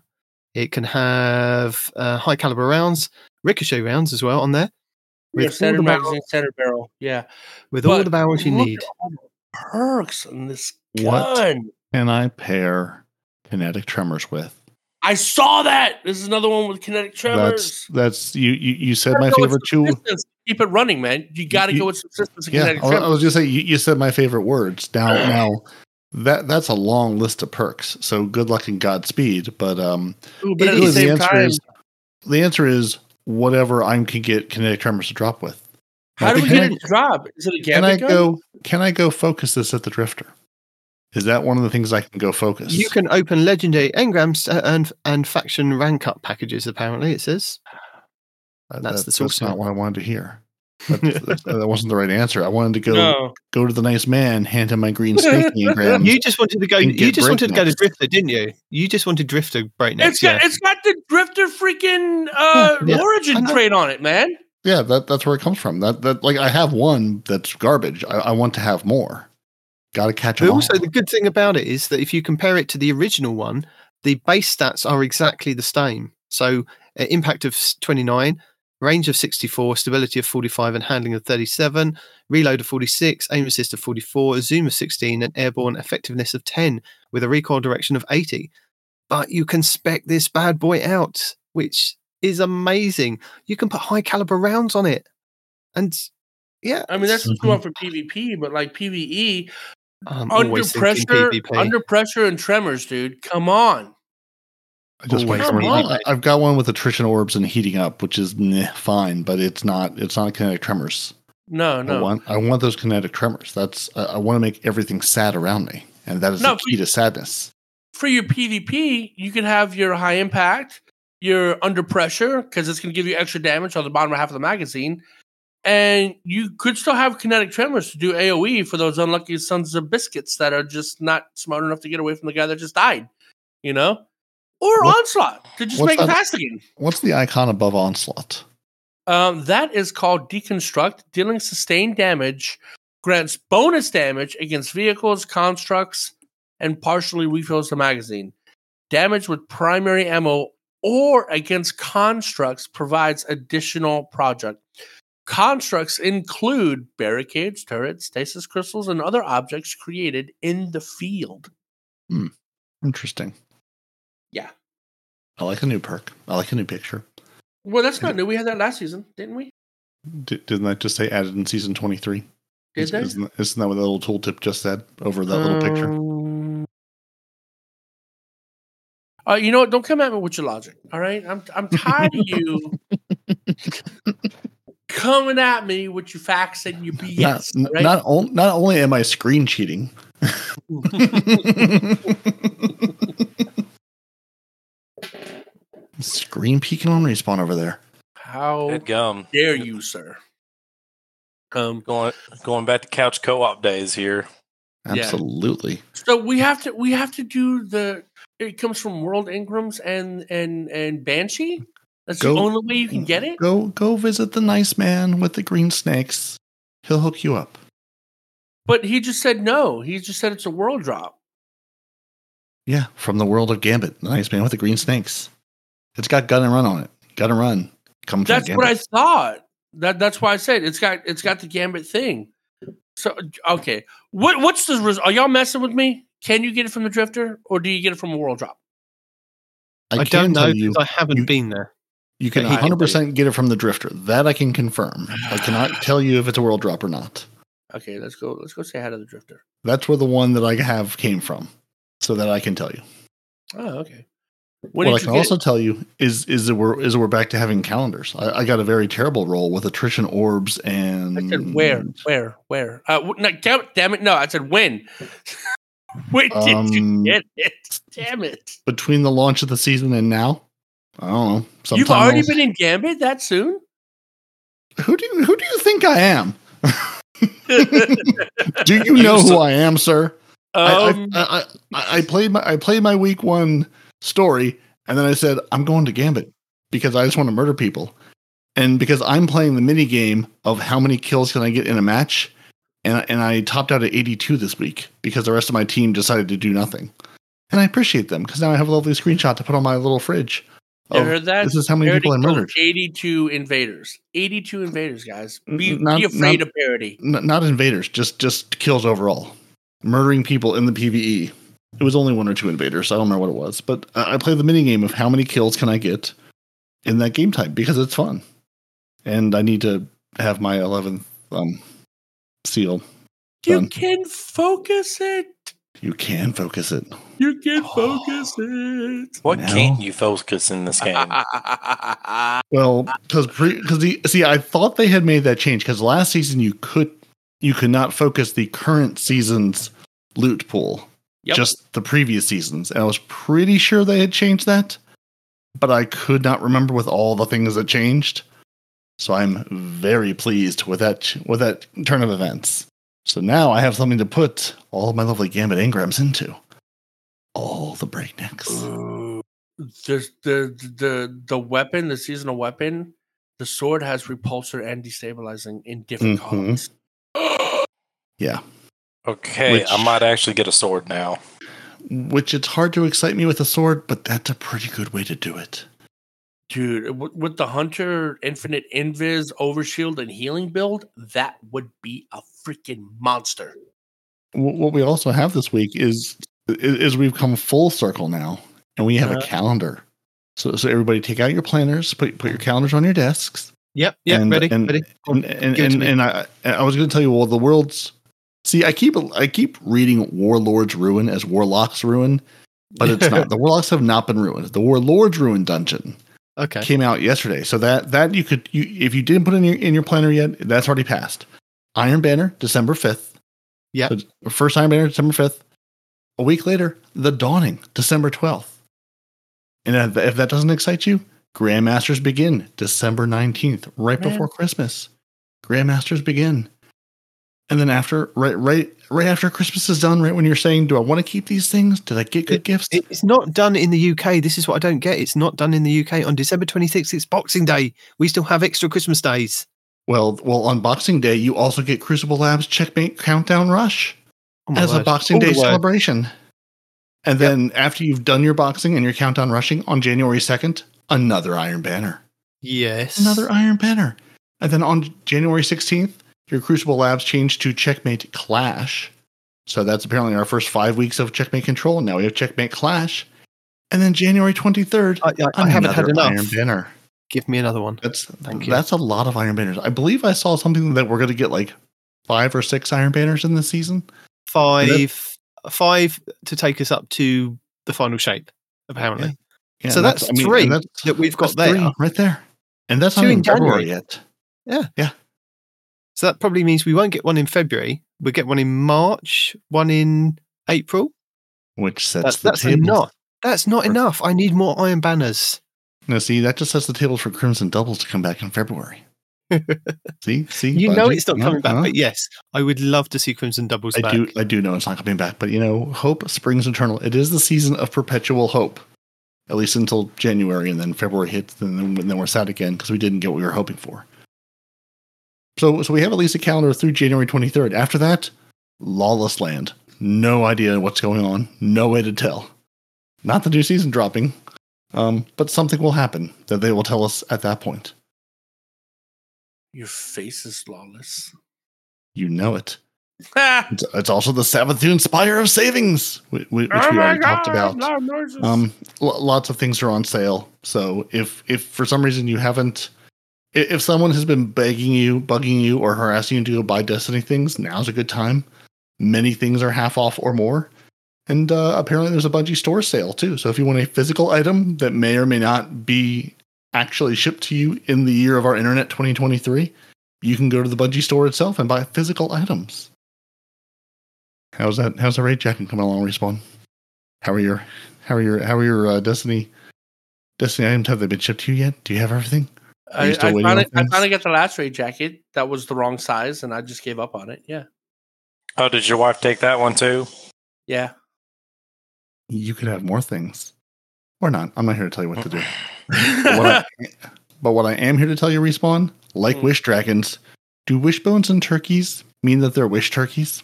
it can have uh, high caliber rounds ricochet rounds as well on there Yeah, with, center magazine, center barrel. Yeah, with all the barrels you need at all the perks on this What? gun. Can I pair kinetic tremors with? I saw that. This is another one with kinetic tremors. That's that's you you, you said my favorite two. Keep it running, man. You got to go with subsistence and Yeah, kinetic I, I was just saying you, you said my favorite words. Now (clears throat) now that that's a long list of perks. So good luck and Godspeed. But um, Ooh, but at the the answer time, is the answer is whatever I can get kinetic tremors to drop with. how do we get I- it to drop? Is it a Can I gun? go? Can I go focus this at the drifter? Is that one of the things I can go focus? You can open legendary engrams uh, and and faction rank up packages. Apparently, it says. Uh, that's the source That's not what I wanted to hear. That, that, (laughs) that wasn't the right answer. I wanted to go No, go to the nice man, hand him my green snaking (laughs) engram. You just wanted to go. You just wanted to go to. Drifter, didn't you? You just wanted Drifter breakneck. it's got Yeah. it's got the drifter freaking uh, Yeah, yeah. Origin know. trait on it, man. Yeah, that that's where it comes from. That that like I have one that's garbage. I, I want to have more. Got to catch But them also, all. the good thing about it is that if you compare it to the original one, the base stats are exactly the same. So, uh, impact of 29, range of 64, stability of 45, and handling of 37, reload of 46, aim assist of 44, zoom of 16, and airborne effectiveness of 10, with a recoil direction of 80. But you can spec this bad boy out, which is amazing. You can put high caliber rounds on it. And yeah, I mean, that's Mhm. what for PvP, but like PvE, I'm under pressure, under pressure and tremors, dude. Come on. I just oh, want always someone- been. I, I've got one with attrition orbs and heating up, which is meh, fine, but it's not it's not kinetic tremors. no, I no. want I want those kinetic tremors. That's I, I want to make everything sad around me, and that is No, the key to sadness. For your PvP, you can have your high impact, your under pressure, because it's going to give you extra damage on the bottom half of the magazine. And you could still have kinetic tremors to do AoE for those unlucky sons of biscuits that are just not smart enough to get away from the guy that just died, you know? Or What- Onslaught to just make it fast again. What's the icon above onslaught? Um, that is called Deconstruct. Dealing sustained damage grants bonus damage against vehicles, constructs, and partially refills the magazine. Damage with primary ammo or against constructs provides additional project. Constructs include barricades, turrets, stasis crystals, and other objects created in the field. Interesting. Yeah. I like a new perk. I like a new picture. Well, that's not new. We had that last season, didn't we? D- didn't that just say added in season twenty three? Did they? Isn't, isn't that what the little tooltip just said over that little picture? Um, Uh, you know what? Don't come at me with your logic. All right, I'm I'm tired of you (laughs) coming at me with your facts and your BS. not, all right? not, on, not only am I screen cheating. (laughs) (laughs) screen peeking on respawn over there. How Head gum. dare you, sir? Um. Going going back to couch co-op days here. Yeah. Absolutely. So we have to we have to do the. It comes from World Engrams and and and Banshee. That's Go- the only way you can get it. Go go visit the nice man with the green snakes. He'll hook you up. But he just said no. He just said it's a world drop. Yeah, from the world of Gambit, the nice man with the green snakes. It's got gun and run on it. Gun and run. Comes That's what I Gambit. thought. That that's why I said it's got it's got the gambit thing. So okay, what what's the res- are y'all messing with me? Can you get it from the drifter or do you get it from a world drop? I, I, don't know you, I haven't you- been there. you can I can tell you. 100% get it from the drifter. That I can confirm. I cannot (sighs) tell you if it's a world drop or not. Okay, let's go. Let's go say hi to the drifter. That's where the one that I have came from, so that I can tell you. Oh, okay. What When I can you get also tell you is is that we're is that we're back to having calendars. I, I got a very terrible roll with attrition orbs and I said where, where, where? Uh, no, damn, damn it! No, I said when. (laughs) when did you Um, get it? Damn it! between the launch of the season and now. I don't know. You've already been in Gambit that soon? Who do you, who do you think I am? (laughs) Do (laughs) you know who I am, sir? um, I, I, I, I played my I played my week one story, and then I said I'm going to Gambit because I just want to murder people, and because I'm playing the mini game of how many kills can I get in a match, and and I topped out at 82 this week because the rest of my team decided to do nothing, and I appreciate them because now I have a lovely screenshot to put on my little fridge. of, heard that? This is how many Parody people I murdered. 82 invaders. 82 invaders, guys. Be, Not- be afraid not- of Peroty. N- not invaders, just just kills overall, murdering people in the PVE. It was only one or two invaders. I don't remember what it was, but I I play the mini game of how many kills can I get in that game type because it's fun, and I need to have my eleventh um, seal. You can focus it. You can focus it. You can (sighs) focus it. What No. can't you focus in this game? (laughs) Well, because because the see, I thought they had made that change because last season you could you could not focus the current season's loot pool, Yep. just the previous seasons, and I was pretty sure they had changed that, but I could not remember with all the things that changed. So I'm very pleased with that with that turn of events. So now I have something to put all of my lovely Gambit engrams into. All the breaknecks. Ooh. There's the the the weapon, the seasonal weapon, the sword has repulsor and destabilizing in different Mhm. colors. (gasps) Okay, Which- I might actually get a sword now. Which it's hard to excite me with a sword, but that's a pretty good way to do it. Dude, with the Hunter Infinite Invis Overshield and Healing build, that would be a freaking monster. What we also have this week is is we've come full circle now and we have a Uh-huh. calendar so so everybody take out your planners put put your calendars on your desks Yep, yep, And- ready, and- ready. and and Give and, and i i was going to tell you well the world's see i keep i keep reading warlord's ruin as warlock's ruin but it's not (laughs) the warlocks have not been ruined the warlord's ruin dungeon Okay. came out yesterday so that that you could you if you didn't put in your in your planner yet that's already passed Iron Banner, December 5th. Yeah. So first Iron Banner, December 5th. A week later, The Dawning, December 12th. And if if that doesn't excite you, Grandmasters begin December 19th, right Man. before Christmas. Grandmasters begin. And then after, right, right, right after Christmas is done, right when you're saying, "Do I want to keep these things? Did I get good gifts?" It's not done in the UK. This is what I don't get. It's not done in the UK on December 26th. It's Boxing Day. We still have extra Christmas days. well, well, on Boxing Day, you also get Crucible Labs Checkmate Countdown Rush. Oh as a. Boxing Day celebration. And then after you've done your boxing and your countdown rushing on January 2nd, another Iron Banner. Yes. Another Iron Banner. And then on January 16th, your Crucible Labs changed to Checkmate Clash. So that's apparently our first five weeks of Checkmate Control. And now we have Checkmate Clash. And then January 23rd, I, I, I haven't had enough. Iron Banner. Give me another one. That's Thank you. that's a lot of Iron Banners. I believe I saw something that we're going to get like five or six Iron Banners in this season. Five, five to take us up to the final shape, apparently. Yeah, So and that's I mean, three that's- that we've got there. three right there. And that's Two not in February Yeah, yet. So that probably means we won't get one in February. We'll get one in March, one in April. Which sets That's, the that's table. not. That's not enough. I need more Iron Banners. Now, see, that just sets the table for Crimson Doubles to come back in February. (laughs) see, see, You know it's not coming back, Huh? but yes, I would love to see Crimson Doubles I back. do, I do know it's not coming back, but you know, hope springs eternal. It is the season of perpetual hope, at least until January, and then February hits, and then, and then we're sad again because we didn't get what we were hoping for. So, so we have at least a calendar through January 23rd. After that, lawless land. No idea what's going on. No way to tell. Not the new season dropping, um, but something will happen that they will tell us at that point. Your face is lawless. You know it. (laughs) It's, it's also the Savathun Spire of Savings, whi- whi- which Oh we already talked about. Um, l- lots of things are on sale. So if if for some reason you haven't, if someone has been begging you, bugging you, or harassing you to go buy Destiny things, now's a good time. Many things are half off or more. And uh, apparently, there's a Bungie store sale too. So if you want a physical item that may or may not be actually shipped to you in the year of our internet 2023, you can go to the Bungie store itself and buy physical items. How's that? How's the raid jacket coming along? Respawn. How are your how are your how are your uh, Destiny Destiny items? Have they been shipped to you yet? Do you have everything? Are I, you still I finally, I finally got the last raid jacket. That was the wrong size, and I just gave up on it. Yeah, Oh, did your wife take that one too? yeah. You could have more things, or not. I'm not here to tell you what to do. (laughs) But what I, but what I am here to tell you, respawn, like Mm. wish dragons, do wishbones and turkeys mean that they're wish turkeys?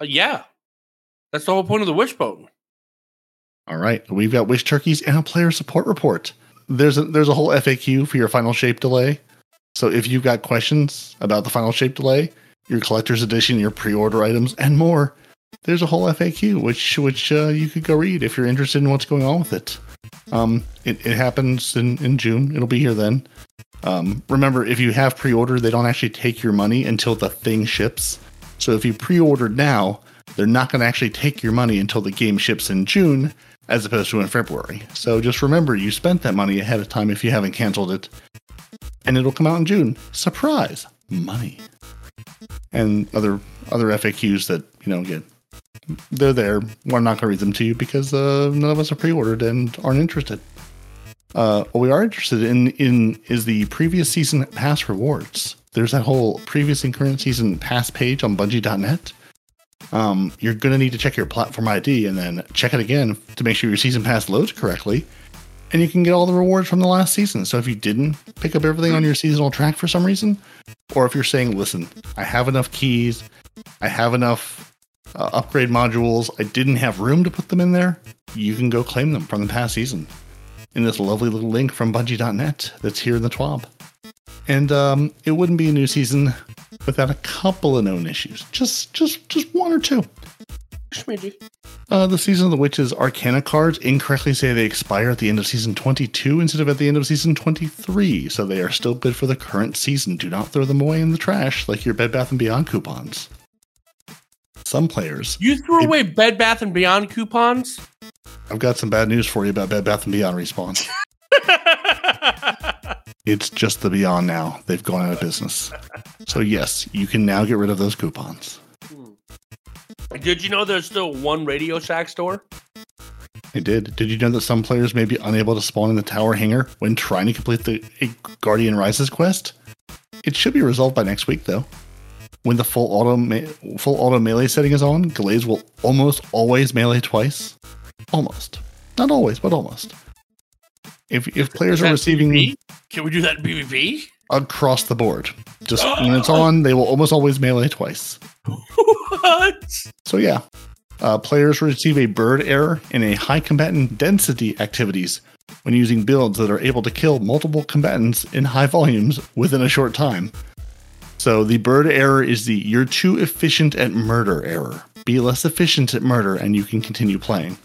Uh, yeah, that's the whole point of the wishbone. All right, we've got wish turkeys and a player support report. There's a there's a whole FAQ for your final shape delay. So if you've got questions about the final shape delay, your collector's edition, your pre-order items, and more, there's a whole FAQ which which uh, you could go read if you're interested in what's going on with it. Um, it, it happens in, in June. It'll be here then. Um, remember, if you have pre-ordered, they don't actually take your money until the thing ships. So if you pre-ordered now, they're not going to actually take your money until the game ships in June, as opposed to in February. So just remember, you spent that money ahead of time if you haven't canceled it, and it'll come out in June. Surprise, money, and other other FAQs that you know get. They're there. We're not going to read them to you because uh, none of us are pre-ordered and aren't interested. Uh, what we are interested in in is the previous season pass rewards. There's that whole previous and current season pass page on Bungie.net. Um, you're going to need to check your platform ID and then check it again to make sure your season pass loads correctly. And you can get all the rewards from the last season. So if you didn't pick up everything on your seasonal track for some reason, or if you're saying, listen, I have enough keys, I have enough uh, upgrade modules, I didn't have room to put them in there, you can go claim them from the past season in this lovely little link from Bungie.net that's here in the TWAB. And um, it wouldn't be a new season without a couple of known issues. Just, just, just one or two. Schmidgy. Uh, the Season of the Witches Arcana cards incorrectly say they expire at the end of season 22 instead of at the end of season 23, so they are still good for the current season. Do not throw them away in the trash like your Bed Bath & Beyond coupons. Some players, You threw It- away Bed Bath and Beyond coupons. I've got some bad news for you about Bed Bath & Beyond respawn. (laughs) It's just the Beyond now. They've gone out of business. So yes, you can now get rid of those coupons. Hmm. Did you know there's still one Radio Shack store? I did. Did you know that some players may be unable to spawn in the tower hangar when trying to complete the a Guardian Rises quest? It should be resolved by next week, though. When the full auto me- full auto melee setting is on, Glaives will almost always melee twice. Almost, not always, but almost. If if players are receiving PvP? Can we do that in PvP? across the board, just when it's on, they will almost always melee twice. what? So yeah, uh, players receive a bird error in a high combatant density activities when using builds that are able to kill multiple combatants in high volumes within a short time. So the bird error is the you're too efficient at murder error. Be less efficient at murder and you can continue playing.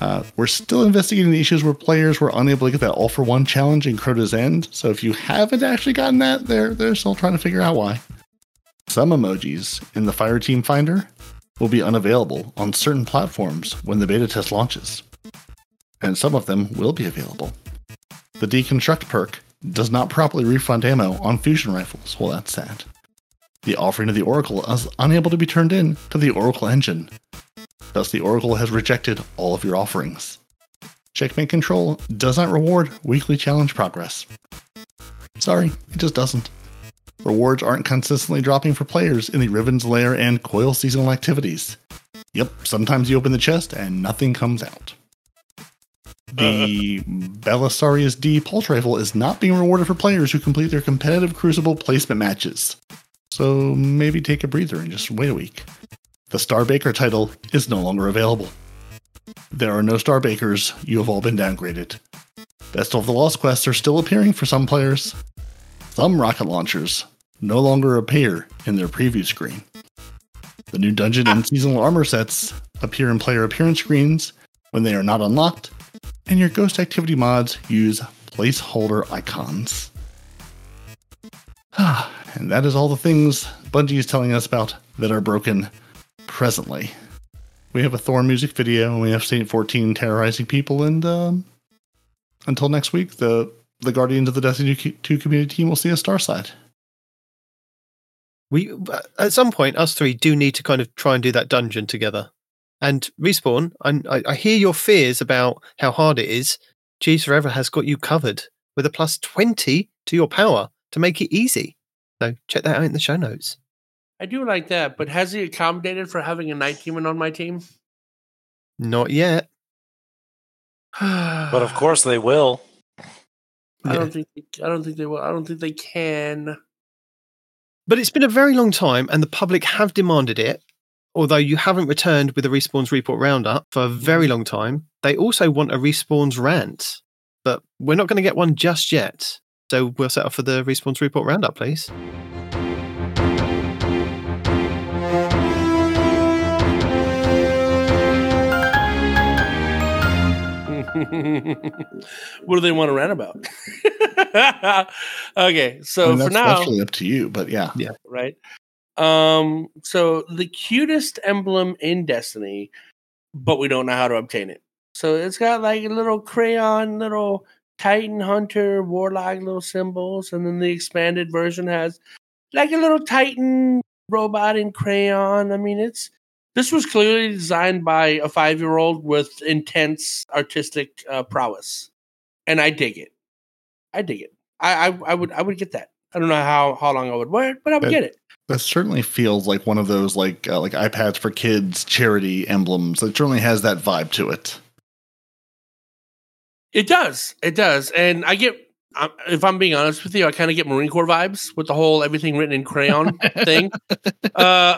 Uh, we're still investigating the issues where players were unable to get that all for one challenge in Crota's End. So if you haven't actually gotten that, they're they're still trying to figure out why. Some emojis in the Fire Team Finder will be unavailable on certain platforms when the beta test launches, and some of them will be available. The Deconstruct perk does not properly refund ammo on fusion rifles. Well, that's sad. The offering of the Oracle is unable to be turned in to the Oracle engine. Thus, the Oracle has rejected all of your offerings. Checkmate Control does not reward weekly challenge progress. Sorry, it just doesn't. Rewards aren't consistently dropping for players in the Riven's Lair and Coil seasonal activities. Yep, sometimes you open the chest and nothing comes out. The uh. Belisarius D pulse rifle is not being rewarded for players who complete their competitive Crucible placement matches. So maybe take a breather and just wait a week. The Star Baker title is no longer available. There are no Star Bakers, you have all been downgraded. Best of the Lost quests are still appearing for some players. Some rocket launchers no longer appear in their preview screen. The new dungeon and ah. seasonal armor sets appear in player appearance screens when they are not unlocked, and your ghost activity mods use placeholder icons. (sighs) and that is all the things Bungie is telling us about that are broken presently. We have a Thor music video, and we have Saint 14 terrorizing people, and um, until next week, the the Guardians of the Destiny 2 community team will see a star side. We at some point, us three do need to kind of try and do that dungeon together. And respawn, I, I hear your fears about how hard it is. Cheese Forever has got you covered with a plus twenty to your power to make it easy. So check that out in the show notes. I do like that, but has he accommodated for having a Nitedemon on my team? Not yet. (sighs) But of course they will. I don't think I don't think they will. I don't think they can. But it's been a very long time, and the public have demanded it. Although you haven't returned with a Respawns Report Roundup for a very mm. long time, they also want a Respawns Rant. But we're not going to get one just yet. So we'll set up for the Respawns Report Roundup, please. (laughs) what do they want to rant about? (laughs) okay, I so mean, for now, that's really up to you, but yeah, yeah. right? Um, so the cutest emblem in Destiny, but we don't know how to obtain it. So it's got like a little crayon, little Titan Hunter, Warlock little symbols, and then the expanded version has like a little Titan robot in crayon. I mean, it's this was clearly designed by a five year old with intense artistic uh, prowess, and I dig it. I dig it. I, I I would I would get that. I don't know how how long I would wear it, but I would That- get it. That certainly feels like one of those like uh, like iPads for kids charity emblems. It certainly has that vibe to it. It does. It does. And I get, um, if I'm being honest with you, I kind of get Marine Corps vibes with the whole everything written in crayon (laughs) thing. Uh,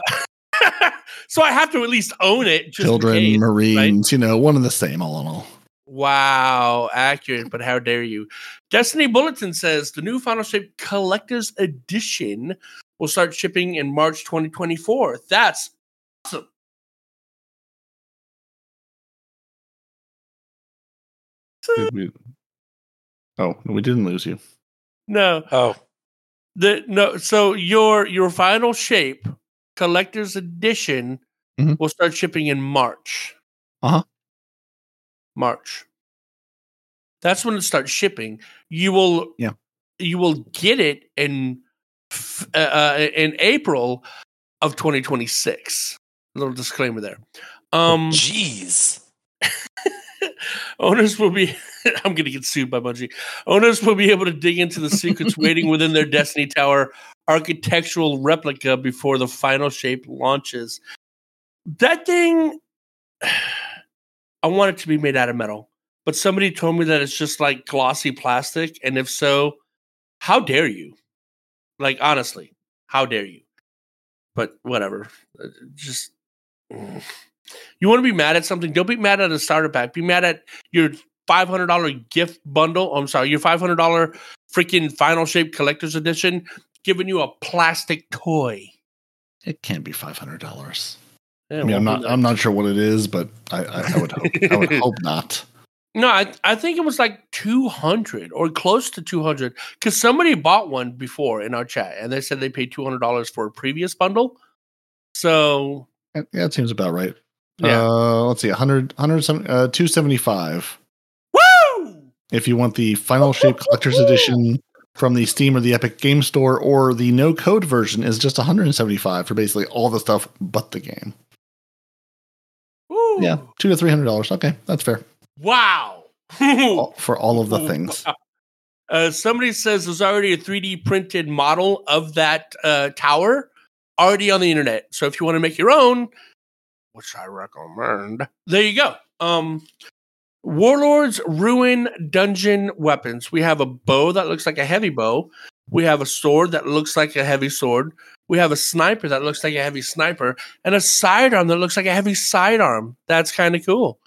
so I have to at least own it. Just Children, case. Marines, you know, one and the same all in all. Wow, accurate, but how dare you? Destiny Bulletin says the new Final Shape Collector's Edition will start shipping in March 2024. That's awesome. Did we- Oh, we didn't lose you. No, Oh, the no. So your your Final Shape Collector's Edition Mhm. will start shipping in March. Uh-huh. March. That's when it starts shipping. You will Yeah. You will get it in uh, uh, in April of 2026. A little disclaimer there. Um, Jeez. (laughs) owners will be (laughs) i'm going to get sued by bungie. Owners will be able to dig into the secrets waiting within their destiny tower architectural replica before the final shape launches. That thing (sighs) i want it to be made out of metal but somebody told me that it's just like glossy plastic and if so how dare you? Like honestly how dare you? But whatever. Uh, just. (sighs) you want to be mad at something? Don't be mad at a starter pack. Be mad at your five hundred dollar gift bundle. I'm sorry, your five hundred dollar freaking final shape collector's edition, giving you a plastic toy. It can't be five hundred dollars. Yeah, I mean, I'm not. I'm not sure what it is, but I, I, I would hope. I would (laughs) hope not. No, I I think it was like two hundred or close to two hundred because somebody bought one before in our chat and they said they paid two hundred dollars for a previous bundle. So Yeah, it seems about right. Yeah. Uh, let's see, 100, 170, uh, 275. woo! If you want the Final Shape Collector's Edition from the Steam or the Epic Game Store, or the no code version is just 175 for basically all the stuff but the game. Woo! Yeah, two to three hundred dollars. Okay, that's fair Wow. All- for all of the things. (laughs) Uh, somebody says there's already a 3D printed model of that uh, tower already on the internet. So if you want to make your own, which I recommend, there you go. Um, Warlords Ruin Dungeon Weapons. We have a bow that looks like a heavy bow. We have a sword that looks like a heavy sword. We have a sniper that looks like a heavy sniper, and a sidearm that looks like a heavy sidearm. That's kind of cool.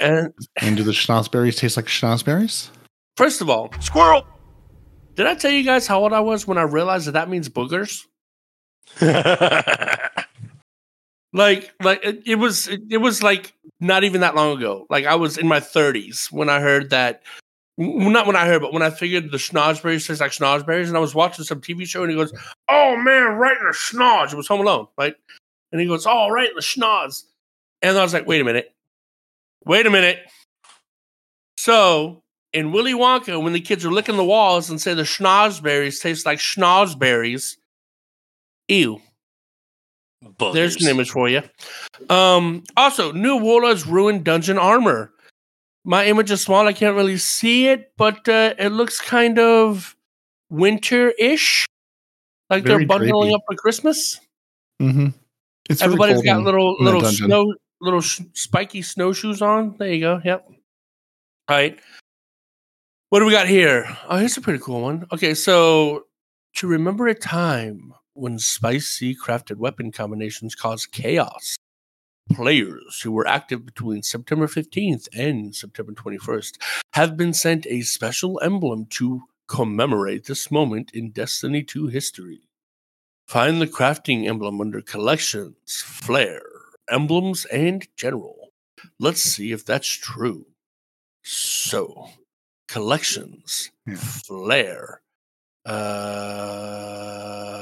And And do the schnozberries taste like schnozberries? first of all, Squirrel. Did I tell you guys how old I was when I realized that that means boogers? (laughs) Like, like it, was, it, was like not even that long ago. Like I was in my thirties when I heard that. Not when I heard, but when I figured the schnozberries taste like schnozberries, and I was watching some TV show, and he goes, "Oh man, right in the schnoz." It was Home Alone, right? And he goes, "Oh, right in the schnoz," and I was like, "Wait a minute, wait a minute." So in Willy Wonka, when the kids are licking the walls and say the schnozberries taste like schnozberries, ew. There's an image for you. Um, also, new Warlord's Ruined Dungeon Armor. My image is small. I can't really see it, but uh, it looks kind of winter-ish. Like Very they're bundling drapey. up for Christmas. Mm-hmm. It's really Everybody's cold got in- little little snow little sh- spiky snowshoes on. There you go. Yep. All right. What do we got here? Oh, here's a pretty cool one. Okay, so to remember a time when spicy crafted weapon combinations caused chaos, players who were active between September 15th and September 21st have been sent a special emblem to commemorate this moment in Destiny 2 history. Find the crafting emblem under collections, flair, emblems, and general. Let's see if that's true. So, collections, Yeah. flair, uh, uh,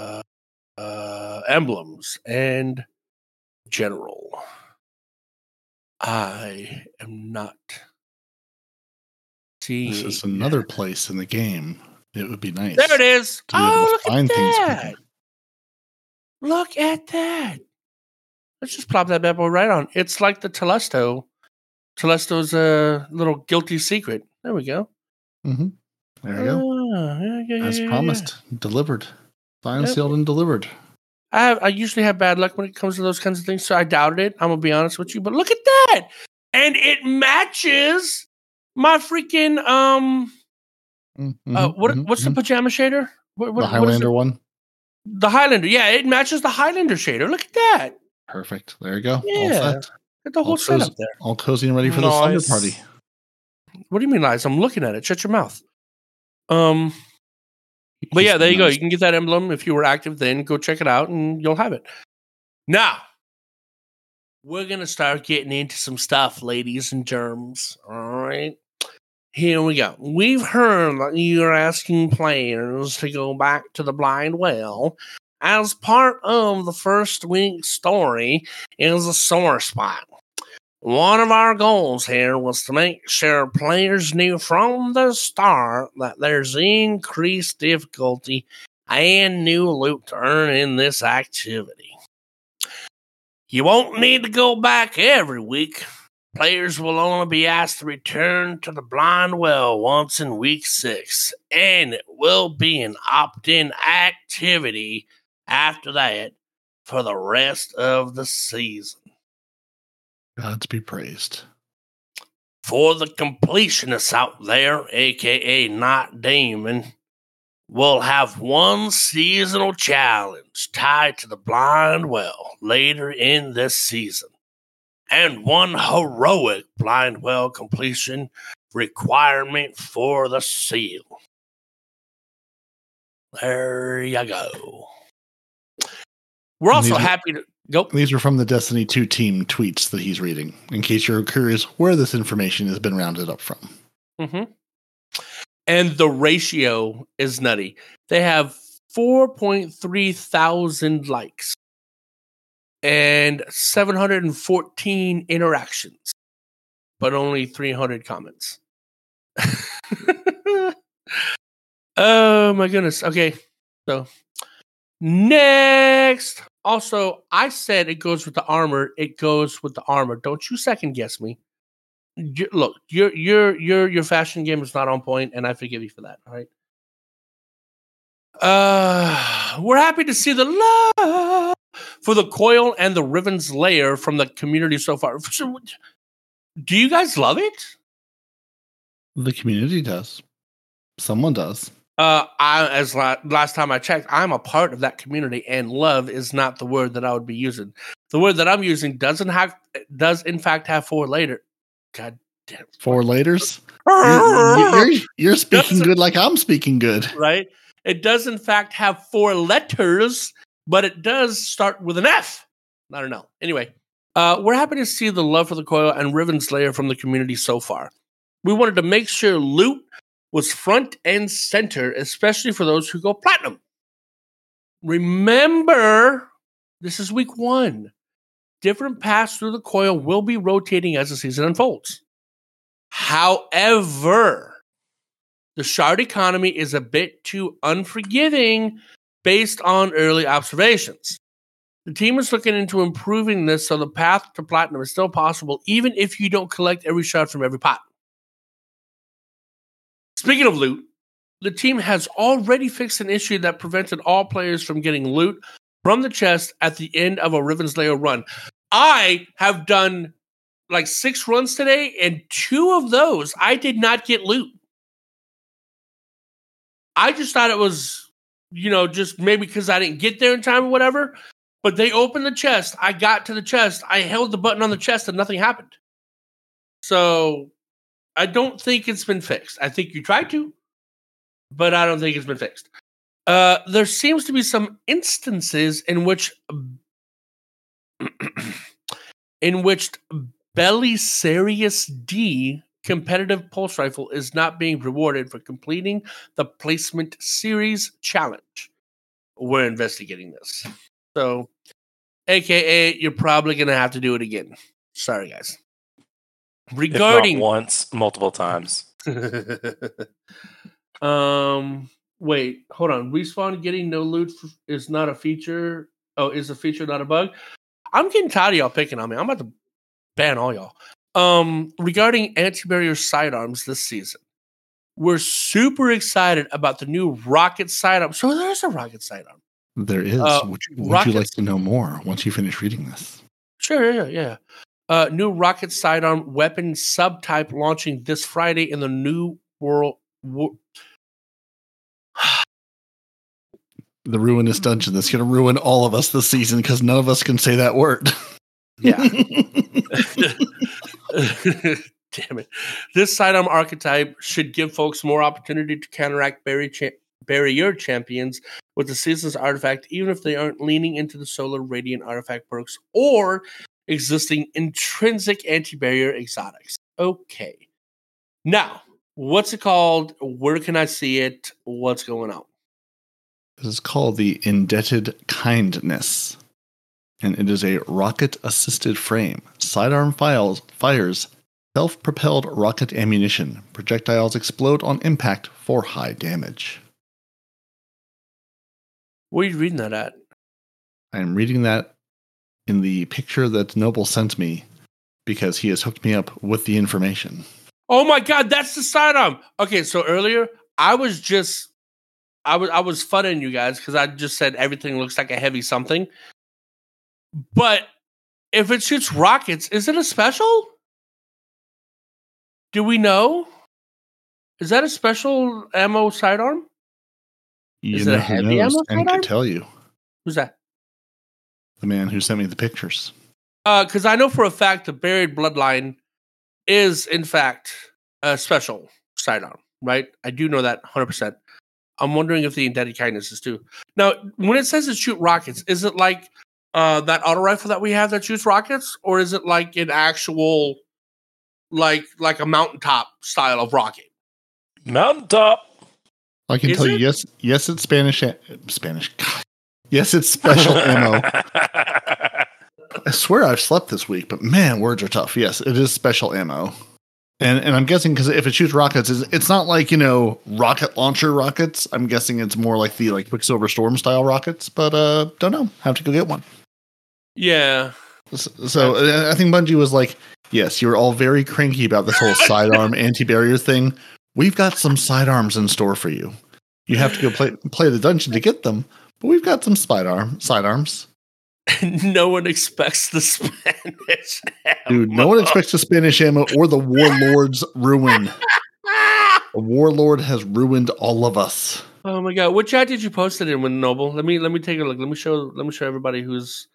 emblems, and general. I am not seeing. This is another place in the game. It would be nice. There it is. Oh, look find at that. Look at that. Let's just plop that bad boy right on. It's like the Telesto. Telesto's uh, little guilty secret. There we go. Mhm. There you go. Ah, yeah, yeah, As yeah. promised, delivered, signed, Yep. sealed, and delivered. I have, I usually have bad luck when it comes to those kinds of things, so I doubted it. I'm gonna be honest with you, but look at that, and it matches my freaking um. Mhm, Uh, what mhm, what's the mhm. pajama shader? What, what, the Highlander it? one? The Highlander. Yeah, it matches the Highlander shader. Look at that. Perfect. There you go. All Yeah. set. Get the whole All setup cozy, there. all cozy and ready for the slumber party. What do you mean lies? I'm looking at it. Shut your mouth. Um, but yeah, there you go. You can get that emblem if you were active then. Go check it out and you'll have it. Now, we're going to start getting into some stuff, ladies and germs. All right. Here we go. We've heard that you're asking players to go back to the blind well. As part of the first week's story is a sore spot. One of our goals here was to make sure players knew from the start that there's increased difficulty and new loot to earn in this activity. You won't need to go back every week. Players will only be asked to return to the blind well once in week six, and it will be an opt in activity after that for the rest of the season. Gods be praised. For the completionists out there, aka not Damon, will have one seasonal challenge tied to the blind well later in this season, and one heroic blind well completion requirement for the seal. There you go. We're also happy to go. These are from the Destiny 2 team tweets that he's reading, in case you're curious where this information has been rounded up from. Mm-hmm. And the ratio is nutty. They have 4.3 thousand likes and 714 interactions, but only 300 comments. (laughs) oh my goodness. Okay. So next. Also, I said it goes with the armor. It goes with the armor. Don't you second guess me you, look, your your your your fashion game is not on point, and I forgive you for that. All right. Uh, we're happy to see the love for the coil and the Riven's Lair from the community so far. (laughs) Do you guys love it? The community does. Someone does. Uh, I as la- last time I checked, I'm a part of that community, and love is not the word that I would be using. The word that I'm using doesn't have does in fact have four later. God damn. Four laters. (laughs) You're, you're, you're speaking good like I'm speaking good. right? It does, in fact, have four letters, but it does start with an F. I don't know. Anyway, uh, we're happy to see the love for the coil and Riven's Lair from the community so far. We wanted to make sure loot was front and center, especially for those who go platinum. Remember, this is week one. Different paths through the coil will be rotating as the season unfolds. However, the shard economy is a bit too unforgiving based on early observations. The team is looking into improving this so the path to platinum is still possible, even if you don't collect every shard from every pot. Speaking of loot, the team has already fixed an issue that prevented all players from getting loot from the chest at the end of a Riven's Lair run. I have done like six runs today, and two of those I did not get loot. I just thought it was, you know, just maybe because I didn't get there in time or whatever. But they opened the chest. I got to the chest. I held the button on the chest and nothing happened. So I don't think it's been fixed. I think you tried to, but I don't think it's been fixed. Uh, there seems to be some instances in which (clears throat) in which Belisarius D competitive pulse rifle is not being rewarded for completing the placement series challenge. We're investigating this. So, aka, you're probably going to have to do it again. Sorry, guys. If Regarding not once, multiple times. (laughs) um, wait, hold on. Respawn getting no loot f- is not a feature. Oh, is a feature, not a bug. I'm getting tired of y'all picking on me. I'm about to ban all y'all. Um, regarding anti-barrier sidearms this season, we're super excited about the new rocket sidearm. So there's a rocket sidearm. There is. Uh, would you, would you like to know more once you finish reading this? Sure, yeah, yeah. Uh, new rocket sidearm weapon subtype launching this Friday in the new world. Wo- (sighs) The ruinous dungeon that's going to ruin all of us this season because none of us can say that word. yeah. (laughs) (laughs) Damn it. This sidearm archetype should give folks more opportunity to counteract cha- barrier champions with the season's artifact, even if they aren't leaning into the solar radiant artifact perks or existing intrinsic anti barrier exotics. Okay. Now, what's it called? Where can I see it? What's going on? This is called the Indebted Kindness. And it is a rocket assisted frame. Sidearm files, fires self propelled rocket ammunition. Projectiles explode on impact for high damage. Where are you reading that at? I'm reading that in the picture that Noble sent me because he has hooked me up with the information. Oh my god, that's the sidearm. Okay, so earlier I was just I was I was funning you guys because I just said everything looks like a heavy something. But if it shoots rockets, is it a special? Do we know? Is that a special ammo sidearm? You Is it a heavy knows ammo and sidearm? could tell you. Who's that? The man who sent me the pictures. because Uh, I know for a fact the buried bloodline is in fact a special sidearm, right? I do know that 100%. I'm wondering if the indebted kindness is too. Now, when it says it shoot rockets, is it like uh, that auto rifle that we have that shoots rockets, or is it like an actual, like like a mountaintop style of rocket? Mountaintop. I can Is tell you, yes, yes, it's Spanish. Spanish. God. Yes, it's special ammo. (laughs) I swear I've slept this week, but man, words are tough. Yes, it is special ammo. And and I'm guessing because if it shoots rockets, it's, it's not like you know rocket launcher rockets. I'm guessing it's more like the like Quicksilver Storm style rockets. But uh, don't know. Have to go get one. Yeah, So, so uh, I think Bungie was like, yes, you're all very cranky about this whole sidearm (laughs) anti-barrier thing. We've got some sidearms in store for you. You have to go play play the dungeon to get them, but we've got some sidearm sidearms. (laughs) no one expects the Spanish. Dude, no one expects the Spanish ammo or the warlord's ruin. The warlord has ruined all of us. Oh my god! What chat did you post it in with Noble? Let me let me take a look. Let me show let me show everybody who's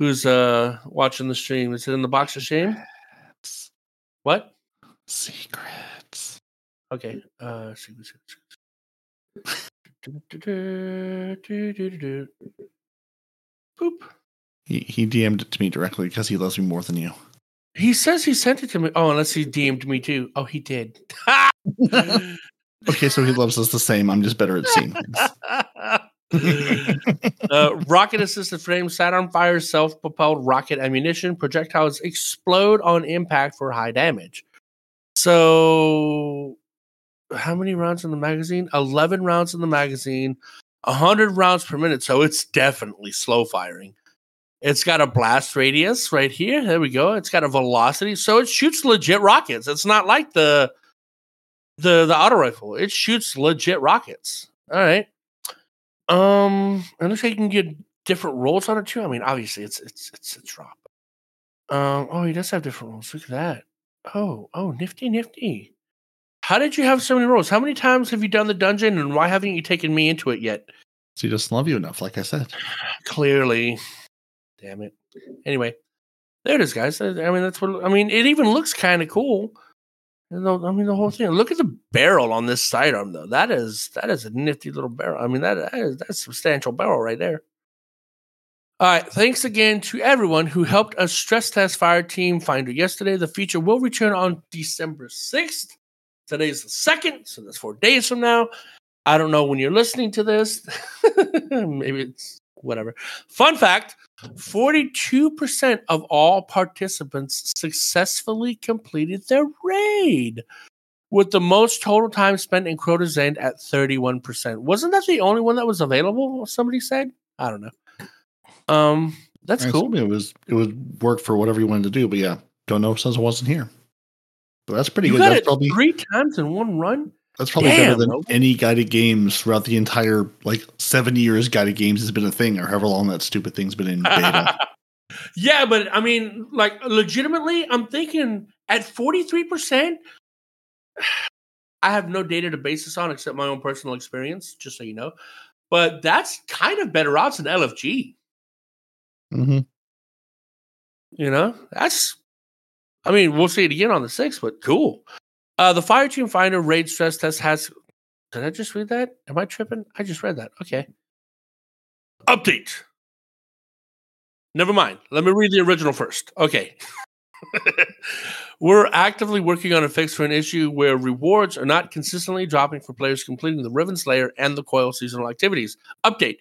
who's uh watching the stream. Is it in the box of shame? It's What? secrets. Okay. Uh secret, secret, secret. Boop. He he DM'd it to me directly because he loves me more than you. He says he sent it to me. Oh, unless he DM'd me too. Oh, he did. Okay, so he loves us the same. I'm just better at seeing things. (laughs) uh, rocket assisted frame sidearm fires self propelled rocket ammunition. Projectiles explode on impact for high damage. So, how many rounds in the magazine? 11 rounds in the magazine, 100 rounds per minute. So, it's definitely slow firing. It's got a blast radius right here. There we go. It's got a velocity. So, it shoots legit rockets. It's not like the. The, the auto rifle it shoots legit rockets all right um, it looks like you can get different rolls on it too. I mean, obviously it's it's it's a drop. Um, oh, he does have different rolls. Look at that. Oh, oh, nifty, nifty. How did you have so many rolls? How many times have you done the dungeon, and why haven't you taken me into it yet? So he doesn't love you enough, like I said. Clearly, damn it. Anyway, there it is, guys. I mean, that's what I mean. It even looks kind of cool. I mean, the whole thing. Look at the barrel on this sidearm, though. That is that is a nifty little barrel. I mean, that, that is that's a substantial barrel right there. All right. Thanks again to everyone who helped us stress test Fire Team Finder yesterday. The feature will return on December 6th. Today's the second, so that's four days from now. I don't know when you're listening to this. (laughs) Maybe it's whatever. Fun fact 42% of all participants successfully completed their raid, with the most total time spent in Crota's End at 31%. Wasn't that the only one that was available? Somebody said? I don't know. Um, that's I cool. It was it would work for whatever you wanted to do, but yeah, don't know since I wasn't here. But that's pretty You good. That's probably three times in one run? that's probably Damn, better than bro. any guided games throughout the entire like seven years guided games has been a thing, or however long that stupid thing's been in beta. (laughs) yeah, but I mean, like, legitimately, I'm thinking at 43%, (sighs) I have no data to base this on except my own personal experience, just so you know. But that's kind of better odds than LFG. hmm You know, that's. I mean, we'll see it again on the sixth, but cool. Uh, the Fire Team Finder raid stress test has. Did I just read that? Am I tripping? I just read that. Okay. Update. Never mind. Let me read the original first. Okay. (laughs) We're actively working on a fix for an issue where rewards are not consistently dropping for players completing the Riven's Lair and the Coil seasonal activities. Update.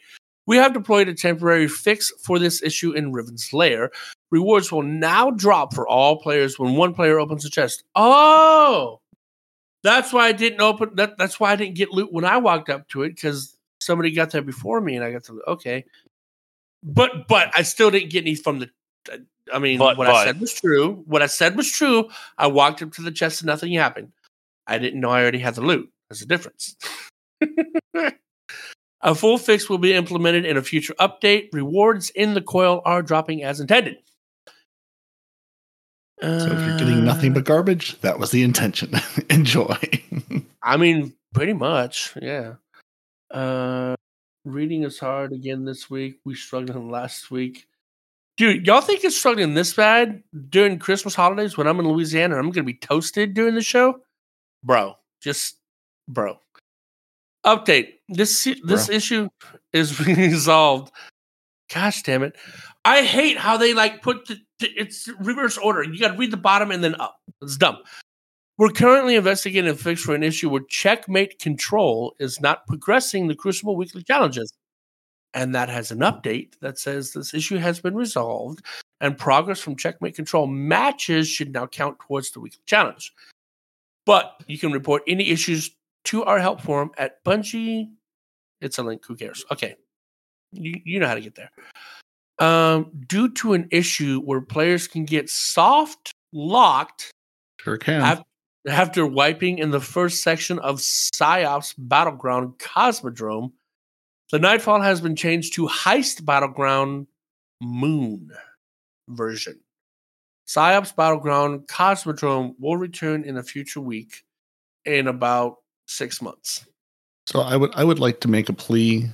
We have deployed a temporary fix for this issue in Riven's Lair. Rewards will now drop for all players when one player opens a chest. Oh, that's why I didn't open that. That's why I didn't get loot when I walked up to it because somebody got there before me, and I got to okay. But but I still didn't get any from the. Uh, I mean, But- what I said was true. What I said was true. I walked up to the chest and nothing happened. I didn't know I already had the loot. There's a difference. (laughs) a full fix will be implemented in a future update. Rewards in the coil are dropping as intended. So if you're getting nothing but garbage, that was the intention. (laughs) Enjoy. I mean, pretty much, yeah. Uh reading is hard again this week. We struggled (laughs) last week. Dude, y'all think it's struggling this bad during Christmas holidays when I'm in Louisiana and I'm gonna be toasted during the show? Bro, just bro. Update. This this Bro. issue is (laughs) resolved. Gosh damn it. I hate how they like put the, it's reverse order. You gotta read the bottom and then up. It's dumb. We're currently investigating a fix for an issue where Checkmate Control is not progressing the Crucible Weekly Challenges. And that has an update that says this issue has been resolved and progress from Checkmate Control matches should now count towards the weekly challenge. But you can report any issues to our help forum at Bungie. It's a link. Who cares? Okay. You, you know how to get there. Um, due to an issue where players can get soft locked Sure can. Af- after wiping in the first section of PsiOps Battleground Cosmodrome, the Nightfall has been changed to Heist Battleground Moon version. PsiOps Battleground Cosmodrome will return in a future week in about six months. So I would I would like to make a plea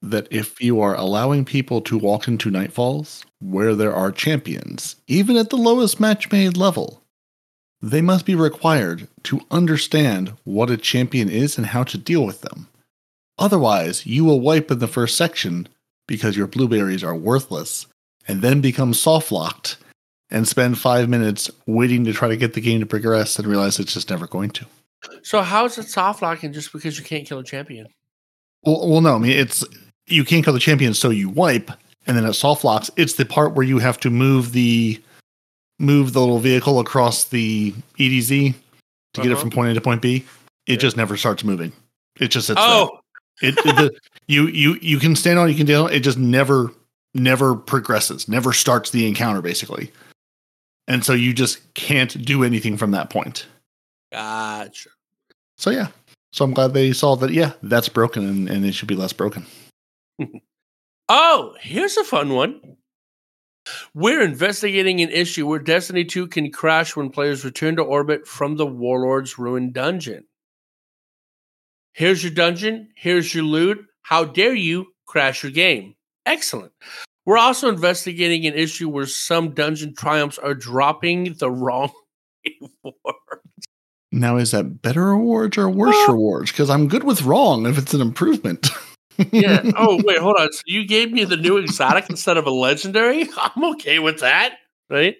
that if you are allowing people to walk into Nightfalls where there are champions, even at the lowest match made level, they must be required to understand what a champion is and how to deal with them. Otherwise, you will wipe in the first section because your blueberries are worthless and then become soft locked and spend five minutes waiting to try to get the game to progress and realize it's just never going to. So how is it soft locking just because you can't kill a champion? Well, well, no. I mean, it's you can't kill the champion, so you wipe, and then it soft locks. It's the part where you have to move the move the little vehicle across the EDZ to get it Uh-huh. from point A to point B. It Yeah. just never starts moving. It just sits Oh, there. It, the, (laughs) you you you can stand on, you can down. It just never never progresses, never starts the encounter, basically. And so you just can't do anything from that point. Gotcha. So yeah. So I'm glad they saw that. Yeah, that's broken, and, and it should be less broken. (laughs) Oh, here's a fun one. We're investigating an issue where Destiny 2 can crash when players return to orbit from the Warlord's Ruined Dungeon. Here's your dungeon. Here's your loot. How dare you crash your game? Excellent. We're also investigating an issue where some dungeon triumphs are dropping the (laughs) wrong (laughs) reward. Now, is that better rewards or worse Well- rewards? Because I'm good with wrong if it's an improvement. Yeah. (laughs) Oh, wait, hold on. So you gave me the new exotic instead of a legendary? (laughs) I'm okay with that, right?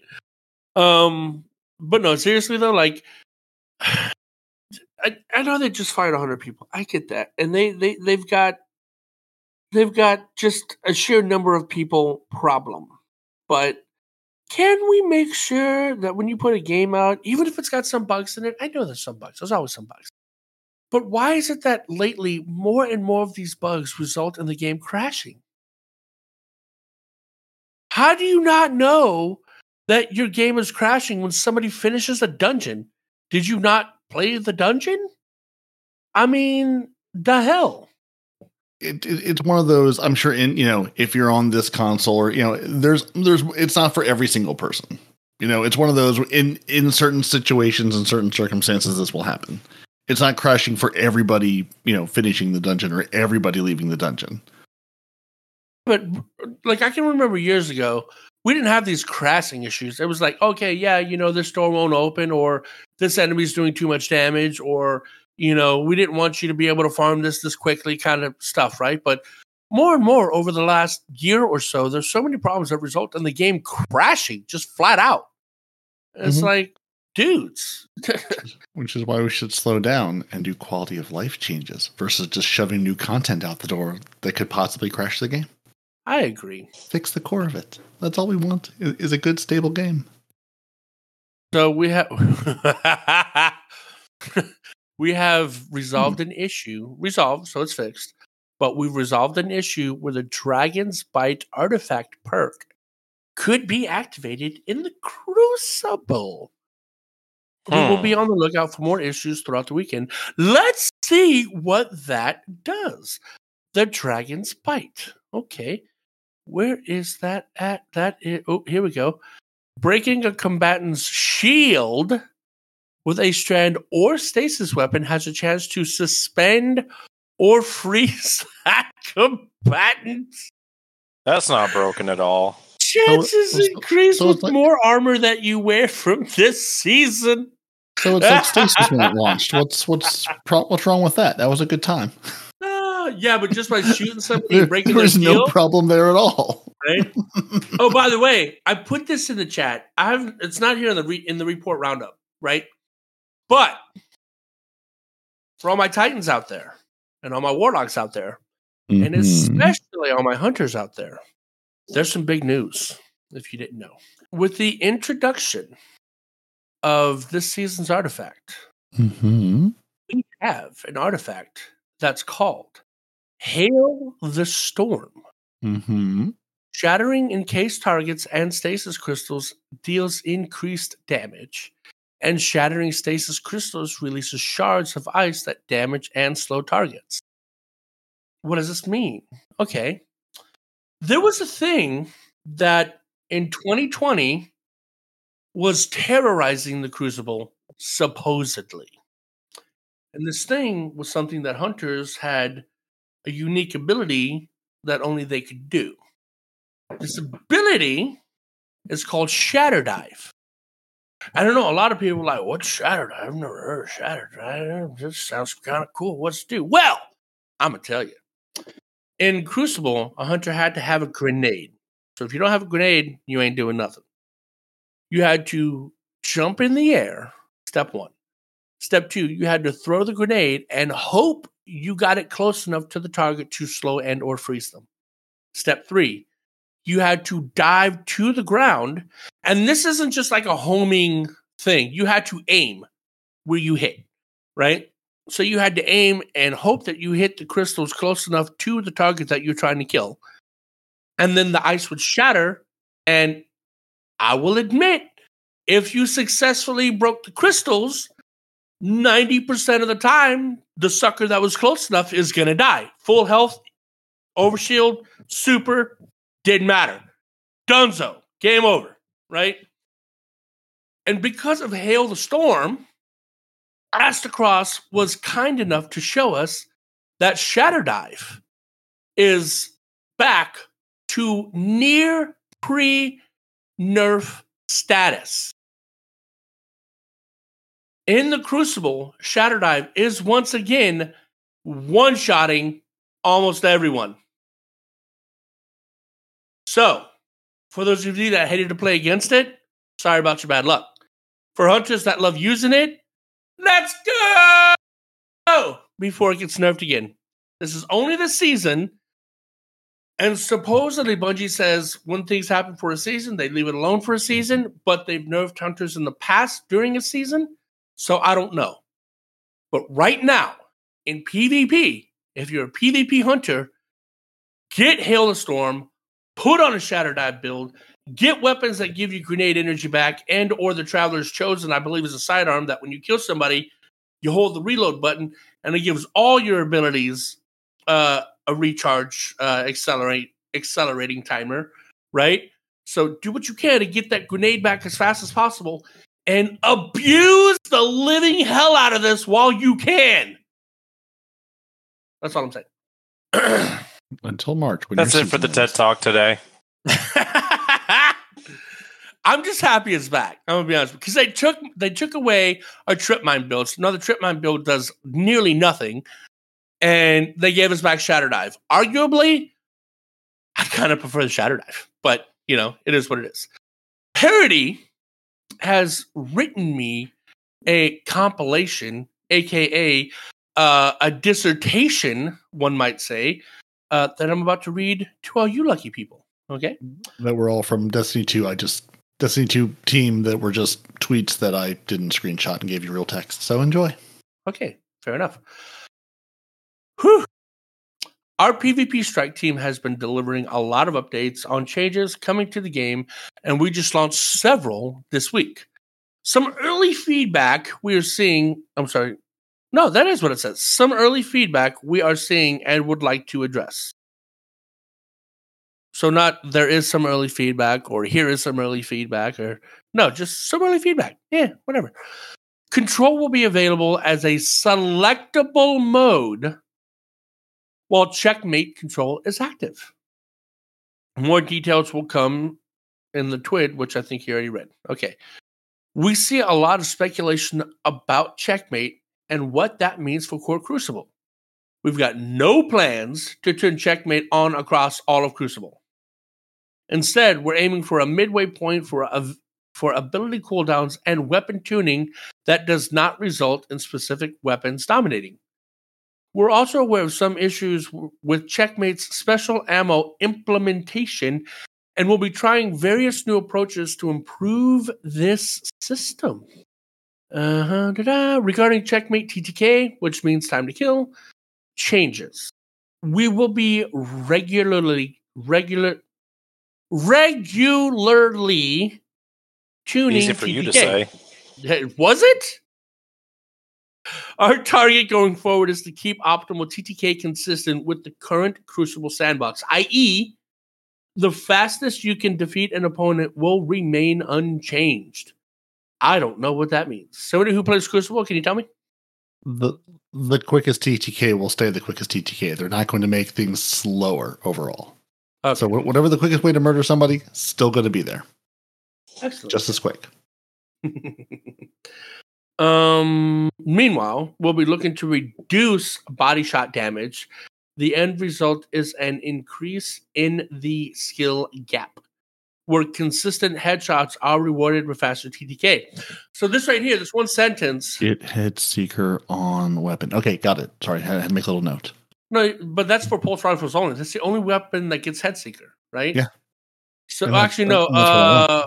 Um, but no, seriously though, like (sighs) I, I know they just fired 100 people. I get that. And they they they've got they've got just a sheer number of people problem. But can we make sure that when you put a game out, even if it's got some bugs in it, I know there's some bugs. There's always some bugs. But why is it that lately more and more of these bugs result in the game crashing? How do you not know that your game is crashing when somebody finishes a dungeon? Did you not play the dungeon? I mean, the hell. It, it, it's one of those. I'm sure in you know if you're on this console or you know there's there's it's not for every single person. You know, it's one of those in in certain situations and certain circumstances this will happen. It's not crashing for everybody. You know, finishing the dungeon or everybody leaving the dungeon. But like I can remember years ago, we didn't have these crashing issues. It was like, okay, yeah, you know, this door won't open, or this enemy's doing too much damage, or you know, we didn't want you to be able to farm this this quickly, kind of stuff, right? But more and more over the last year or so, there's so many problems that result in the game crashing just flat out. It's Mhm. like, dudes, (laughs) Which is why we should slow down and do quality of life changes versus just shoving new content out the door that could possibly crash the game. I agree. Fix the core of it. That's all we want is a good, stable game. So we have (laughs) we have resolved an issue, resolved, so it's fixed, but we've resolved an issue where the Dragon's Bite artifact perk could be activated in the Crucible. We will be Hmm. on the lookout for more issues throughout the weekend. Let's see what that does. The Dragon's Bite. Okay. Where is that at? That is, oh, here we go. Breaking a combatant's shield with a strand or stasis weapon has a chance to suspend or freeze (laughs) that combatant. That's not broken at all. Chances so- increase so with like- more armor that you wear from this season. So it's like stasis when it launched. What's what's what's wrong with that? That was a good time. (laughs) Ah, yeah, but just by shooting somebody There, and breaking there their was no shield, problem there at all. right? (laughs) oh, by the way, I put this in the chat. I have it's not here in the re, in the report roundup, right? But for all my titans out there and all my warlocks out there, and Mhm. especially all my hunters out there, there's some big news if you didn't know. With the introduction of this season's artifact, Mhm. we have an artifact that's called Hail the Storm. Mhm. Shattering encased targets and stasis crystals deals increased damage, and shattering stasis crystals releases shards of ice that damage and slow targets. What does this mean? Okay. There was a thing that in 2020 was terrorizing the Crucible, supposedly. And this thing was something that hunters had a unique ability that only they could do. This ability is called Shatter Dive. I don't know. A lot of people like, "What's Shatter Dive? I've never heard of Shatter Dive. This sounds kind of cool. What's do?" Well, I'm gonna tell you. In Crucible, a hunter had to have a grenade. So if you don't have a grenade, you ain't doing nothing. You had to jump in the air. Step one. Step two, you had to throw the grenade and hope you got it close enough to the target to slow and or freeze them. Step three, you had to dive to the ground. And this isn't just like a homing thing. You had to aim where you hit, right? So you had to aim and hope that you hit the crystals close enough to the target that you're trying to kill. And then the ice would shatter. And I will admit, if you successfully broke the crystals, 90% of the time, the sucker that was close enough is going to die. Full health, overshield, super, didn't matter. Dunzo, game over, right? And because of Hail the Storm, Aztecross was kind enough to show us that Shatter Dive is back to near pre nerf status. In the Crucible, Shatter Dive is once again one shotting almost everyone. So, for those of you that hated to play against it, sorry about your bad luck. For hunters that love using it, let's go! Before it gets nerfed again. This is only the season. And supposedly, Bungie says when things happen for a season, they leave it alone for a season, but they've nerfed hunters in the past during a season. So I don't know. But right now, in PvP, if you're a PvP hunter, get Hail the Storm, put on a Shatter Dive build, get weapons that give you grenade energy back, and or the Traveler's Chosen, I believe is a sidearm that when you kill somebody, you hold the reload button, and it gives all your abilities uh, a recharge, uh, accelerate, accelerating timer, right? So do what you can to get that grenade back as fast as possible, and abuse the living hell out of this while you can. That's all I'm saying. (clears throat) Until March. when That's it for the TED. Talk today. (laughs) I'm just happy it's back. I'm gonna be honest because they took they took away our trip mine builds. Now the trip mine build does nearly nothing, and they gave us back Shatter Dive. Arguably, I kind of prefer the Shatter Dive, but you know it is what it is. Peroty has written me a compilation, aka uh, a dissertation, one might say, uh, that I'm about to read to all you lucky people. Okay. that were all from Destiny 2. I just Destiny 2 team that were just tweets that I didn't screenshot and gave you real text. So enjoy. Okay, fair enough. Whew. Our PvP Strike team has been delivering a lot of updates on changes coming to the game, and we just launched several this week. Some early feedback we are seeing, I'm sorry, no, that is what it says. Some early feedback we are seeing and would like to address. So, not there is some early feedback or here is some early feedback or no, just some early feedback. Yeah, whatever. Control will be available as a selectable mode while checkmate control is active. More details will come in the twid, which I think you already read. Okay. We see a lot of speculation about checkmate and what that means for Core Crucible. We've got no plans to turn checkmate on across all of Crucible. Instead, we're aiming for a midway point for for ability cooldowns and weapon tuning that does not result in specific weapons dominating. We're also aware of some issues with Checkmate's special ammo implementation and we'll be trying various new approaches to improve this system. Uh-huh, Regarding Checkmate TTK, which means time to kill, changes. We will be regularly regular regularly tuning Easy for TTK. you to say. (laughs) Was it? Our target going forward is to keep optimal TTK consistent with the current Crucible sandbox, i.e., the fastest you can defeat an opponent will remain unchanged. I don't know what that means. Somebody who plays Crucible, can you tell me? The the quickest TTK will stay the quickest TTK. They're not going to make things slower overall. Okay. So wh- whatever the quickest way to murder somebody, still going to be there, Excellent. just as quick. (laughs) um. Meanwhile, we'll be looking to reduce body shot damage. The end result is an increase in the skill gap, where consistent headshots are rewarded with faster TTK. So this right here, this one sentence. Get head seeker on weapon. Okay, got it. Sorry, I had to make a little note. No, but that's for pulse rifles only. That's the only weapon that gets head seeker, right? Yeah. So And actually, no. that's what I want. Uh,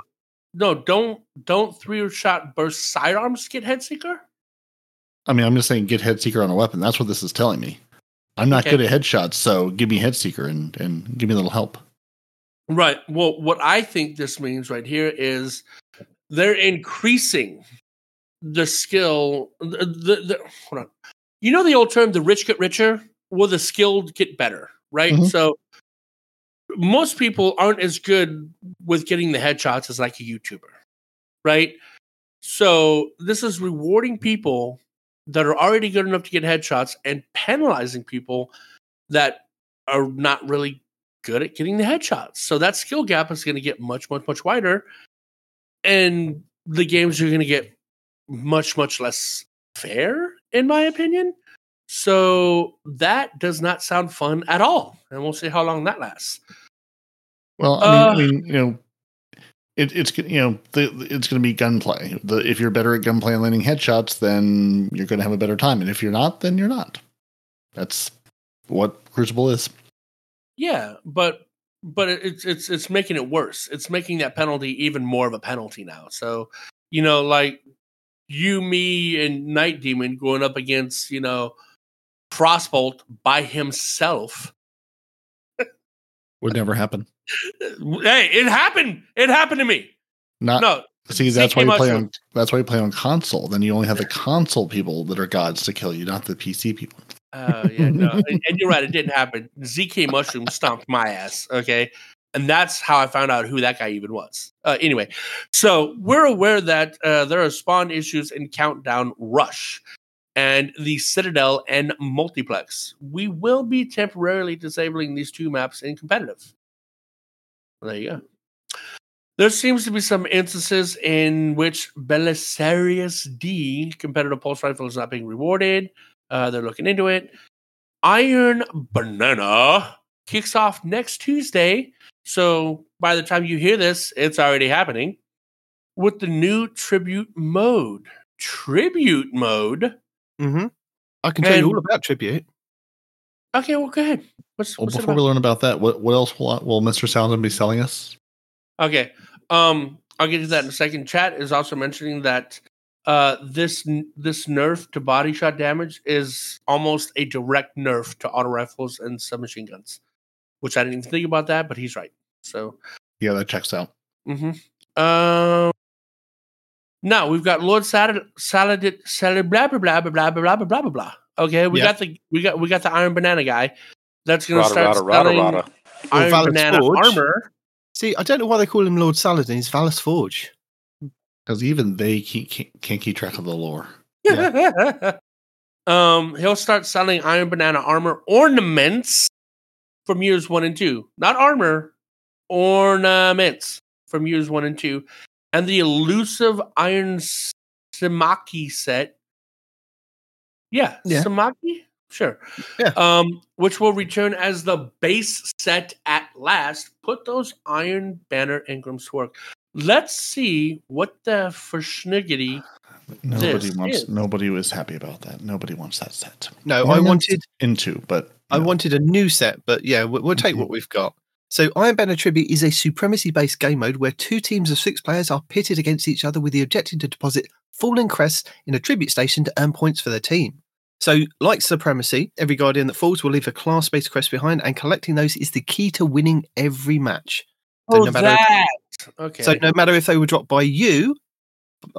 no, don't don't three shot burst sidearms get head seeker. I mean, I'm just saying get head seeker on a weapon. That's what this is telling me. I'm not Okay. good at headshots, so give me head seeker and and give me a little help. Right. Well, what I think this means right here is they're increasing the skill. The, the, the hold on. You know the old term, the rich get richer. Well, the skilled get better, right? Mhm. So most people aren't as good with getting the headshots as like a YouTuber, right? So this is rewarding people that are already good enough to get headshots and penalizing people that are not really good at getting the headshots. So that skill gap is going to get much, much, much wider, and the games are going to get much, much less fair, in my opinion. So that does not sound fun at all, and we'll see how long that lasts. Well, I mean, Uh, I mean, you know, it, it's you know, the, it's going to be gunplay. The, if you're better at gunplay and landing headshots, then you're going to have a better time. And if you're not, then you're not. That's what Crucible is. Yeah, but but it's it's it's making it worse. It's making that penalty even more of a penalty now. So you know, like you, me, and Nitedemon going up against you know Frostbolt by himself. Would never happen. (laughs) Hey, it happened. It happened to me. Not No, see. That's why you play on. That's why you play on console. Then you only have the console people that are gods to kill you, not the PC people. Uh, yeah, no, and, and you're right. It didn't happen. ZK Mushroom stomped my ass. Okay, and that's how I found out who that guy even was. Uh, anyway, so we're aware that uh, there are spawn issues in Countdown Rush and the Citadel and Multiplex. We will be temporarily disabling these two maps in competitive. There you go. There seems to be some instances in which Belisarius D competitive pulse rifle is not being rewarded. Uh, they're looking into it. Iron Banana kicks off next Tuesday. So by the time you hear this, it's already happening with the new tribute mode. Tribute mode. Mm-hmm. I can tell you all about tribute. Okay, well, go ahead. What's, Well, what's before we learn about that, what what else will, will Mr. Saladin be selling us? Okay. Um, I'll get to that in a second. Chat is also mentioning that uh, this this nerf to body shot damage is almost a direct nerf to auto rifles and submachine guns, which I didn't even think about that, but he's right. So, Yeah, that checks out. Mm-hmm. um, now we've got Lord Salad Salad Salad blah blah blah blah blah blah blah blah blah blah. Okay, we Yeah. got the we got we got the Iron Banana guy. That's going to start rada, rada, selling rada. Or Iron Valor's Banana Forge. armor. See, I don't know why they call him Lord Saladin. He's Valus Forge. Because even they can't, can't, keep track of the lore. (laughs) um, he'll start selling Iron Banana armor ornaments from years one and two, not armor, ornaments from years one and two, and the elusive Iron Symmachy set. Yeah, Yeah. Symmachy, sure. Yeah. Um, which will return as the base set at last. Put those Iron Banner Engrams to work. Let's see what the for schniggity Nobody This wants. is- Nobody was happy about that. Nobody wants that set. No, I Ornaments wanted into, but I no. wanted a new set, but yeah, we'll, we'll take Mhm. what we've got. So, Iron Banner Tribute is a supremacy based game mode where two teams of six players are pitted against each other with the objective to deposit fallen crests in a tribute station to earn points for their team. So, like Supremacy, every Guardian that falls will leave a class based crest behind, and collecting those is the key to winning every match. So Oh, no matter that. Okay. So, no matter if they were dropped by you,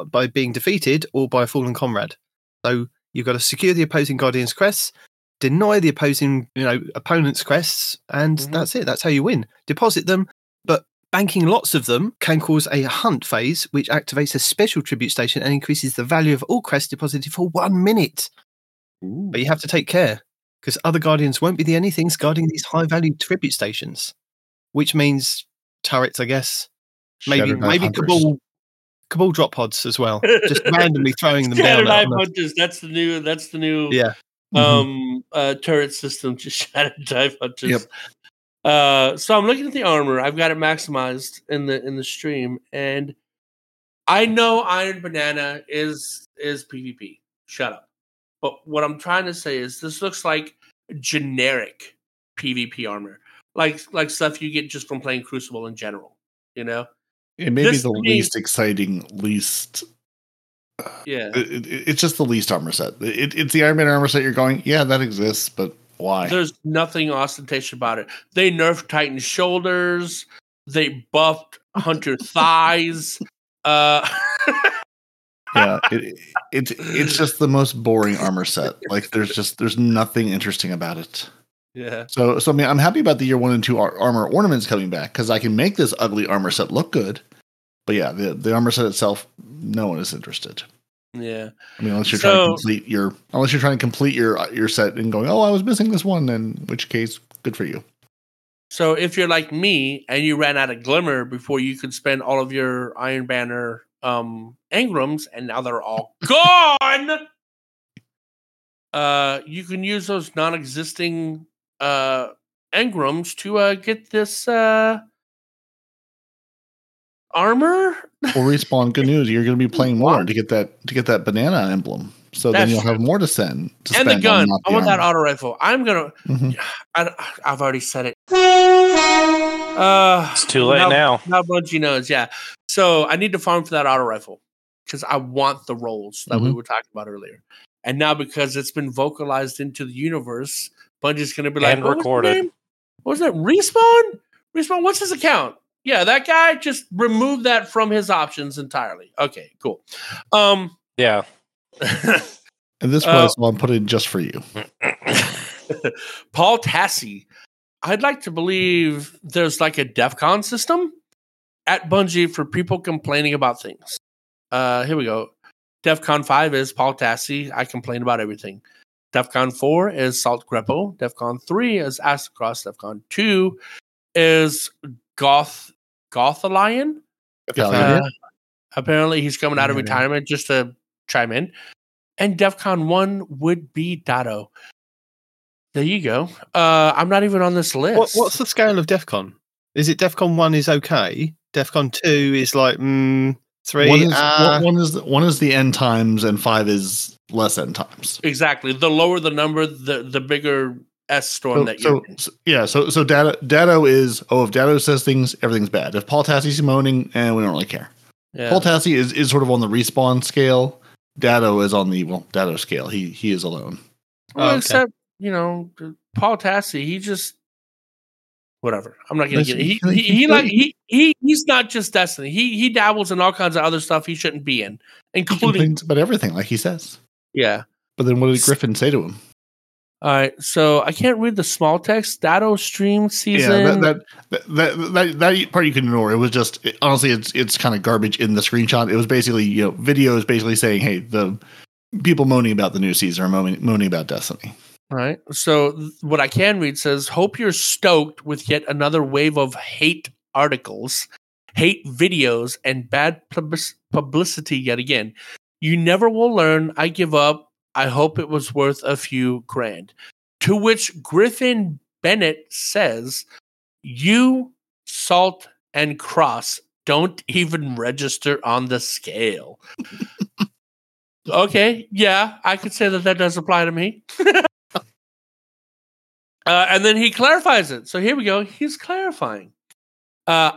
by being defeated, or by a fallen comrade. So, you've got to secure the opposing Guardian's crests, deny the opposing, you know, opponent's crests, and Mhm. that's it. That's how you win. Deposit them, but banking lots of them can cause a hunt phase, which activates a special tribute station and increases the value of all crests deposited for one minute. But you have to take care because other guardians won't be the only things guarding these high value tribute stations, which means turrets, I guess. Maybe Shattered Knife maybe Hunters. Cabal Cabal drop pods as well. Just (laughs) randomly throwing them down. Shattered Knife Hunters. That's the new. That's the new. yeah. Mhm. Um. Uh. Turret system. Just (laughs) Shattered Knife Hunters. Yep. Uh. So I'm looking at the armor. I've got it maximized in the in the stream, and I know Iron Banana is is PvP. Shut up. But what I'm trying to say is this looks like generic PvP armor, like like stuff you get just from playing Crucible in general. You know. It may be the me- least exciting, least. Yeah. It, it- it's just the least armor set. It, it's the Iron Man armor set. You're going, yeah, that exists, but why? There's nothing ostentatious about it. They nerfed Titan's shoulders. They buffed Hunter (laughs) thighs. Uh, (laughs) yeah, it, it's it's just the most boring armor set. Like there's just there's nothing interesting about it. Yeah. So so I mean I'm happy about the year one and two ar- armor ornaments coming back because I can make this ugly armor set look good. But yeah, the the armor set itself, no one is interested. Yeah. I mean, unless you're trying to complete your unless you're trying to complete your your set and going, oh, I was missing this one, in which case, good for you. So if you're like me and you ran out of glimmer before you could spend all of your Iron Banner um engrams and now they're all (laughs) gone, uh, you can use those non-existing uh engrams to uh get this uh armor. Well, respawn. Good news. You're going to be (laughs) playing more to get that to get that banana emblem. So then you'll true. have more to send. To and the gun. on not I the want that auto rifle. I'm gonna. Mhm. (sighs) I, I've already said it. Uh, It's too late now. Now Bungie knows, yeah. So I need to farm for that auto rifle because I want the rolls that we Mhm. were talking about earlier. And now because it's been vocalized into the universe, Bungie's going to be like, And what was the recorded. name? What was that? Respawn? Respawn? What's his account? Yeah, that guy just removed that from his options entirely. Okay, cool. Um, Yeah. (laughs) And this Uh, was one put it in just for you. (laughs) Paul Tassi. I'd like to believe there's like a DEF CON system at Bungie for people complaining about things. Uh, here we go. DEF CON 5 is Paul Tassi. I complain about everything. DEF CON 4 is Saltagreppo. DEFCON 3 is Aztecross. DEF CON 2 is Goth Gothalion. Uh, apparently, he's coming out of retirement just to chime in. And DEFCON 1 would be Datto. There you go. Uh, I'm not even on this list. What, what's the scale of DEFCON? Is it DEFCON 1 is okay? DEFCON 2 is like, mm, 3. one is ah, one, one is one is the end times, and five is less end times. exactly? The lower the number, the the bigger S storm So, that you're so, so- yeah, so so Datto, Datto is oh if Datto says things, everything's bad. If Paul Tassi's moaning, and we don't really care. Yeah. Paul Tassi is, is sort of on the respawn scale. Datto is on the well Datto scale. He he is alone. Well, Oh, okay. except you know, Paul Tassi, he just whatever. I'm not gonna Listen, get he, he- he, he like he, he he's not just Destiny. He he dabbles in all kinds of other stuff he shouldn't be in, including about everything, like he says. yeah. But then what did Griffin say to him? All right, so I can't read the small text. Datto stream season. Yeah, that that, that that that part you can ignore. It was just it, honestly, it's it's kind of garbage in the screenshot. It was basically you know videos basically saying, hey, the people moaning about the new season are moaning, moaning about Destiny. Right. So what I can read says, "Hope you're stoked with yet another wave of hate articles, hate videos, and bad public- publicity yet again. You never will learn. I give up. I hope it was worth a few grand." To which Griffin Bennett says, "You salt and cross don't even register on the scale." (laughs) okay, yeah, I could say that that does apply to me. (laughs) Uh, and then he clarifies it. So here we go. He's clarifying. Uh,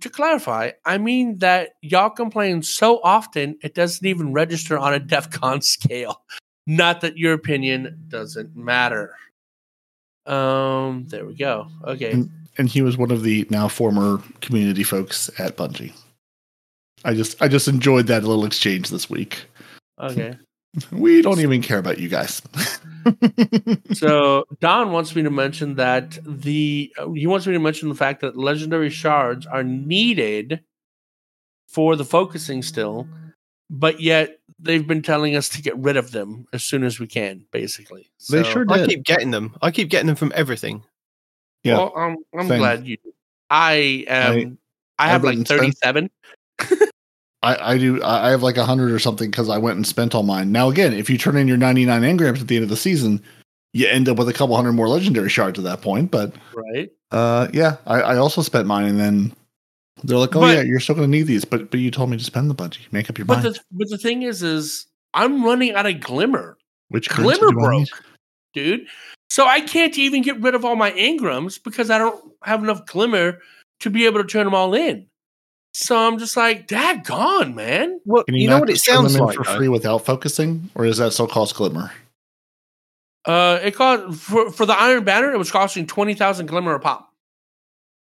to clarify, I mean that y'all complain so often it doesn't even register on a (laughs) DEF CON scale. Not that your opinion doesn't matter. Um, there we go. Okay. And, and he was one of the now former community folks at Bungie. I just I just enjoyed that little exchange this week. Okay. We don't even care about you guys. (laughs) so Don wants me to mention that the uh, he wants me to mention the fact that legendary shards are needed for the focusing still, but yet they've been telling us to get rid of them as soon as we can, basically. They So- sure I keep getting them. I keep getting them from everything. Yeah. Well, I'm I'm glad you. do. I am. I, I have like thirty-seven. (laughs) I, I do. I have like a hundred or something because I went and spent all mine. Now again, if you turn in your ninety nine engrams at the end of the season, you end up with a couple hundred more legendary shards at that point. But Right. uh, yeah, I, I also spent mine, and then they're like, "Oh But- yeah, you're still going to need these." But but you told me to spend the budget. Make up your But mind. the but the thing is, is I'm running out of glimmer. Which Glimmer broke, dude. So I can't even get rid of all my engrams because I don't have enough glimmer to be able to turn them all in. So I'm just like, Dad, gone, man. Well, Can you, know what it just turn sounds them in like. for free without focusing, or is that still cost glimmer? Uh, it cost for for the Iron Banner. It was costing twenty thousand glimmer a pop.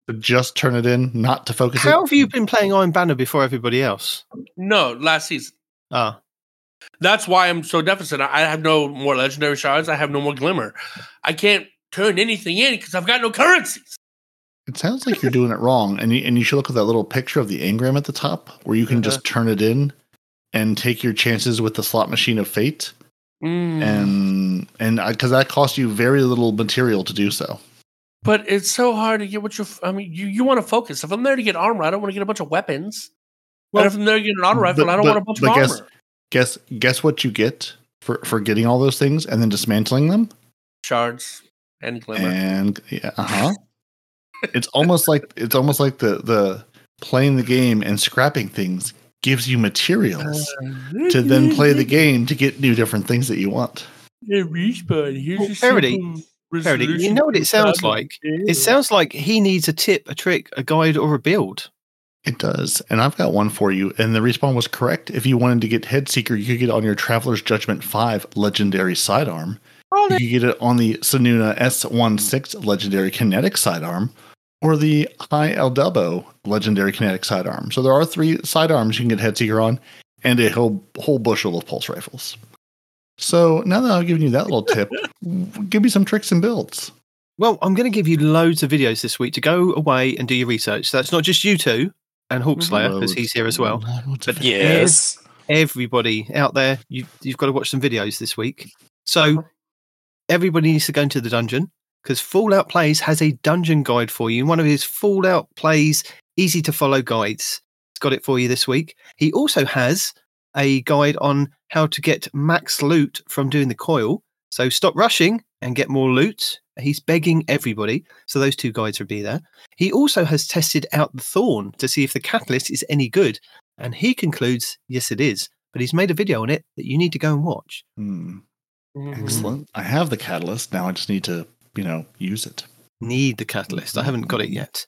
To just turn it in, not to focus How it. have you been playing Iron Banner before everybody else? No, last season. Ah, That's why I'm so deficit. I I have no more legendary shards. I have no more glimmer. I can't turn anything in because I've got no currencies. It sounds like you're doing it wrong, and you, and you should look at that little picture of the engram at the top, where you can Uh-huh. just turn it in and take your chances with the slot machine of fate, Mm. and and because that costs you very little material to do so. But it's so hard to get what you. I mean, you, you want to focus. If I'm there to get armor, I don't want to get a bunch of weapons. Well, and if I'm there to get an auto rifle, but- I don't but- want a bunch of guess- armor. Guess guess what you get for for getting all those things and then dismantling them, Shards and glimmer. and yeah, uh huh. It's almost like it's almost like the the playing the game and scrapping things gives you materials to then play the game to get new different things that you want. Yeah, respawn. Here's Well, a Peroty, Peroty, you know what it sounds tablet. like? It sounds like he needs a tip, a trick, a guide, or a build. It does. And I've got one for you. And the respawn was correct. If you wanted to get Headseeker, you could get it on your Traveler's Judgment 5 Legendary Sidearm. Oh, You could get it on the Sanuna S16 Legendary Kinetic Sidearm or the High Eldebo Legendary Kinetic Sidearm. So there are three sidearms you can get Headseeker on and a whole, whole bushel of pulse rifles. So now that I've given you that little tip, (laughs) give me some tricks and builds. Well, I'm going to give you loads of videos this week to go away and do your research. So that's not just you two and Hawkslay3r, mm-hmm. because he's here as well. Loads But Yes. Everybody out there, you, you've got to watch some videos this week. So uh-huh. everybody needs to go into the dungeon because Fallout Plays has a dungeon guide for you. One of his Fallout Plays easy to follow guides. He's got it for you this week. He also has a guide on how to get max loot from doing the coil. So stop rushing and get more loot. He's begging everybody. So those two guides will be there. He also has tested out the thorn to see if the catalyst is any good. And he concludes, yes, it is. But he's made a video on it that you need to go and watch. Mhm. excellent. I have the catalyst. Now I just need to, you know, use it. Need the catalyst. I haven't got it yet.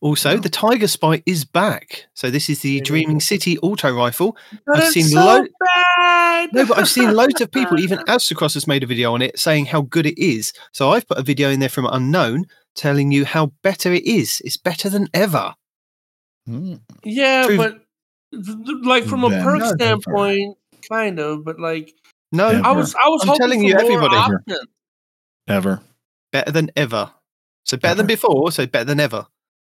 Also, the Tigerspite is back. So this is the. Dreaming City auto rifle. But I've seen so lo- bad. No, but I've seen (laughs) loads of people, even Aztecross has made a video on it saying how good it is. So I've put a video in there from Unknown telling you how better it is. It's better than ever. Hmm. Yeah, True. but th- th- like from a Then perk never. standpoint, kind of. But like, No, Yeah. I was, I was I'm hoping telling for you, everybody. options. Ever. Better than ever. So better than before, so better than ever.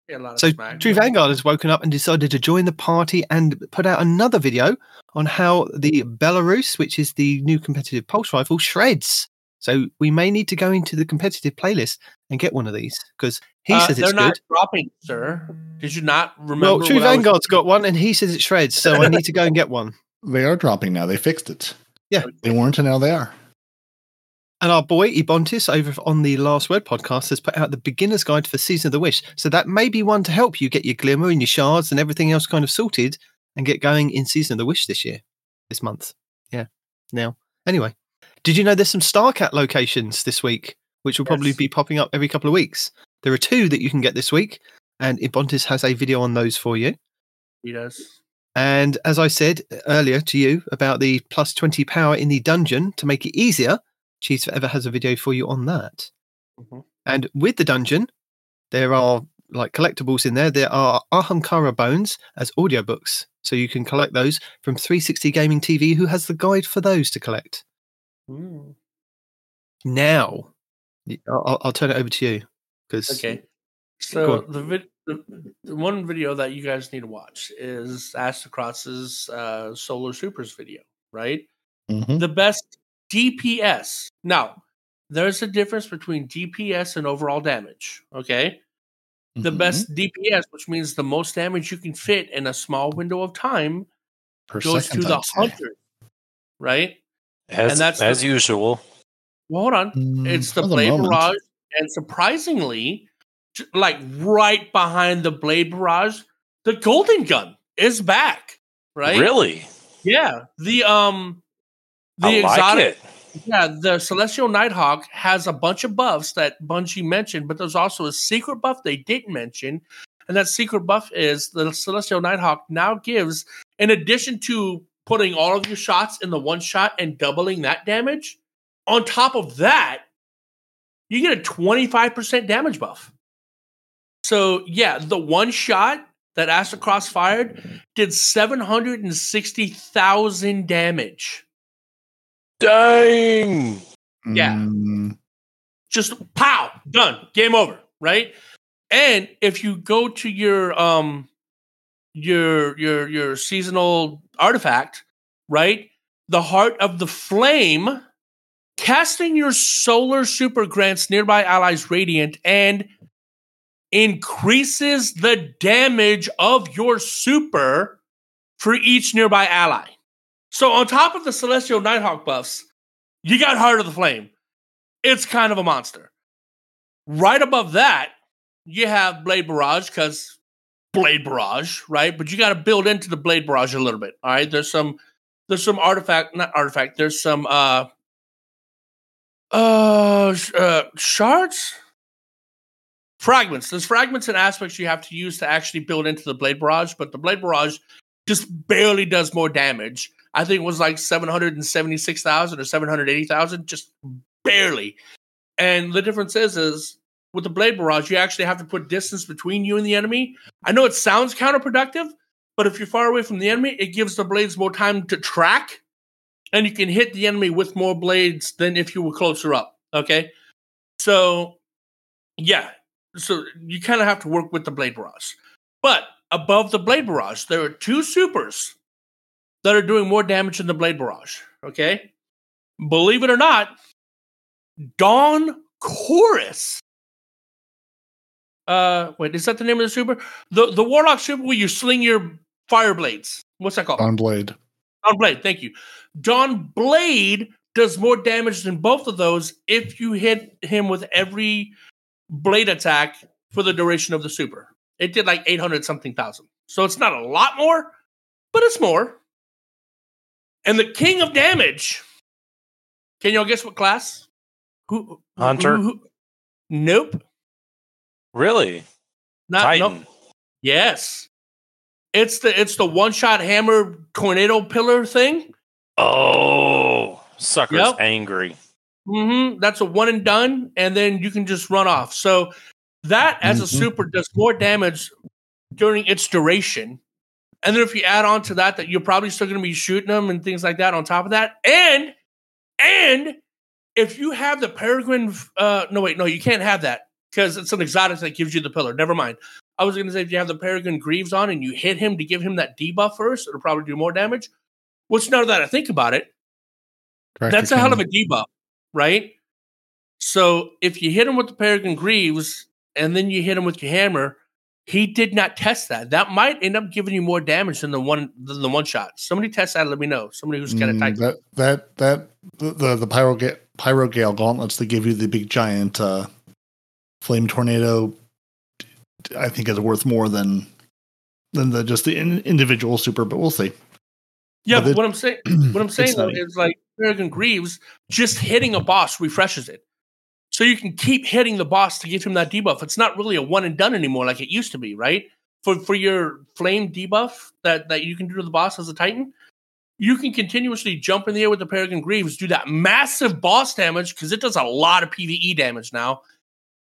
Yeah, a lot of So smack. True Vanguard has woken up and decided to join the party and put out another video on how the Belarus, which is the new competitive pulse rifle, shreds. So we may need to go into the competitive playlist and get one of these because he Uh, says it's they're not dropping, sir. Did you not remember? Well, True what I was- Vanguard's got one and he says it shreds, so I need to go and get one. (laughs) They are dropping now. They fixed it. Yeah. They weren't, and now they are. And our boy Ebontis over on the Last Word podcast has put out the beginner's guide for Season of the Wish. So that may be one to help you get your glimmer and your shards and everything else kind of sorted and get going in Season of the Wish this year, this month. Yeah. Now, anyway, did you know there's some Starcat locations this week, which will probably Yes. be popping up every couple of weeks? There are two that you can get this week, and Ebontis has a video on those for you. He does. And as I said earlier to you about the plus 20 power in the dungeon to make it easier, Cheese Forever has a video for you on that. Mhm. And with the dungeon, there are like collectibles in there. There are Ahamkara bones as audiobooks. So you can collect those from 360 Gaming TV, who has the guide for those to collect. Mm. Now, y- I'll, I'll turn it over to you. Because Okay. So on. the, vid- the the one video that you guys need to watch is Aztecross's uh, Solar Supers video, right? Mhm. The best DPS. Now, there's a difference between DPS and overall damage. Okay, the Mhm. best DPS, which means the most damage you can fit in a small window of time, Per goes to the I'd say. hunter, right? As, And that's as the- usual. Well, hold on. Mm, It's the Blade moment. Barrage, and surprisingly, like right behind the Blade Barrage, the Golden Gun is back. Right? Really? Yeah. The um, the I like exotic, it. yeah, the Celestial Nighthawk has a bunch of buffs that Bungie mentioned, but there's also a secret buff they didn't mention, and that secret buff is the Celestial Nighthawk now gives, in addition to putting all of your shots in the one shot and doubling that damage, on top of that, you get a 25% damage buff. So, yeah, the one shot that Astacross fired did 760,000 damage. Dang. Yeah. Mm, Just pow, done, game over, right? And if you go to your um your your your seasonal artifact, right? The heart of the flame casting your solar super grants nearby allies radiant and increases the damage of your super for each nearby ally. So on top of the celestial nighthawk buffs, you got heart of the flame. It's kind of a monster. Right above that, you have Blade Barrage because Blade Barrage, right? But you got to build into the Blade Barrage a little bit. All right, there's some, there's some artifact, not artifact. There's some uh, uh, uh shards, fragments. There's fragments and aspects you have to use to actually build into the Blade Barrage, but the Blade Barrage just barely does more damage. I think it was like seven hundred and seventy six thousand or seven hundred eighty thousand, just barely. And the difference is, is with the blade barrage, you actually have to put distance between you and the enemy. I know it sounds counterproductive, but if you're far away from the enemy, it gives the blades more time to track, and you can hit the enemy with more blades than if you were closer up. Okay, so yeah, so you kind of have to work with the blade barrage. But above the blade barrage, there are two supers that are doing more damage than the blade barrage. Okay, believe it or not, Dawn Chorus. Uh, wait, is that the name of the super? The the Warlock super where you sling your fire blades. What's that called? on blade. Dawn Blade. Thank you. Dawn Blade does more damage than both of those if you hit him with every blade attack for the duration of the super. It did like eight hundred something thousand. So it's not a lot more, but it's more. And the king of damage. Can y'all guess what class? Who? Hunter? who- who- nope. Really? Not Titan. nope. Yes. It's the it's the one shot hammer tornado pillar thing. Oh, sucker's Yep. angry. hmm That's a one and done, and then you can just run off. So that as a Mhm. super does more damage during its duration. And then if you add on to that, that you're probably still going to be shooting them and things like that on top of that. And and if you have the peregrine, uh, no wait, no, you can't have that because it's an exotic that gives you the pillar. Never mind. I was going to say if you have the peregrine greaves on and you hit him to give him that debuff first, it'll probably do more damage. Which now that I think about it, that's a hell of a debuff, right? So if you hit him with the Peregrine Greaves and then you hit him with your hammer, he did not test that. That might end up giving you more damage than the one than the one shot. Somebody test that. Let me know. Somebody who's kind of Mm, tight. that that that the the, the pyro pyrogale gauntlets that give you the big giant uh, flame tornado. I think is worth more than than the just the in, individual super, but we'll see. Yeah, but what I'm saying, what I'm (clears throat) saying is like Peregrine Greaves, just hitting a boss refreshes it. So you can keep hitting the boss to give him that debuff. It's not really a one and done anymore like it used to be, right? For for your flame debuff that that you can do to the boss as a Titan, you can continuously jump in the air with the Peregrine Greaves, do that massive boss damage because it does a lot of PVE damage now.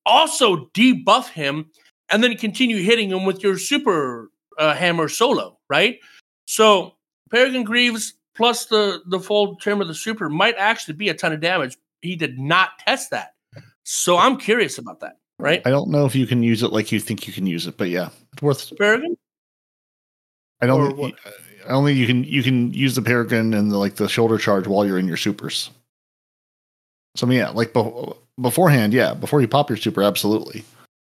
Also debuff him, and then continue hitting him with your super uh, hammer solo, right? So Peregrine Greaves plus the the full term of the super might actually be a ton of damage. He did not test that, so I'm curious about that. Right, I don't know if you can use it like you think you can use it, but yeah, it's worth. Peregrine. I don't. what? Think, I don't think you can you can use the peregrine and the, like the shoulder charge while you're in your supers. So I mean, yeah, like be- beforehand, yeah, before you pop your super, absolutely.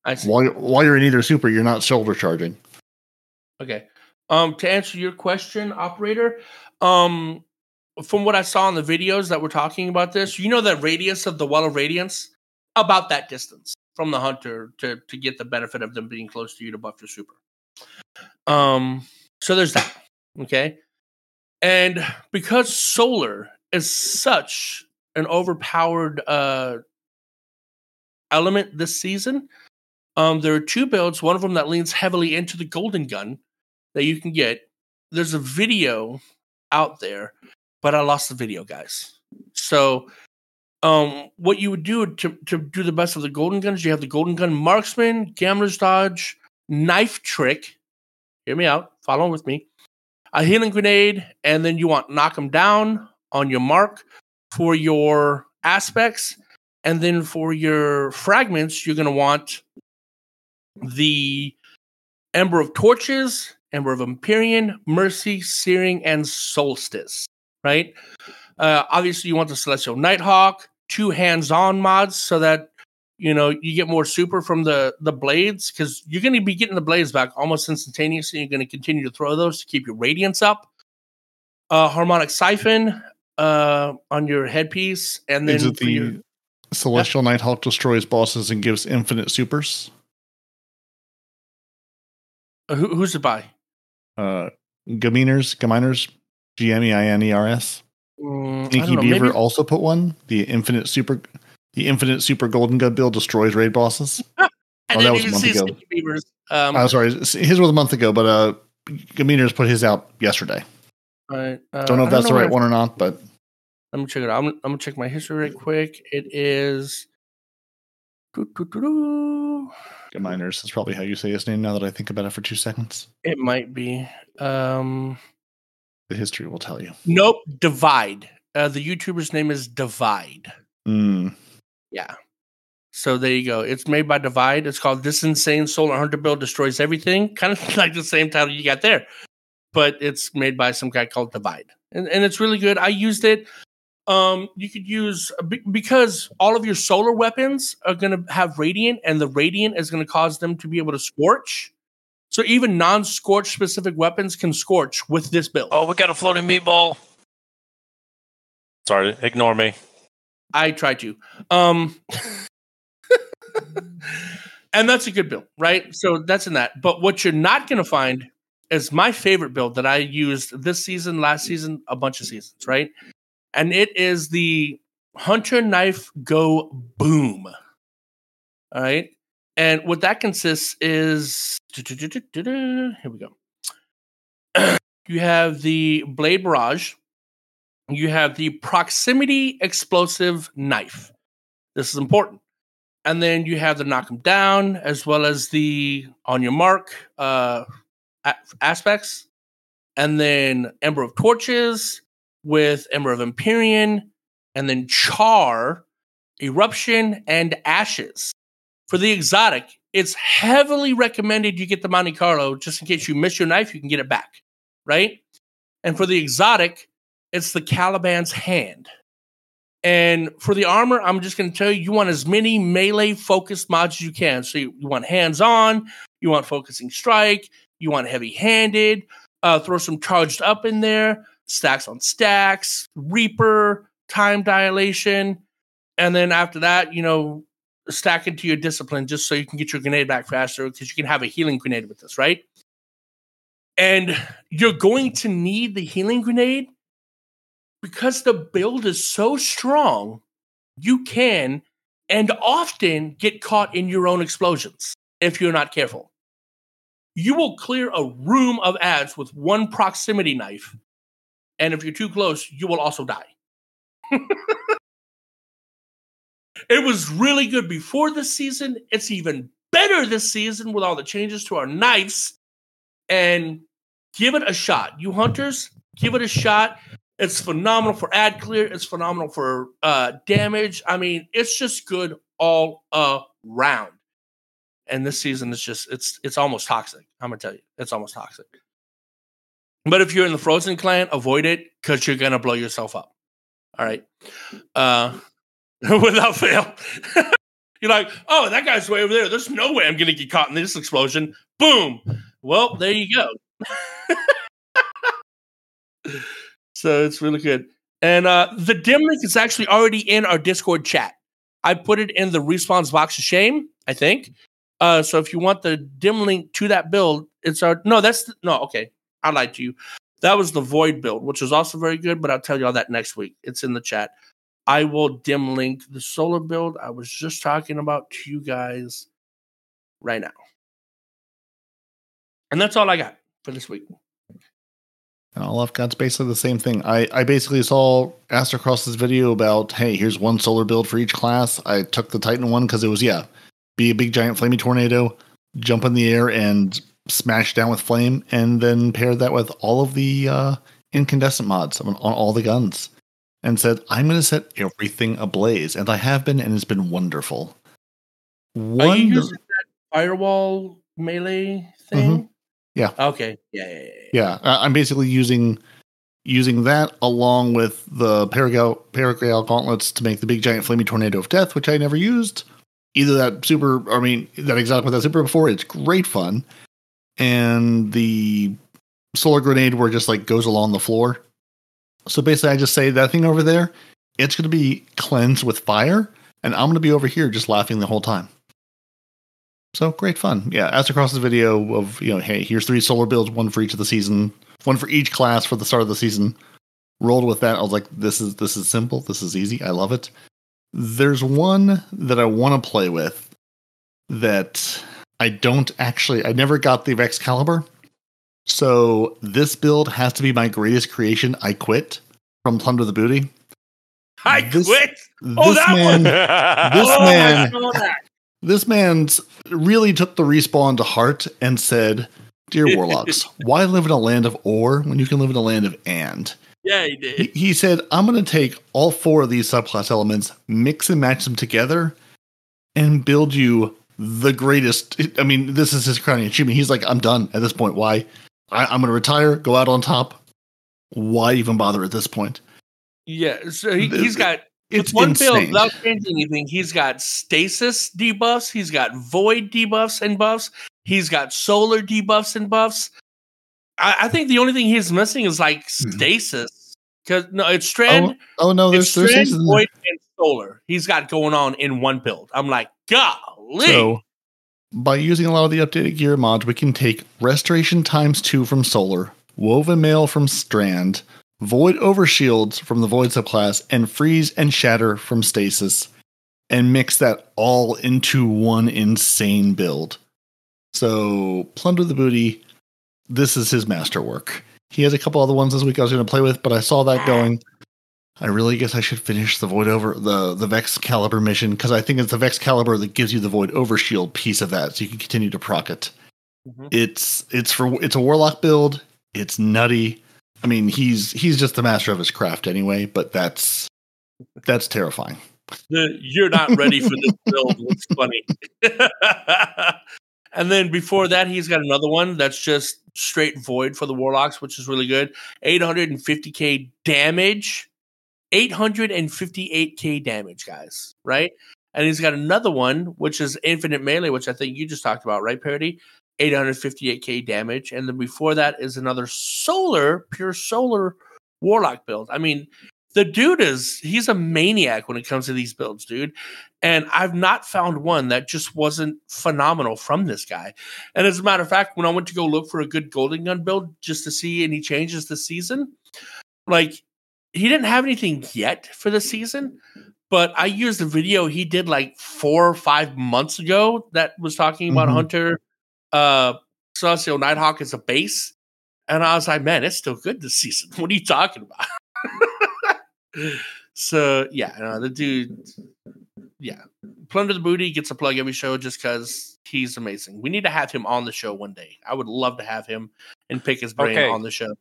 I see. While you're, while you're in either super, you're not shoulder charging. Okay. Um, to answer your question, operator, um, from what I saw in the videos that were talking about this, you know that radius of the well of radiance about that distance from the hunter to to get the benefit of them being close to you to buff your super. Um, so there's that. Okay. And because solar is such an overpowered uh element this season, um, there are two builds, one of them that leans heavily into the golden gun that you can get. There's a video out there, but I lost the video, guys. So um what you would do to, to do the best of the golden guns, you have the golden gun marksman, gambler's dodge, knife trick. Hear me out, follow with me. A healing grenade, and then you want knock them down on your mark for your aspects, and then for your fragments, you're gonna want the Ember of Torches, Ember of Empyrean, Mercy, Searing, and Solstice. Right? Uh, obviously, you want the Celestial Nighthawk, two hands-on mods, so that you know you get more super from the the blades because you're going to be getting the blades back almost instantaneously. You're going to continue to throw those to keep your radiance up. Uh, harmonic siphon uh, on your headpiece, and then Is it the your- Celestial Nighthawk destroys bosses and gives infinite supers? uh, who, who's it by? Uh, Gaminers, Gaminers, G M E I N E R S. Mm, Sneaky know, Beaver maybe- also put one. The infinite super, the infinite super golden gun build destroys raid bosses. (laughs) Oh, that was a month ago. Beavers. Um, Oh, sorry, his was a month ago, but uh, Gaminers put his out yesterday. Right. Uh, Don't know if that's the right one or not, but Let me check it out. I'm, I'm gonna check my history right quick. It is. Gaminers is probably how you say his name. Now that I think about it for two seconds, It might be. Um, the history will tell you. nope. Divide. Uh, the YouTuber's name is Divide. Mm. Yeah. So there you go. It's made by Divide. It's called This Insane Solar Hunter Build Destroys Everything. (laughs) Kind of like the same title you got there, but it's made by some guy called Divide, and and it's really good. I used it. Um, you could use because all of your solar weapons are going to have radiant, and the radiant is going to cause them to be able to scorch. So even non-scorch specific weapons can scorch with this build. Oh, we got a floating meatball. Sorry, ignore me. I tried to. Um (laughs) and that's a good build, right? So that's in that. But what you're not going to find is my favorite build that I used this season, last season, a bunch of seasons, right? And it is the Hunter Knife Go Boom. All right. And what that consists is here we go. (clears throat) you have the blade barrage, you have the proximity explosive knife. This is important. And then you have the knock them down as well as the on your mark uh, aspects. And then Ember of Torches with Ember of Empyrean, and then Char, Eruption, and Ashes. For the exotic, it's heavily recommended you get the Monte Carlo just in case you miss your knife, you can get it back, right? And for the exotic, it's the Caliban's hand. And for the armor, I'm just going to tell you, you want as many melee focused mods as you can. So you, you want hands on, you want focusing strike, you want heavy handed, uh, throw some charged up in there, stacks on stacks, Reaper, time dilation. And then after that, you know, stack into your discipline just so you can get your grenade back faster because you can have a healing grenade with this, right? And you're going to need the healing grenade because the build is so strong, you can and often get caught in your own explosions if you're not careful. You will clear a room of ads with one proximity knife, and if you're too close, you will also die. (laughs) it was really good before this season. It's even better this season with all the changes to our knives. And give it a shot. You hunters, give it a shot. It's phenomenal for ad clear. It's phenomenal for uh, damage. I mean, it's just good all around. And this season is just it's it's almost toxic. I'm gonna tell you, it's almost toxic. But if you're in the frozen clan, avoid it because you're gonna blow yourself up. All right, uh, (laughs) without fail. (laughs) you're like, oh, that guy's way over there. There's no way I'm gonna get caught in this explosion. Boom. Well, there you go. (laughs) so it's really good. And uh, the dim link is actually already in our Discord chat. I put it in the response box of shame, I think. Uh, so if you want the dim link to that build, it's our no, that's the, no, okay. I lied to you. That was the void build, which was also very good, but I'll tell you all that next week. It's in the chat. I will dim link the solar build I was just talking about to you guys right now. And that's all I got for this week. And all I've got's basically the same thing. I, I basically saw Aztecross's video about, hey, here's one solar build for each class. I took the Titan one because it was, yeah, be a big giant flaming tornado, jump in the air and smash down with flame, and then paired that with all of the uh, incandescent mods on, on all the guns. And said, I'm going to set everything ablaze. And I have been, and it's been wonderful. Are One, you using that firewall melee mm-hmm. thing? Yeah. Okay. Yeah. Yeah. yeah, yeah. Yeah, I- I'm basically using using that along with the Pyrogale Pyrogale gauntlets to make the big giant flaming tornado of death, which I never used. Either that super, I mean, that exotic with that super before. It's great fun, and the solar grenade where it just like goes along the floor. So basically, I just say that thing over there. It's going to be cleansed with fire, and I'm going to be over here just laughing the whole time. So great fun. Yeah, Aztecross the video of, you know, hey, here's three solar builds, one for each of the season, one for each class for the start of the season. Rolled with that. I was like, this is this is simple. This is easy. I love it. There's one that I want to play with that I don't actually I never got the Excalibur. So this build has to be my greatest creation. I quit from Plunder the Booty. I This- quit. Oh, that man, (laughs) this oh, man I saw that. this man's really took the respawn to heart and said, Dear (laughs) Warlocks, why live in a land of or when you can live in a land of and? Yeah, he He, did. he said, I'm going to take all four of these subclass elements, mix and match them together, and build you the greatest. I mean, this is his crowning achievement. He's like, I'm done at this point. Why? I, I'm going to retire, go out on top. Why even bother at this point? Yeah. So he, he's got It's one insane. build without changing anything. He's got stasis debuffs. He's got void debuffs and buffs. He's got solar debuffs and buffs. I, I think the only thing he's missing is like Hmm. stasis. Because no, it's strand, oh, oh no, there's there's strand, things in there. void, and solar. He's got going on in one build. I'm like, golly. So, by using a lot of the updated gear mods, we can take Restoration times two from Solar, Woven Mail from Strand, Void Overshields from the Void subclass, and Freeze and Shatter from Stasis. and mix that all into one insane build. So, Plunder the Booty, this is his masterwork. He has a couple other ones this week I was going to play with, but I saw that ah. going. I really guess I should finish the Void over the the Vex Caliber mission because I think it's the Vex Caliber that gives you the Void Overshield piece of that, so you can continue to proc it. Mhm. It's it's for it's a Warlock build. It's nutty. I mean, he's he's just the master of his craft anyway, but that's that's terrifying. The, you're not ready for this (laughs) build. It's funny? (laughs) and then before that, he's got another one that's just straight void for the warlocks, which is really good. 850k damage, 858k damage, guys. Right? And he's got another one which is infinite melee, which I think you just talked about, right, Peroty? 858k damage, and then before that is another solar, pure solar warlock build. I mean, the dude is he's a maniac when it comes to these builds, dude. And I've not found one that just wasn't phenomenal from this guy. And as a matter of fact, when I went to go look for a good golden gun build just to see any changes this season, like he didn't have anything yet for the season. But I used the video he did like four or five months ago that was talking about Mhm. Hunter uh Celestial Nighthawk as a base. And I was like, man, it's still good this season. (laughs) What are you talking about? (laughs) so yeah, no, the dude, yeah, plunder the booty gets a plug every show just because he's amazing. We need to have him on the show one day. I would love to have him and pick his brain Okay. on the show.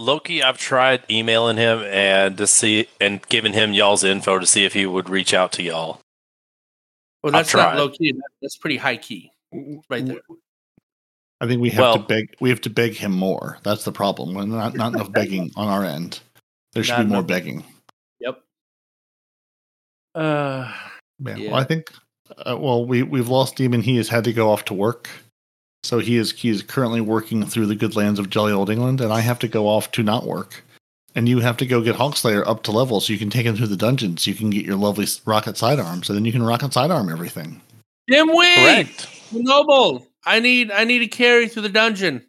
Loki, I've tried emailing him and to see and giving him y'all's info to see if he would reach out to y'all. Well, I've that's not tried. low key. That's pretty high key, right there. I think we have Well- to beg. We have to beg him more. That's the problem. We're not not enough begging on our end. There should Not be more enough. begging. Yep. Uh, Yeah. Yeah. Well, I think. Uh, well, we we've lost Demon. He has had to go off to work, so he is he is currently working through the good lands of jolly old England, and I have to go off to not work. And you have to go get Hawkslay3r up to level so you can take him through the dungeons. You can get your lovely rocket sidearms, and then you can rocket sidearm everything. Dimwit, Correct. Noble. I need I need a carry through the dungeon.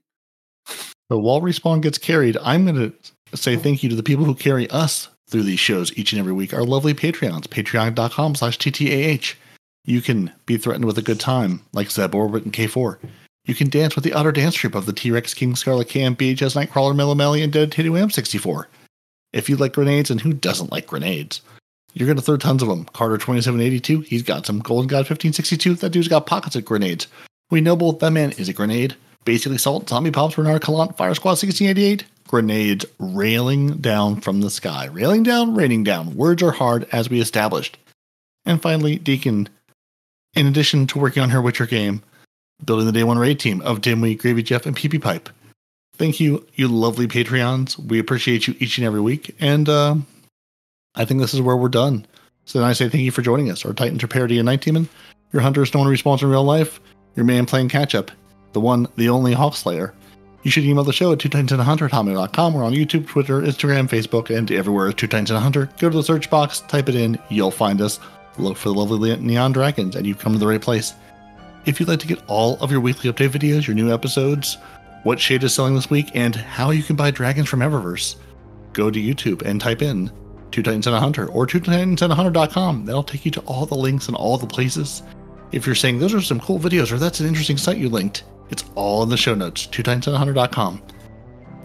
But while respawn gets carried, I'm going to say thank you to the people who carry us through these shows each and every week. Our lovely Patreons, patreon.com slash TTAH. You can be threatened with a good time, like Zeb Orbit and K4. You can dance with the utter dance troupe of the T-Rex King Scarlet KM BHS Nightcrawler Melomelli and Dedicated Wham 64. If you like grenades, and who doesn't like grenades? You're going to throw tons of them. Carter 2782, he's got some. Golden God 1562, that dude's got pockets of grenades. We Noble, that man is a grenade. Basically Salt, Zombie Pops, Bernard Calant, Fire Squad 1688. Grenades railing down from the sky. Railing down, raining down. Words are hard as we established. And finally, Deacon, in addition to working on her Witcher game, building the day one raid team of Dimwee, Gravy Jeff, and PP Pipe. Thank you, you lovely Patreons. We appreciate you each and every week. And uh, I think this is where we're done. So then I say thank you for joining us. Our Titans are Peroty and Nitedemon. Your hunters no one responds in real life. Your man playing catch up. The one, the only Hawkslay3r. You should email the show at two titans and a hunter at hotmail.com. We're on YouTube, Twitter, Instagram, Facebook, and everywhere as two titans and a hunter. Go to the search box, type it in, you'll find us. Look for the lovely neon dragons, and you've come to the right place. If you'd like to get all of your weekly update videos, your new episodes, what shade is selling this week, and how you can buy dragons from Eververse, go to YouTube and type in Two Titans and a Hunter or Two Titans and a Hunter.com. That'll take you to all the links and all the places. If you're saying those are some cool videos or that's an interesting site you linked, it's all in the show notes, Two Titans and a Hunter.com.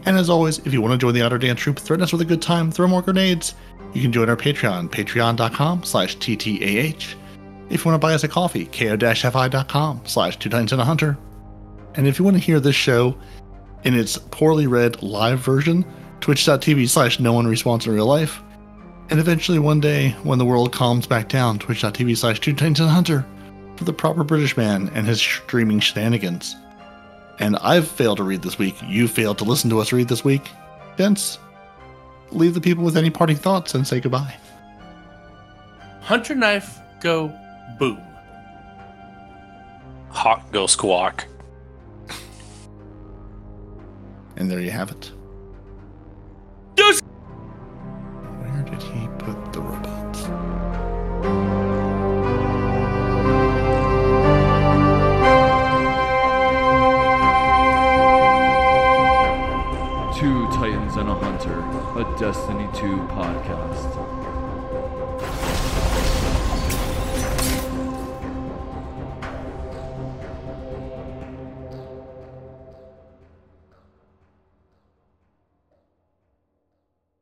And as always, if you want to join the Otter Dance Troop, threaten us with a good time, throw more grenades, you can join our Patreon, patreon.com slash TTAH. If you want to buy us a coffee, ko-fi.com slash two titans and a hunter. And if you want to hear this show in its poorly read live version, twitch.tv slash no one responds in real life. And eventually one day, when the world calms back down, twitch.tv slash two titans and a hunter for the proper British man and his streaming shenanigans. And I've failed to read this week. You failed to listen to us read this week. Gents, leave the people with any parting thoughts and say goodbye. Hunter knife, go boom. Hawk go squawk. And there you have it. Deuce- Where did he put the robots? Two Titans and a Hunter, a Destiny 2 podcast.